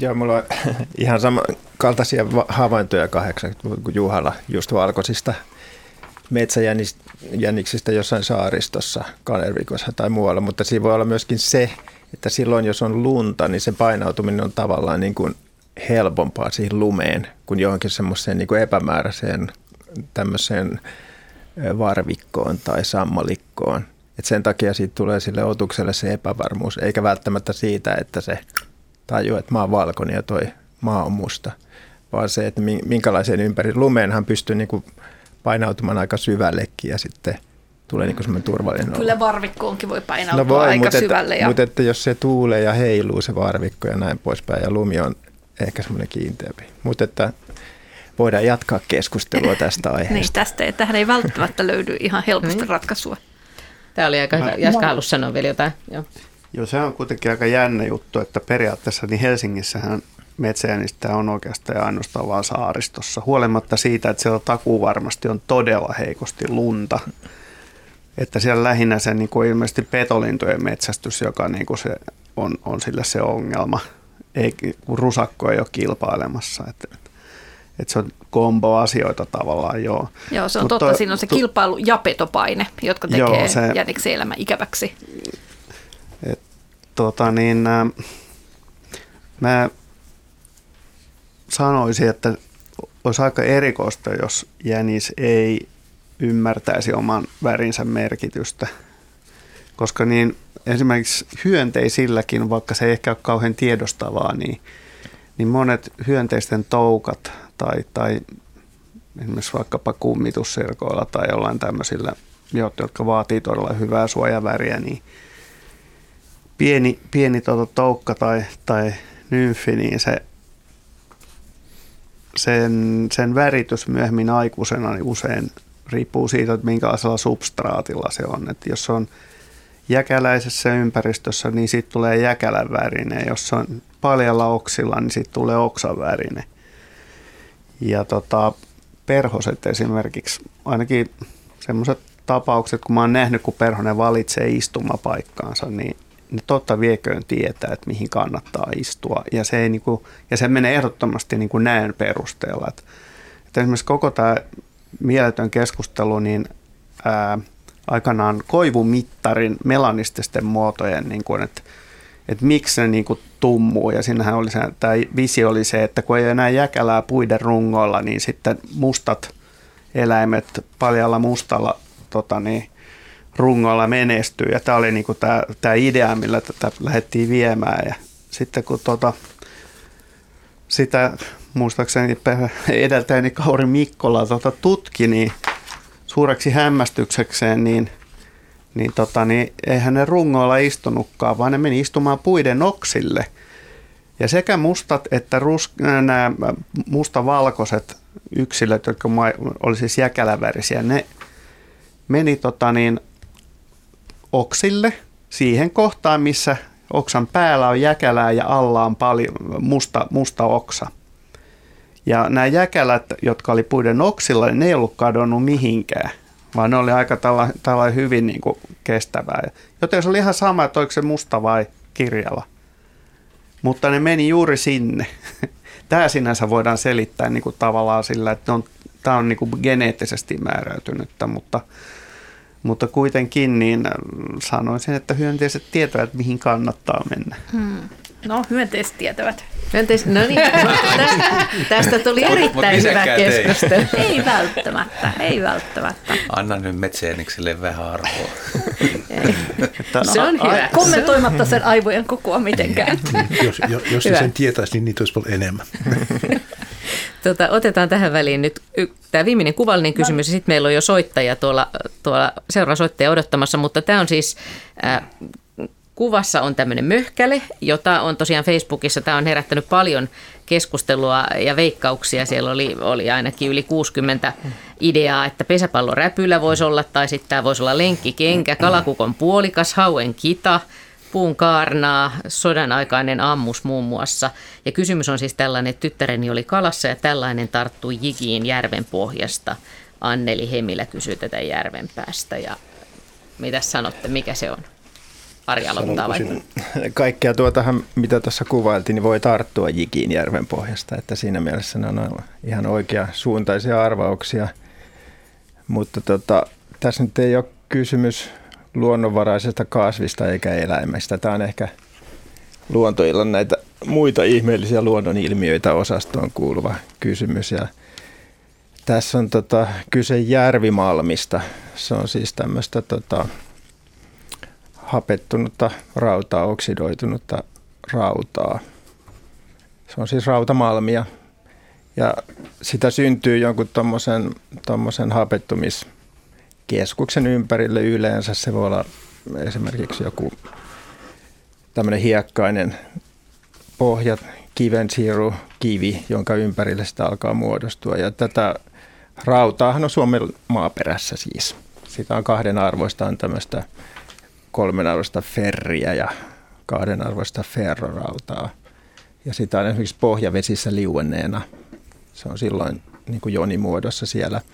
Joo, mulla on ihan samankaltaisia va- havaintoja 80 kuin Juhalla just valkoisista metsäjäniksistä jossain saaristossa, Kanervikossa tai muualla, mutta siinä voi olla myöskin se, että silloin jos on lunta, niin se painautuminen on tavallaan niin kuin helpompaa siihen lumeen kuin johonkin semmoiseen niin kuin epämääräiseen tämmöiseen varvikkoon tai sammalikkoon. Et sen takia siitä tulee sille otukselle se epävarmuus, eikä välttämättä siitä, että se tajuu, että maa on valkoinen ja toi maa on musta, vaan se, että min- minkälaiseen ympäri. Lumeenhan pystyy niin kuin painautumaan aika syvällekin ja sitten tulee niin semmoinen turvallinen olo. Kyllä varvikkoonkin voi painautua no voi, aika mutta syvälle. Että, Ja... mutta että jos se tuulee ja heiluu se varvikko ja näin poispäin ja lumi on ehkä semmoinen kiinteämpi. Mutta että voidaan jatkaa keskustelua tästä aiheesta. Niin, tästä ei, tähän ei välttämättä löydy ihan helposti ratkaisua. Tämä oli aika hyvä. Jaska halusi sanoa vielä jotain. Joo. Joo, se on kuitenkin aika jännä juttu, että periaatteessa niin Helsingissähän metsäjänistä on oikeastaan ainoastaan vaan saaristossa. Huolimatta siitä, että siellä takuu varmasti on todella heikosti lunta. Että siellä lähinnä se niin kuin ilmeisesti petolintujen metsästys, joka niin kuin se on, on sille se ongelma. Ei, kun rusakko ei ole kilpailemassa. Että, että, se on kombo asioita tavallaan, joo. Joo, se on Mut totta. toi- Siinä on se kilpailu ja petopaine, jotka tekee Joo, se... se- jäniksen elämä ikäväksi. Et, tota niin, ä, mä sanoisin, että olisi aika erikoista, jos jänis ei ymmärtäisi oman värinsä merkitystä. Koska niin esimerkiksi hyönteisilläkin, vaikka se ei ehkä ole kauhean tiedostavaa, niin, niin monet hyönteisten toukat tai, tai esimerkiksi vaikkapa kummitussirkoilla tai jollain tämmöisillä, jotka vaatii todella hyvää suojaväriä, niin pieni, pieni tuota toukka tai, tai nymfi, niin se, sen, sen väritys myöhemmin aikuisena niin usein riippuu siitä, että minkälaisella substraatilla se on. Että jos se on jäkäläisessä ympäristössä, niin siitä tulee jäkälän värinen. Jos se on paljalla oksilla, niin siitä tulee oksan värinen. Ja tota, perhoset esimerkiksi, ainakin semmoiset tapaukset, kun mä oon nähnyt, kun perhonen valitsee istumapaikkaansa, niin ne totta vieköön tietää, että mihin kannattaa istua. Ja se, ei niinku, ja se menee ehdottomasti niinku näön perusteella. Et, et esimerkiksi koko tämä mieletön keskustelu, niin ää, aikanaan koivumittarin melanististen muotojen, niin kuin, että että miksi ne niin kuin tummuu. Ja siinähän oli se, tämä visio oli se, että kun ei enää jäkälää puiden rungoilla, niin sitten mustat eläimet paljalla mustalla tota niin, rungoilla menestyy. Ja tämä oli niin kuin tämä, tämä idea, millä tätä lähdettiin viemään. Ja sitten kun tota, sitä muistaakseni edeltäjäni Kauri Mikkola tota tutki, niin suureksi hämmästyksekseen, niin niin, tota, niin eihän ne rungoilla istunutkaan, vaan ne meni istumaan puiden oksille. Ja sekä mustat että rus, nämä mustavalkoiset yksilöt, jotka oli siis jäkälävärisiä, ne meni tota niin, oksille siihen kohtaan, missä oksan päällä on jäkälää ja alla on paljon musta, musta oksa. Ja nämä jäkälät, jotka oli puiden oksilla, niin ne ei ollut kadonnut mihinkään, vaan ne oli aika tällainen tällä hyvin niin kuin kestävää. Joten se oli ihan sama, että oliko se musta vai kirjala. Mutta ne meni juuri sinne. Tämä sinänsä voidaan selittää niin kuin tavallaan sillä, että on, tämä on niin kuin geneettisesti määräytynyttä, mutta – mutta kuitenkin niin äh, sanoisin, että hyönteiset tietävät, mihin kannattaa mennä. Hmm. No, hyönteiset tietävät. Hyönteis, no niin, tästä, tästä tuli erittäin hyvä keskustelu. Ei välttämättä, ei välttämättä. Anna nyt metsäenikselle vähän arvoa. no, se on hyvä. Kommentoimatta sen aivojen kokoa mitenkään. jos jos, jos sen tietäisi, niin niitä olisi paljon enemmän. Tota, otetaan tähän väliin nyt tämä viimeinen kuvallinen kysymys, ja sitten meillä on jo soittaja tuolla, tuolla seuraava soittaja odottamassa, mutta tämä on siis, äh, kuvassa on tämmöinen möhkäle, jota on tosiaan Facebookissa, tämä on herättänyt paljon keskustelua ja veikkauksia. Siellä oli, oli ainakin yli 60 ideaa, että pesäpalloräpylä voisi olla, tai sitten tämä voisi olla lenkkikenkä, kalakukon puolikas, hauen kita – puun kaarnaa, sodan aikainen ammus muun muassa. Ja kysymys on siis tällainen, että tyttäreni oli kalassa ja tällainen tarttui jigiin järven pohjasta. Anneli Hemilä kysyy tätä järven päästä ja mitä sanotte, mikä se on? Ari aloittaa vai? Kaikkea tuotahan, mitä tuossa kuvailtiin, niin voi tarttua jigiin järven pohjasta, että siinä mielessä ne on ihan oikea suuntaisia arvauksia. Mutta tota, tässä nyt ei ole kysymys luonnonvaraisesta kasvista eikä eläimestä. Tämä on ehkä luontoillan näitä muita ihmeellisiä luonnonilmiöitä osastoon kuuluva kysymys. Ja tässä on tota, kyse järvimalmista. Se on siis tämmöistä tota, hapettunutta rautaa, oksidoitunutta rautaa. Se on siis rautamalmia. Ja sitä syntyy jonkun tuommoisen hapettumis keskuksen ympärille yleensä. Se voi olla esimerkiksi joku tämmöinen hiekkainen pohja, kiven siiru, kivi, jonka ympärille sitä alkaa muodostua. Ja tätä rautaahan on Suomen maaperässä siis. Sitä on kahden arvoista, on tämmöistä kolmen arvoista ferriä ja kahden arvoista ferrorautaa. Ja sitä on esimerkiksi pohjavesissä liuenneena. Se on silloin niin kuin jonimuodossa siellä –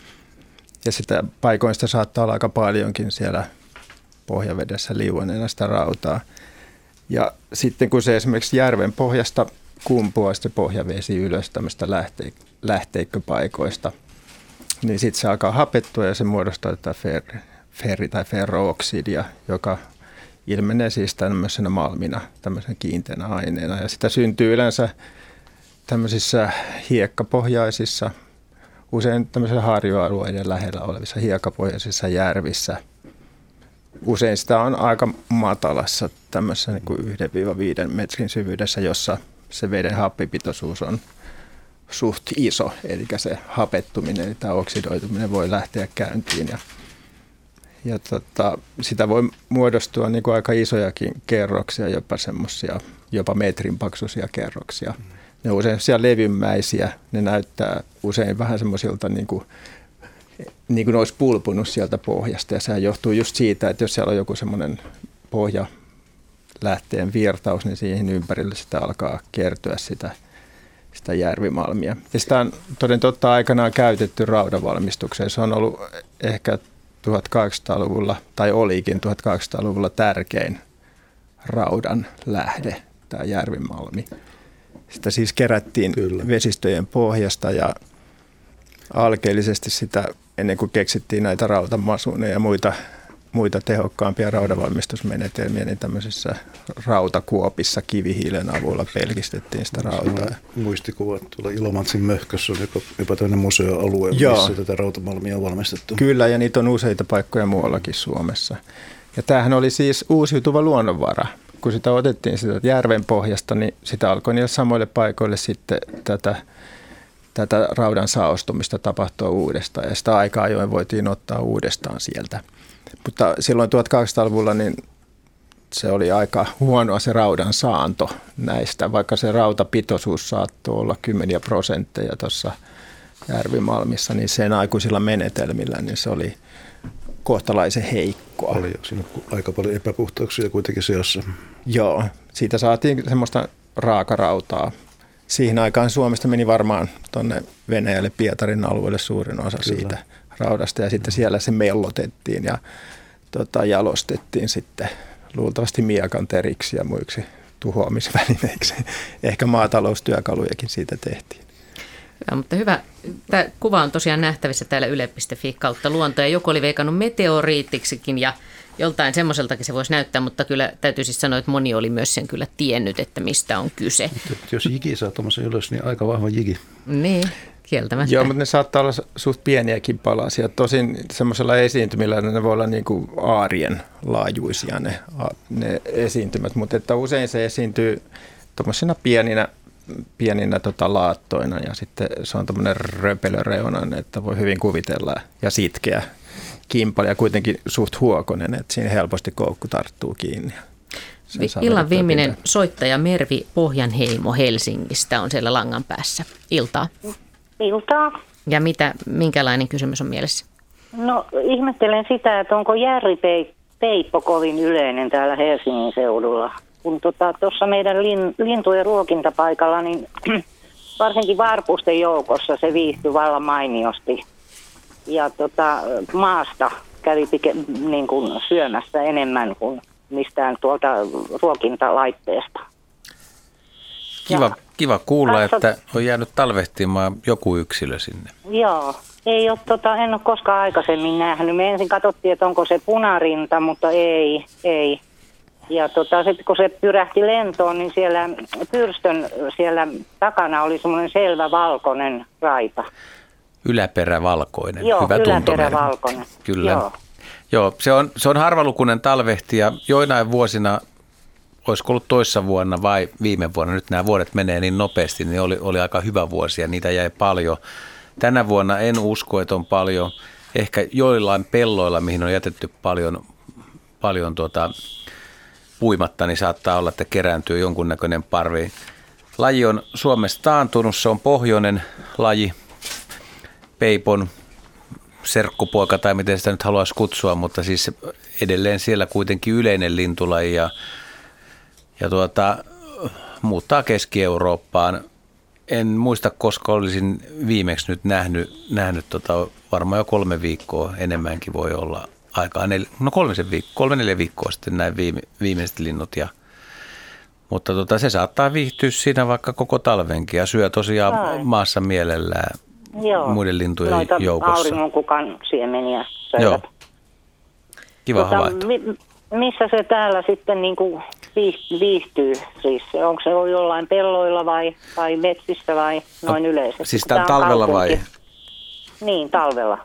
ja sitä paikoista saattaa olla aika paljonkin siellä pohjavedessä liuenneena sitä rautaa. Ja sitten kun se esimerkiksi järven pohjasta kumpuaa se pohjavesi ylös tämmöistä lähte- lähteikköpaikoista, niin sitten se alkaa hapettua ja se muodostaa tätä fer- ferri- tai ferrooksidia, joka ilmenee siis tämmöisenä malmina, tämmöisenä kiinteänä aineena. Ja sitä syntyy yleensä tämmöisissä hiekkapohjaisissa usein tämmöisillä harjoalueiden lähellä olevissa hiekapohjaisissa järvissä. Usein sitä on aika matalassa tämmöisessä niin kuin 1-5 metrin syvyydessä, jossa se veden happipitoisuus on suht iso, eli se hapettuminen tai oksidoituminen voi lähteä käyntiin. Ja, ja tota, sitä voi muodostua niin kuin aika isojakin kerroksia, jopa semmoisia, jopa metrin paksuisia kerroksia. Mm ne on usein levymäisiä, ne näyttää usein vähän semmoisilta niin kuin, niin kuin ne olisi pulpunut sieltä pohjasta ja se johtuu just siitä, että jos siellä on joku semmoinen pohja lähteen virtaus, niin siihen ympärille sitä alkaa kertyä sitä, sitä järvimalmia. Ja sitä on toden totta aikanaan käytetty raudanvalmistukseen. Se on ollut ehkä 1800-luvulla, tai olikin 1800-luvulla tärkein raudan lähde, tämä järvimalmi. Sitä siis kerättiin Kyllä. vesistöjen pohjasta ja alkeellisesti sitä ennen kuin keksittiin näitä rautamasuneja ja muita, muita tehokkaampia raudavalmistusmenetelmiä, niin tämmöisissä rautakuopissa kivihiilen avulla pelkistettiin sitä rautaa. Muistikuvat tuolla Ilomantsin möhkössä on jopa, jopa tämmöinen museoalue, Joo. missä tätä rautamalmia on valmistettu. Kyllä, ja niitä on useita paikkoja muuallakin Suomessa. Ja tämähän oli siis uusiutuva luonnonvara kun sitä otettiin sitä järven pohjasta, niin sitä alkoi niille samoille paikoille sitten tätä, tätä raudan saostumista tapahtua uudestaan. Ja sitä aikaa ajoin voitiin ottaa uudestaan sieltä. Mutta silloin 1800-luvulla niin se oli aika huonoa se raudan saanto näistä, vaikka se rautapitoisuus saattoi olla kymmeniä prosentteja tuossa Järvimalmissa, niin sen aikuisilla menetelmillä niin se oli kohtalaisen heikkoa. Oli siinä aika paljon epäpuhtauksia kuitenkin seassa. Joo, siitä saatiin semmoista raakarautaa. Siihen aikaan Suomesta meni varmaan tuonne Venäjälle Pietarin alueelle suurin osa Kyllä. siitä raudasta ja sitten siellä se mellotettiin ja tota, jalostettiin sitten luultavasti miekan teriksi ja muiksi tuhoamisvälineiksi. Ehkä maataloustyökalujakin siitä tehtiin. Ja, mutta hyvä. Tämä kuva on tosiaan nähtävissä täällä yle.fi kautta luonto. Ja joku oli veikannut meteoriittiksikin ja joltain semmoiseltakin se voisi näyttää, mutta kyllä täytyy siis sanoa, että moni oli myös sen kyllä tiennyt, että mistä on kyse. Mutta jos jiki saa tuommoisen ylös, niin aika vahva jiki. Niin, kieltämättä. Joo, mutta ne saattaa olla suht pieniäkin palasia. Tosin semmoisella esiintymillä ne voi olla niin kuin aarien laajuisia ne, ne esiintymät, mutta että usein se esiintyy tuommoisina pieninä pieninä tota, laattoina ja sitten se on tämmöinen röpelöreunainen, että voi hyvin kuvitella ja sitkeä kimpali ja kuitenkin suht huokonen, että siinä helposti koukku tarttuu kiinni. Illan viimeinen pitää. soittaja Mervi Pohjanheimo Helsingistä on siellä langan päässä. Iltaa. Iltaa. Ja mitä, minkälainen kysymys on mielessä? No ihmettelen sitä, että onko järripeippo kovin yleinen täällä Helsingin seudulla kun tuossa tota, meidän lin, lintujen ruokintapaikalla, niin varsinkin varpusten joukossa se viihtyi vallan mainiosti. Ja tota, maasta kävi pike, niin kuin syömässä enemmän kuin mistään tuolta ruokintalaitteesta. Kiva, ja, kiva kuulla, katsot, että on jäänyt talvehtimaan joku yksilö sinne. Joo, ei ole, tota, en ole koskaan aikaisemmin nähnyt. Me ensin katsottiin, että onko se punarinta, mutta ei, ei. Ja tota, sitten kun se pyrähti lentoon, niin siellä pyrstön siellä takana oli semmoinen selvä valkoinen raita. Yläperä valkoinen, Joo, hyvä yläperä valkoinen. Kyllä. Joo. Joo, se on, se on harvalukunen talvehti ja joinain vuosina, olisiko ollut toissa vuonna vai viime vuonna, nyt nämä vuodet menee niin nopeasti, niin oli, oli aika hyvä vuosi ja niitä jäi paljon. Tänä vuonna en usko, että on paljon, ehkä joillain pelloilla, mihin on jätetty paljon, paljon tuota, puimatta, niin saattaa olla, että kerääntyy jonkunnäköinen parvi. Laji on Suomessa taantunut, se on pohjoinen laji, peipon serkkupoika tai miten sitä nyt haluaisi kutsua, mutta siis edelleen siellä kuitenkin yleinen lintulaji ja, ja tuota, muuttaa Keski-Eurooppaan. En muista, koska olisin viimeksi nyt nähnyt, nähnyt tota, varmaan jo kolme viikkoa enemmänkin voi olla aikaa, nel, no kolmisen viikko, kolme neljä viikkoa sitten näin viime, viimeiset linnut. Ja, mutta tota, se saattaa viihtyä siinä vaikka koko talvenkin ja syö tosiaan Ai. maassa mielellään Joo. muiden lintujen Noita joukossa. auringonkukan siemeniä söivät. Joo. Kiva tota, havainto. Mi, missä se täällä sitten niin kuin viihtyy? Siis onko se jollain pelloilla vai, vai metsissä vai noin no, yleisesti? Siis tämän talvella vai? Niin, talvella.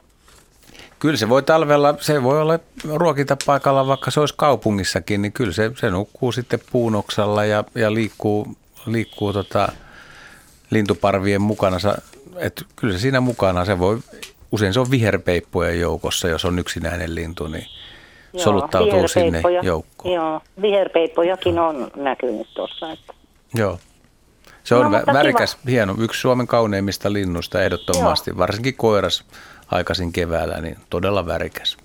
Kyllä se voi talvella, se voi olla ruokintapaikalla, vaikka se olisi kaupungissakin, niin kyllä se, se nukkuu sitten puunoksalla ja, ja liikkuu, liikkuu tota, lintuparvien mukana. Et kyllä se siinä mukana, se voi, usein se on viherpeippojen joukossa, jos on yksinäinen lintu, niin joo, soluttautuu sinne joukkoon. Joo, viherpeippojakin on näkynyt tuossa. Että. Joo. Se on no, värikäs, kiva. hieno, yksi Suomen kauneimmista linnusta ehdottomasti, Joo. varsinkin koiras aikaisin keväällä, niin todella värikäs.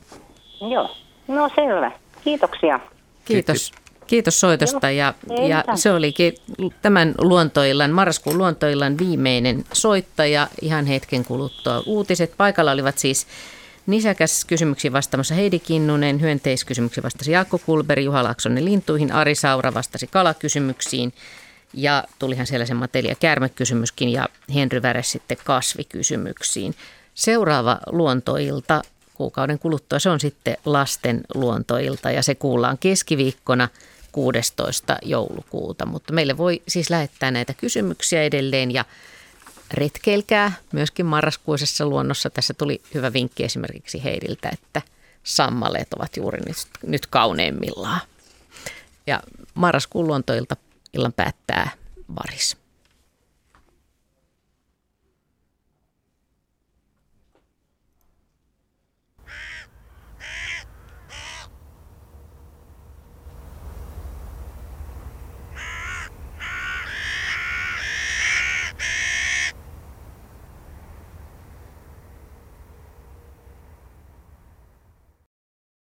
Joo, no selvä. Kiitoksia. Kiitos. Kiitos soitosta ja, ja se olikin tämän luontoillan, marraskuun luontoillan viimeinen soittaja ihan hetken kuluttua. Uutiset paikalla olivat siis Nisäkäs kysymyksiin vastaamassa Heidi Kinnunen, hyönteiskysymyksiin vastasi Jaakko Kulberi, Juha Laaksonen lintuihin, Ari Saura vastasi kalakysymyksiin ja tulihan siellä se matelia kärmekysymyskin ja Henry Väres sitten kasvikysymyksiin. Seuraava luontoilta kuukauden kuluttua, se on sitten lasten luontoilta ja se kuullaan keskiviikkona 16. joulukuuta. Mutta meille voi siis lähettää näitä kysymyksiä edelleen ja retkeilkää myöskin marraskuisessa luonnossa. Tässä tuli hyvä vinkki esimerkiksi Heidiltä, että sammaleet ovat juuri nyt, nyt kauneimmillaan. Ja marraskuun luontoilta illan päättää Varis.